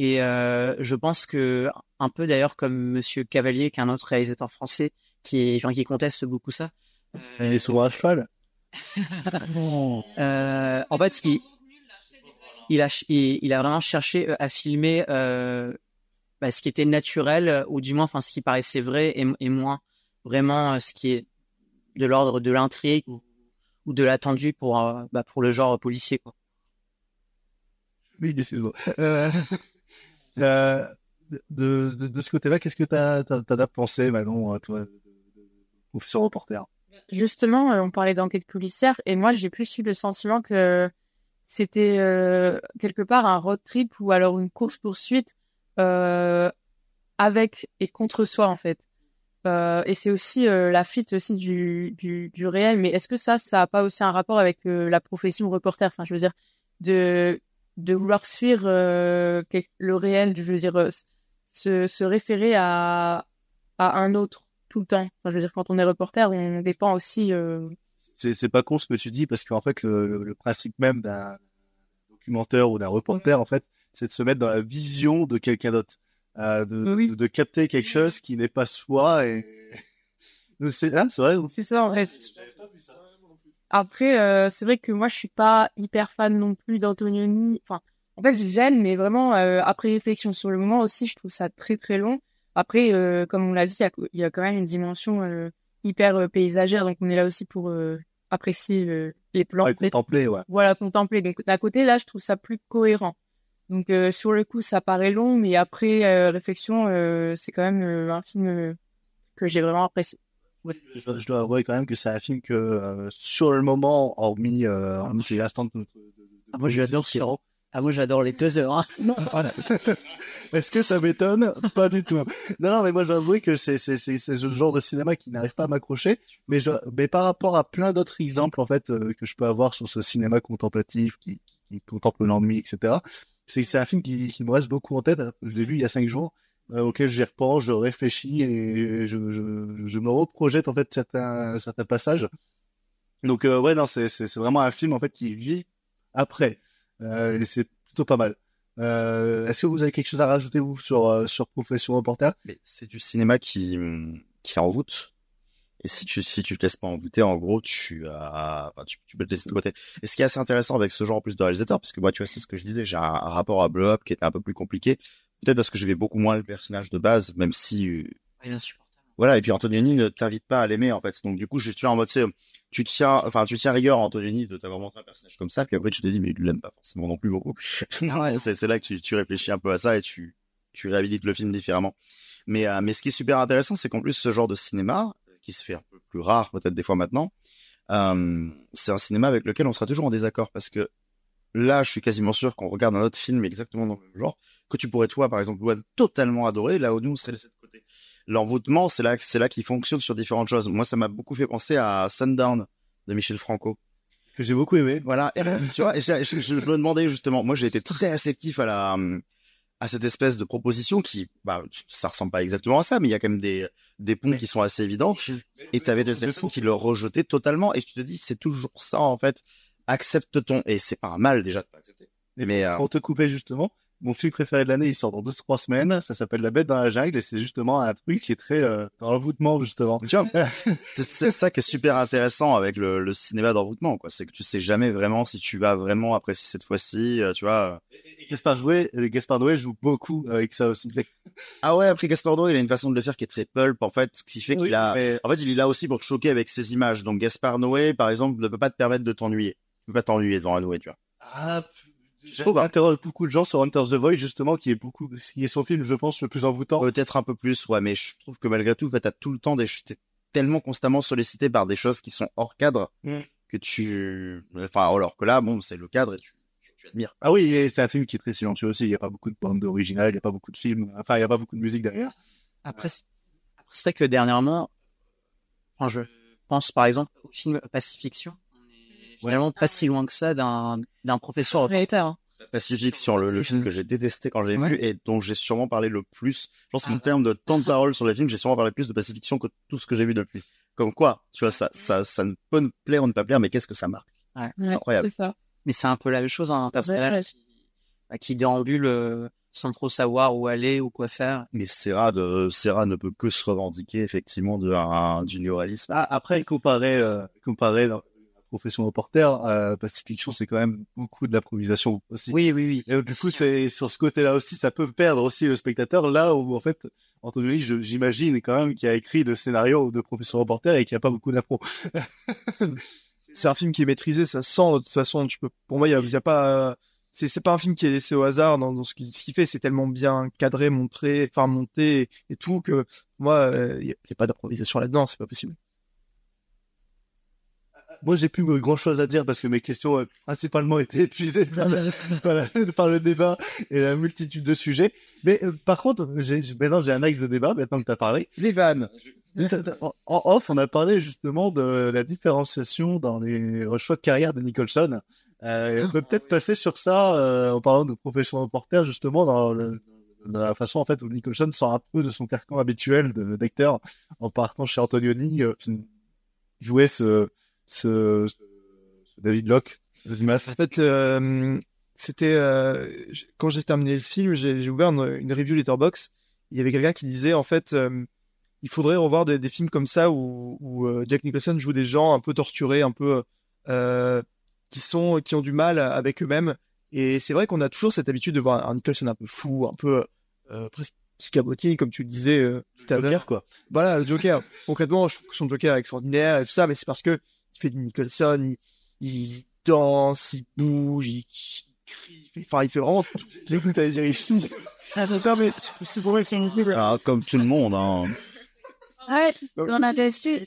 Et euh, je pense que un peu d'ailleurs comme Monsieur Cavalier, qui est un autre réalisateur français, qui est, enfin, qui conteste beaucoup ça. il est souvent à cheval. Euh, en fait, il a, ch- il, il a vraiment cherché euh, à filmer euh, bah, ce qui était naturel, euh, ou du moins, enfin, ce qui paraissait vrai, et, et moins vraiment euh, ce qui est de l'ordre de l'intrigue ou, ou de l'attendu pour, euh, bah, pour le genre policier. Quoi. Oui, excuse-moi. Euh, euh, de, de, ce côté-là, qu'est-ce que t'as, t'as pensé, Manon, toi, professeur reporter? Justement, euh, on parlait d'enquête policière et moi j'ai plus eu le sentiment que c'était euh, quelque part un road trip ou alors une course poursuite euh, avec et contre soi en fait. Et c'est aussi la fuite aussi du, du, du réel. Mais est-ce que ça, ça a pas aussi un rapport avec la profession reporter? Enfin, je veux dire, de de vouloir suivre euh, le réel, je veux dire, euh, se, se référer à à un autre tout le temps. Enfin, je veux dire, quand on est reporter, on dépend aussi. Euh... C'est c'est pas con ce que tu dis parce qu'en fait le, le, le principe même d'un documentaire ou d'un reporter en fait, c'est de se mettre dans la vision de quelqu'un d'autre, euh, de, de, de capter quelque chose qui n'est pas soi et c'est ah, c'est vrai. C'est ça en fait. Après, euh, c'est vrai que moi, je suis pas hyper fan non plus d'Antonioni. Enfin, en fait, j'aime, mais vraiment, euh, après réflexion sur le moment aussi, je trouve ça très très long. Après, euh, comme on l'a dit, il y a- il y, a quand même une dimension euh, hyper euh, paysagère, donc on est là aussi pour euh, apprécier euh, les plans. Ouais, contempler, ouais. Voilà, contempler. Donc d'un côté, là, je trouve ça plus cohérent. Donc euh, sur le coup, ça paraît long, mais après euh, réflexion, euh, c'est quand même un film que j'ai vraiment apprécié. Oui, je, dois- je dois avouer quand même que c'est un film que euh, sur le moment, hormis, euh, hormis ces instants de, de- Ah, moi, j'adore ce Ah, moi, j'adore les deux heures. hein. Non, voilà. Est-ce que ça m'étonne? Pas du tout. Non, non, mais moi, j'avoue que c'est ce genre de cinéma qui n'arrive pas à m'accrocher. Mais je, mais par rapport à plein d'autres exemples en fait euh, que je peux avoir sur ce cinéma contemplatif qui, qui, qui contemple l'ennui, etc. C'est un film qui, qui me reste beaucoup en tête. Je l'ai vu il y a cinq jours, auquel j'y repense, je réfléchis et je, je, je me reprojette en fait certains certains passages. Donc euh, ouais, non, c'est c'est c'est vraiment un film en fait qui vit après. Euh, et c'est plutôt pas mal. Euh, Est-ce que vous avez quelque chose à rajouter vous sur euh, sur Profession Reporter Mais c'est du cinéma qui qui envoûte. Et si tu si tu te laisses pas envoûter, en gros, tu as, enfin, tu, tu peux te laisser de côté. Et ce qui est assez intéressant avec ce genre en plus de réalisateur, parce que moi, tu vois, c'est ce que je disais, j'ai un, un rapport à Blow Up qui était un peu plus compliqué. Peut-être parce que j'aimais beaucoup moins le personnage de base, même si euh, Il est insupportable. voilà, et puis Antonioni ne t'invite pas à l'aimer en fait. Donc du coup, je suis là en mode, tu tiens, enfin, tu tiens rigueur à Antonioni de t'avoir montré un personnage comme ça, puis après tu te dis, mais il l'aime pas forcément non plus beaucoup. c'est c'est là que tu, tu réfléchis un peu à ça et tu tu réhabilites le film différemment. Mais euh, mais ce qui est super intéressant, c'est qu'en plus ce genre de cinéma euh, qui se fait un peu plus rare peut-être des fois maintenant, euh, c'est un cinéma avec lequel on sera toujours en désaccord parce que là, je suis quasiment sûr qu'on regarde un autre film exactement dans le même genre que tu pourrais toi, par exemple, Louane, totalement adorer, là où nous on serait laissé de côté. L'envoûtement, c'est là, c'est là qu'il fonctionne sur différentes choses. Moi, ça m'a beaucoup fait penser à Sundown de Michel Franco. Que j'ai beaucoup aimé. Voilà. Et, tu vois, et je, je- je me demandais justement, moi, j'ai été très réceptif à la, à cette espèce de proposition qui, bah, ça ressemble pas exactement à ça, mais il y a quand même des, des ponts qui sont assez évidents. Et tu avais des personnes qui le rejetaient totalement. Et tu te dis, c'est toujours ça, en fait. Accepte-t-on. Et c'est pas un mal, déjà, de pas accepter. Mais, euh, Pour te couper justement, mon film préféré de l'année, il sort dans deux trois semaines. Ça s'appelle La Bête dans la jungle et c'est justement un truc qui est très euh, dans l'envoûtement justement. C'est ça qui est super intéressant avec le, le cinéma d'envoûtement, quoi. C'est que tu sais jamais vraiment si tu vas vraiment apprécier cette fois-ci, euh, tu vois. Et Gaspard Jouet, euh, Gaspard Noé joue beaucoup avec ça aussi. Ah ouais, après Gaspard Noé, il a une façon de le faire qui est très pulp, en fait, ce qui fait qu'il a, mais- en fait, il est là aussi pour te choquer avec ses images. Donc Gaspard Noé, par exemple, ne peut pas te permettre de t'ennuyer. Pas t'ennuyer devant un Noé, tu vois. Ah, je trouve interroge beaucoup de gens sur Hunter the Void justement qui est beaucoup, qui est son film, je pense, le plus envoûtant. Peut-être un peu plus, ouais, mais je trouve que malgré tout, en fait, t'as tout le temps des, t'es tellement constamment sollicité par des choses qui sont hors cadre Mm. que tu, enfin, alors que là, bon, c'est le cadre et tu, tu, tu admires. Ah oui, et c'est un film qui est très silencieux aussi. Il n'y a pas beaucoup de bande originale, il n'y a pas beaucoup de films. Enfin, il n'y a pas beaucoup de musique derrière. Après, c'est après, c'est vrai que dernièrement, quand je pense par exemple au film Pacifiction, finalement pas si loin que ça d'un d'un professeur Réalisateur, hein. Pacifique sur le, le film que j'ai détesté quand j'ai vu et dont j'ai sûrement parlé le plus. Je pense qu'en termes de temps de parole sur les films, j'ai sûrement parlé plus de Pacifiction que tout ce que j'ai vu depuis. Comme quoi, tu vois, ça, ça, ça ne peut ne plaire ou ne pas plaire, mais qu'est-ce que ça marque? Ouais. C'est incroyable. Ça. Mais c'est un peu la même chose, hein, un personnage ouais. qui, bah, qui déambule euh, sans trop savoir où aller ou quoi faire. Mais Serra, de, Serra ne peut que se revendiquer effectivement de, un, du néoréalisme. Ah, après, comparé, euh, comparé profession reporter, euh, Pacifiction, c'est quand même beaucoup de l'improvisation aussi. Oui, oui, oui. Et euh, du coup, c'est sur ce côté-là aussi, ça peut perdre aussi le spectateur. Là où en fait, Anthony, j'imagine quand même qu'il a écrit le scénario de profession reporter et qu'il n'y a pas beaucoup d'impro. c'est un film qui est maîtrisé, ça se sent de toute façon. Tu peux, pour moi, il y y a pas, c'est c'est pas un film qui est laissé au hasard dans, dans ce qu'il ce fait. C'est tellement bien cadré, montré, enfin monté et, et tout que moi, euh, il y, a- il y a pas d'improvisation là-dedans, c'est pas possible. Moi j'ai plus grand chose à dire parce que mes questions euh, principalement étaient épuisées par, la- par la- par le débat et la multitude de sujets. Mais euh, par contre, j'ai, maintenant j'ai un axe de débat maintenant que tu as parlé. Les vannes. En off, on a parlé justement de la différenciation dans les choix de carrière de Nicholson. Euh, on peut peut-être passer sur ça euh, en parlant de profession reporter justement dans, le- la façon en fait où Nicholson sort un peu de son carcan habituel d'acteur en partant chez Antonioni euh, qui jouait ce, ce, ce, David Locke. En fait, euh, c'était euh, quand j'ai terminé le film, j'ai ouvert une, une review Letterbox. Il y avait quelqu'un qui disait en fait, euh, il faudrait revoir des, des films comme ça où, où euh, Jack Nicholson joue des gens un peu torturés, un peu euh, qui sont qui ont du mal avec eux-mêmes. Et c'est vrai qu'on a toujours cette habitude de voir un Nicholson un peu fou, un peu euh, presque cabotine, comme tu le disais euh, tout à l'heure. Quoi. Voilà, le Joker. Concrètement, je trouve que son Joker est extraordinaire et tout ça, mais c'est parce que il fait du Nicholson, il, il danse, il bouge, il, il crie, il fait, enfin, il fait vraiment tout. Que t'allais dire il chie. Ah, non, mais c'est pour moi, c'est une Ah, comme tout le monde, hein. Ouais, on avait su.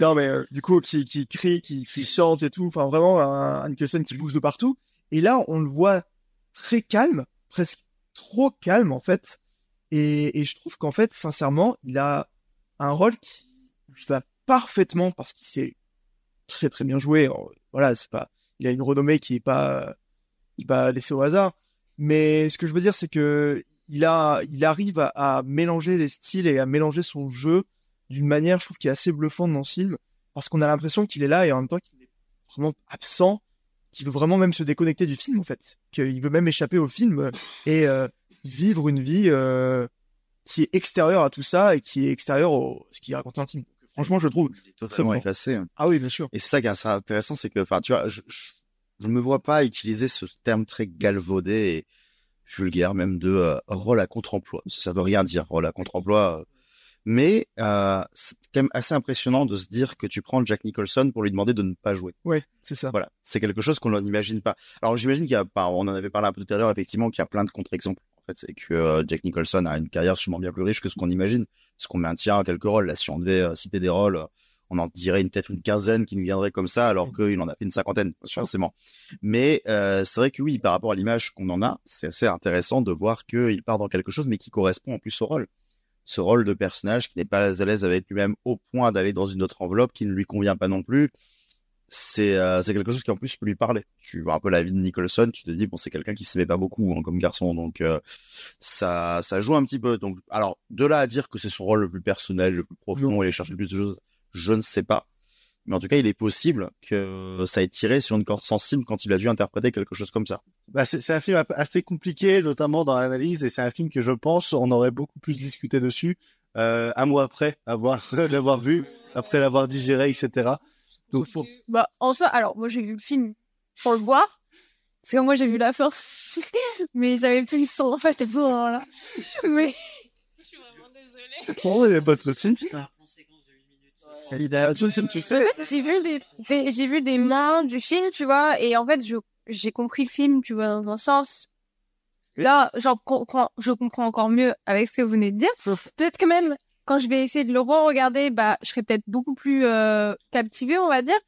Non, mais euh, du coup, qui, qui crie, qui, qui chante et tout. Enfin, vraiment, un, un Nicholson qui bouge de partout. Et là, on le voit très calme, presque trop calme, en fait. Et, et je trouve qu'en fait, sincèrement, il a un rôle qui lui va parfaitement parce qu'il sait très très bien. Alors, Voilà, c'est pas, il a une renommée qui est pas, il est pas laissée au hasard. Mais ce que je veux dire, c'est que il a, il arrive à, mélanger les styles et à mélanger son jeu d'une manière, je trouve, qui est assez bluffante dans ce film, parce qu'on a l'impression qu'il est là et en même temps qu'il est vraiment absent, qu'il veut vraiment même se déconnecter du film, en fait, qu'il veut même échapper au film et euh, vivre une vie euh, qui est extérieure à tout ça et qui est extérieure au ce qu'il raconte dans le. Franchement, je trouve totalement effacé. Ah oui, bien sûr. Et c'est ça qui est intéressant, c'est que, enfin, tu vois, je, je, je me vois pas utiliser ce terme très galvaudé et vulgaire même de euh, rôle à contre-emploi. Ça, veut rien dire, rôle à contre-emploi. euh. Mais euh, c'est quand même assez impressionnant de se dire que tu prends Jack Nicholson pour lui demander de ne pas jouer. Ouais, c'est ça. Voilà, c'est quelque chose qu'on n'imagine pas. Alors j'imagine qu'il y a, on en avait parlé un peu tout à l'heure, effectivement, qu'il y a plein de contre-exemples. Fait, c'est que euh, Jack Nicholson a une carrière sûrement bien plus riche que ce qu'on imagine, parce qu'on maintient quelques rôles. Là, si on devait euh, citer des rôles, euh, on en dirait peut-être une quinzaine qui nous viendraient comme ça, alors qu'il en a fait une cinquantaine, forcément. Mais euh, c'est vrai que oui, par rapport à l'image qu'on en a, c'est assez intéressant de voir qu'il part dans quelque chose, mais qui correspond en plus au rôle. Ce rôle de personnage qui n'est pas à l'aise avec lui-même au point d'aller dans une autre enveloppe qui ne lui convient pas non plus. C'est euh, quelque chose qui en plus peut lui parler. Tu vois un peu la vie de Nicholson, tu te dis bon c'est quelqu'un qui s'aimait pas beaucoup hein, comme garçon, donc euh, ça ça joue un petit peu. Donc alors de là à dire que c'est son rôle le plus personnel, le plus profond, et aller chercher le plus de choses, je ne sais pas. Mais en tout cas, il est possible que ça ait tiré sur une corde sensible quand il a dû interpréter quelque chose comme ça. Bah, c'est c'est un film assez compliqué, notamment dans l'analyse, et c'est un film que je pense on aurait beaucoup plus discuté dessus euh, un mois après avoir l'avoir vu, après l'avoir digéré, etc. Donc, faut- Bah, en soi, alors, moi, j'ai vu le film pour le voir. Parce que moi, j'ai vu la fin. mais j'avais plus le son, en fait, à ce moment-là. Mais. Oh, il y a pas de tu, tu sais, j'ai vu des, des- j'ai vu des mains du film, tu vois, et en fait, je, j'ai compris le film, tu vois, dans un sens. Là, j'en comprends, je comprends encore mieux avec ce que vous venez de dire. Peut-être que même, quand je vais essayer de le re-regarder, bah, je serai peut-être beaucoup plus, euh, captivée, on va dire.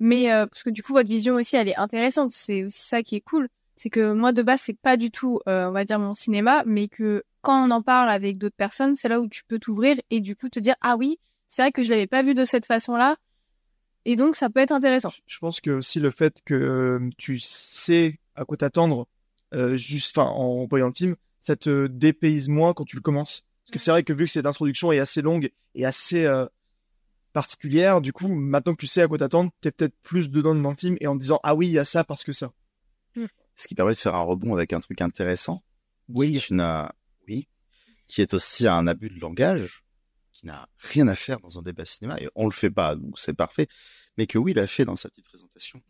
Mais, euh, parce que du coup, votre vision aussi, elle est intéressante. C'est aussi ça qui est cool. C'est que moi, de base, c'est pas du tout, euh, on va dire, mon cinéma, mais que quand on en parle avec d'autres personnes, c'est là où tu peux t'ouvrir et du coup te dire, ah oui, c'est vrai que je l'avais pas vu de cette façon-là. Et donc, ça peut être intéressant. je pense que aussi le fait que euh, tu sais à quoi t'attendre, euh, juste, en voyant le film, ça te dépayse moins quand tu le commences. Parce que c'est vrai que vu que cette introduction est assez longue et assez euh, particulière, du coup, maintenant que tu sais à quoi t'attendre, t'es peut-être plus dedans dans le film et en te disant ah oui, il y a ça parce que ça. Ce qui permet de faire un rebond avec un truc intéressant. Oui. Qui n'a, oui. Qui est aussi un abus de langage, qui n'a rien à faire dans un débat cinéma, et on le fait pas, donc c'est parfait. Mais que oui, il a fait dans sa petite présentation.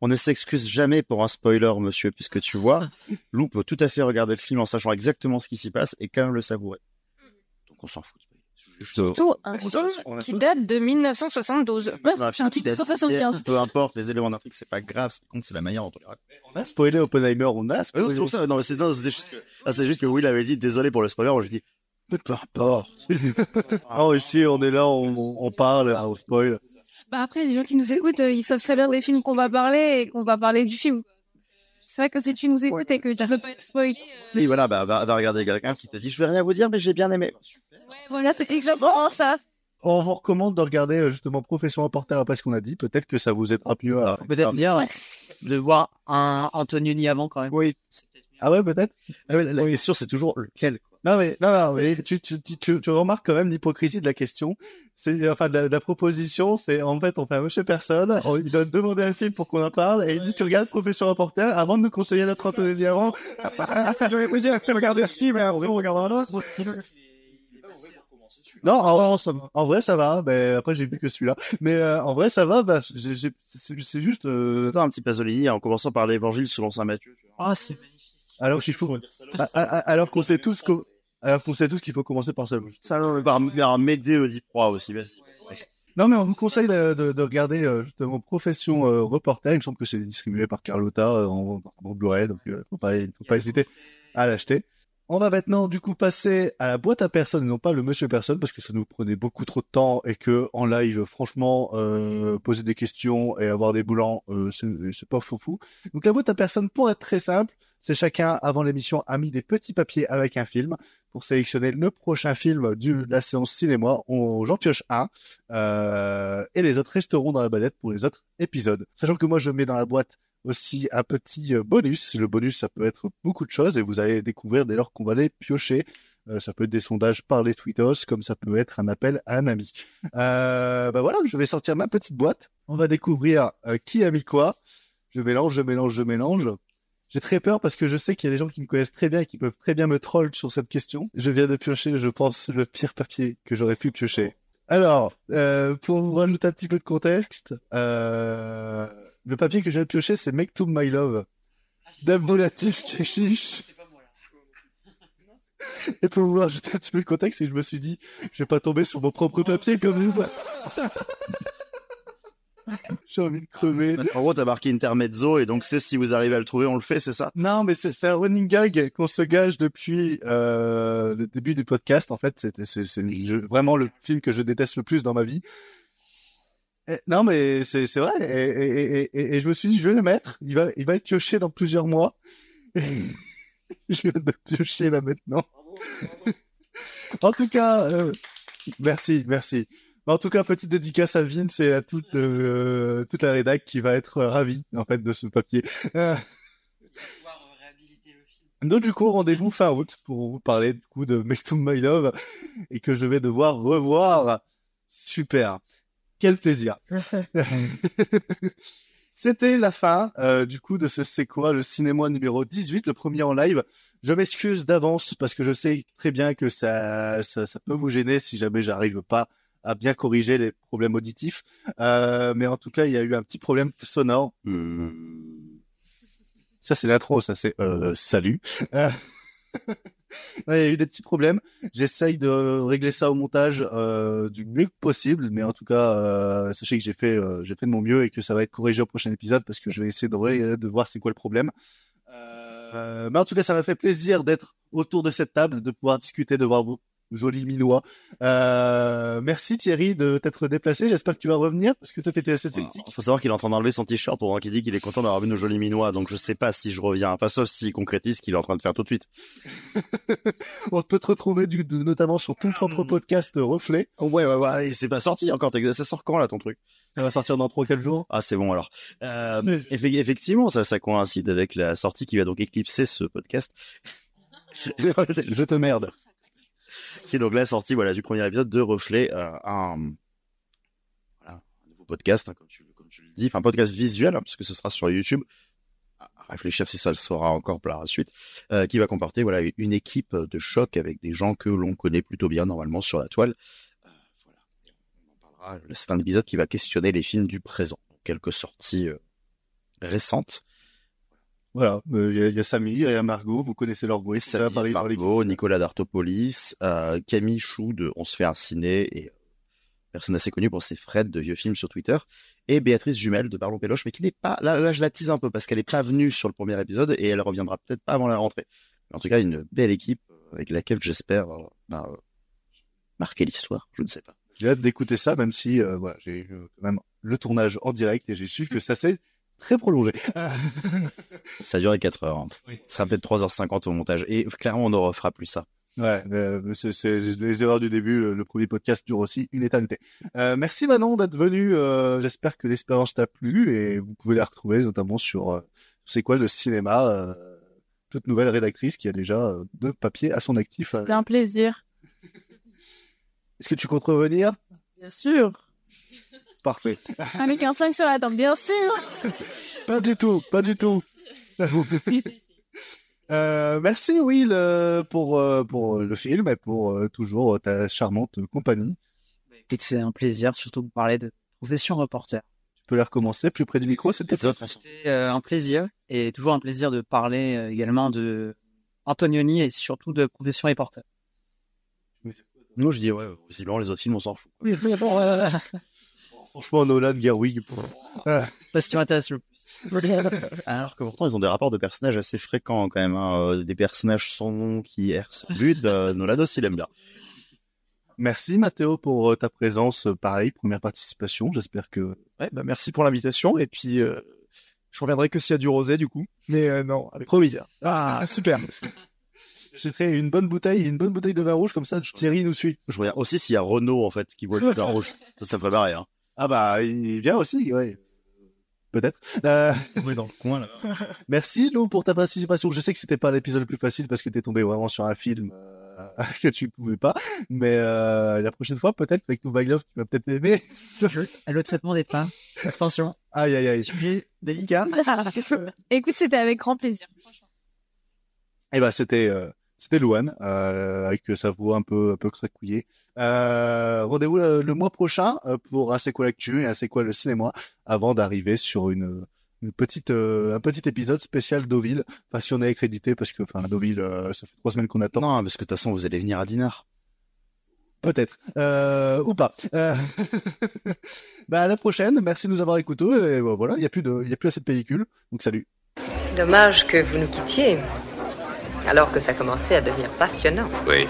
On ne s'excuse jamais pour un spoiler, monsieur, puisque tu vois, Lou peut tout à fait regarder le film en sachant exactement ce qui s'y passe et quand même le savourer. Donc on s'en fout. Surtout un film qui date de 1972. on a un film qui date- 1975. Peu importe les éléments d'intrigue, c'est pas grave. Ce qui compte, c'est la manière dont on les raconte. On a spoilé Oppenheimer, on a spoilé. c'est pour ça. Non, mais c'est juste que, c'est juste que Will avait dit désolé pour le spoiler. Moi, je dis, mais peu importe. Ah, ici, on est là, on, on parle, on spoil. Bah après, les gens qui nous écoutent, euh, ils savent très bien des films qu'on va parler et qu'on va parler du film. C'est vrai que si tu nous écoutes et que tu peux pas être spoilé, euh, Oui, voilà, bah, va, va regarder quelqu'un qui te dit, je vais rien vous dire, mais j'ai bien aimé. voilà, c'est exactement ça. On vous recommande de regarder euh, justement Profession Reporter après ce qu'on a dit. Peut-être que ça vous aidera mieux à. Peut-être bien de voir un Antonioni avant quand même. Oui. Ah ouais, peut-être? Ah ouais, la- Oui, sûr, c'est toujours lequel. Non mais non, non mais tu, tu, tu, tu, tu remarques quand même l'hypocrisie de la question. C'est enfin de la, de la proposition, c'est en fait on fait un monsieur personne, on lui donne demander un film pour qu'on en parle et il dit tu regardes Profession Reporter avant de nous conseiller notre Anthony avant. J'aurais pu dire regarder ce film après on regarde un autre. Non, en, vrai, ça va. En vrai, ça va. Mais après, j'ai vu que celui-là. Mais euh, en vrai, ça va. Bah, j'ai- j'ai- c'est juste. Euh... Un petit Pasolini en commençant par l'évangile selon saint Matthieu. Ah, c'est Alors qu'il faut. Alors qu'on sait tous alors qu'on sait tous qu'il faut commencer par ça. Par, par Médée Oedipe Roi aussi, vas-y. Non, mais on vous conseille de, de, de regarder euh, justement Profession euh, Reporter. Il me semble que c'est distribué par Carlotta euh, en, en Blu-ray, donc euh, faut pas, faut pas hésiter à l'acheter. On va maintenant du coup passer à la boîte à personnes et non pas le monsieur personne parce que ça nous prenait beaucoup trop de temps et que en live, franchement, euh, poser des questions et avoir des boulans, euh, c'est pas fou fou. Donc la boîte à personnes, pour être très simple, c'est chacun avant l'émission a mis des petits papiers avec un film pour sélectionner le prochain film de la séance cinéma. On, j'en pioche un euh, et les autres resteront dans la badette pour les autres épisodes. Sachant que moi je mets dans la boîte aussi un petit euh, bonus. Le bonus ça peut être beaucoup de choses et vous allez découvrir dès lors qu'on va les piocher. Euh, ça peut être des sondages par les tweetos, comme ça peut être un appel à un ami. Euh, bah voilà, je vais sortir ma petite boîte. On va découvrir euh, qui a mis quoi. Je mélange, je mélange, je mélange. J'ai très peur parce que je sais qu'il y a des gens qui me connaissent très bien et qui peuvent très bien me troll sur cette question. Je viens de piocher, je pense, le pire papier que j'aurais pu piocher. Alors, euh, pour vous rajouter un petit peu de contexte, euh, le papier que j'ai pioché, c'est Make to My Love d'Abdulatif Keshish. Et pour vous rajouter un petit peu de contexte, et je me suis dit, je vais pas tomber sur mon propre papier comme vous. J'ai envie de crever. En gros, t'as marqué intermezzo et donc c'est si vous arrivez à le trouver, on le fait, c'est ça? Non, mais c'est un running gag qu'on se gage depuis euh, le début du podcast. En fait, c'est le vraiment le film que je déteste le plus dans ma vie. Et- non, mais c'est vrai. Et, et, et, et, et je me suis dit, je vais le mettre. Il va il va être pioché dans plusieurs mois. je viens de piocher là maintenant. en tout cas, euh, merci, merci. En tout cas, petite dédicace à Vince et à toute, euh, toute la rédac qui va être ravie en fait de ce papier. Euh, donc du coup, rendez-vous fin août pour vous parler du coup de Make to My Love et que je vais devoir revoir. Super. Quel plaisir. C'était la fin euh, du coup de ce C'est quoi le cinéma numéro 18, le premier en live. Je m'excuse d'avance parce que je sais très bien que ça, ça, ça peut vous gêner si jamais j'arrive pas à bien corriger les problèmes auditifs. Euh, mais en tout cas, il y a eu un petit problème sonore. Euh, Ça, c'est l'intro, ça, c'est euh, salut. Euh, il y a eu des petits problèmes. J'essaye de régler ça au montage euh, du mieux que possible, mais en tout cas, euh, sachez que j'ai fait, j'ai fait de mon mieux et que ça va être corrigé au prochain épisode parce que je vais essayer de, de voir c'est quoi le problème. Mais en tout cas, ça m'a fait plaisir d'être autour de cette table, de pouvoir discuter, de voir vos jolis minois. Euh, merci Thierry de t'être déplacé. J'espère que tu vas revenir parce que toi t'étais assez sceptique. Il faut savoir qu'il est en train d'enlever son t-shirt pour qu'il dit qu'il est content d'avoir vu nos jolis minois, donc je sais pas si je reviens. Pas sauf s'il concrétise ce qu'il est en train de faire tout de suite. On peut te retrouver du, de- notamment sur ton propre podcast euh, Reflet. Ouais, ouais, ouais, c'est pas sorti encore. Ça sort quand là ton truc? Ça va sortir dans 3-4 jours. Ah, c'est bon alors. Euh, effe- effectivement, ça, ça coïncide avec la sortie qui va donc éclipser ce podcast. Je te merde. Qui est donc la sortie voilà, du premier épisode de Reflet, euh, un, nouveau podcast, hein, comme, tu, le dis, un podcast visuel, hein, puisque ce sera sur YouTube. À réfléchir si ça le sera encore par la suite, euh, qui va comporter voilà une équipe de choc avec des gens que l'on connaît plutôt bien normalement sur la toile. Euh, voilà. On en parlera. C'est un épisode qui va questionner les films du présent, quelques sorties récentes. Voilà, euh, il y, y a Samy, il y a Margot, vous connaissez leur voix. Ça. Margot, Nicolas Dartopoulos, euh, Camille Chou de On se fait un ciné et euh, personne assez connue pour ses Fred de vieux films sur Twitter et Béatrice Jumel de Parlons Péloche mais qui n'est pas là, là je la tease un peu parce qu'elle est pas venue sur le premier épisode et elle reviendra peut-être pas avant la rentrée. Mais en tout cas une belle équipe euh, avec laquelle j'espère bah, euh, marquer l'histoire, je ne sais pas. J'ai hâte d'écouter ça, même si euh, voilà, j'ai eu euh, quand même le tournage en direct et j'ai su que ça s'est très prolongé. Ça a duré 4 heures. hein. Ça sera peut-être 3h50 au montage. Et clairement, on ne refera plus ça. Ouais, euh, c'est c'est les erreurs du début. Le, le premier podcast dure aussi une éternité. Euh, merci Manon d'être venu. Euh, J'espère que l'expérience t'a plu et vous pouvez la retrouver notamment sur euh, c'est quoi le cinéma. Euh, toute nouvelle rédactrice qui a déjà euh, deux papiers à son actif. C'était un plaisir. Est-ce que tu comptes revenir? Bien sûr. Parfait. Avec un flingue sur la tempe, bien sûr. Pas du tout, pas du tout. Euh, merci Will euh, pour euh, pour le film et pour toujours ta charmante compagnie. Que c'est un plaisir, surtout de parler de profession reporter. Tu peux la recommencer plus près du micro, c'était top. C'était un plaisir et toujours un plaisir de parler également de Antonioni et surtout de profession reporter. Moi, je dis, ouais, visiblement, les autres films, on s'en fout. Oui, mais bon, euh, Franchement, Nolan, Gerwig. Ah. pas ce qui m'intéresse le. Alors que pourtant, ils ont des rapports de personnages assez fréquents quand même. hein. Euh, Des personnages sans nom qui errent sans but. Euh, Nolan aussi, il aime bien. Merci Mathéo pour euh, ta présence. Euh, Pareil, première participation. J'espère que Ouais, bah merci pour l'invitation et puis euh, je reviendrai que s'il y a du rosé du coup. Mais euh, non, avec promis. Ah super. J'ai fait une bonne bouteille, une bonne bouteille de vin rouge comme ça. Thierry nous suit. Je regarde aussi s'il y a Renault, en fait, qui boit le vin rouge. Ça, ça me ferait marrer, hein. Ah bah il vient aussi, ouais. Peut-être. Euh, Oui, dans le coin, là. Merci Lou pour ta participation. Je sais que c'était pas l'épisode le plus facile parce que t'es tombé vraiment sur un film euh, que tu pouvais pas, mais euh, la prochaine fois peut-être avec Bag Love tu vas peut-être aimer. Le traitement des femmes. Attention. Aïe aïe aïe. Sujet délicat. Écoute, c'était avec grand plaisir. Et bah c'était euh, c'était Louane euh, avec sa voix un peu un peu cracouillée. Euh, Rendez-vous le, le mois prochain euh, pour c'est quoi l'actu et c'est quoi le cinéma avant d'arriver sur une une petite euh, un petit épisode spécial Deauville. Enfin si on est crédité parce que enfin Deauville euh, ça fait trois semaines qu'on attend. Non, parce que de toute façon, vous allez venir à Dinard. Peut-être. Euh, ou pas. Euh... bah, à la prochaine. Merci de nous avoir écoutés. Et voilà, il n'y a plus de, il y a plus assez de pellicules. Donc, salut. Dommage que vous nous quittiez, alors que ça commençait à devenir passionnant. Oui.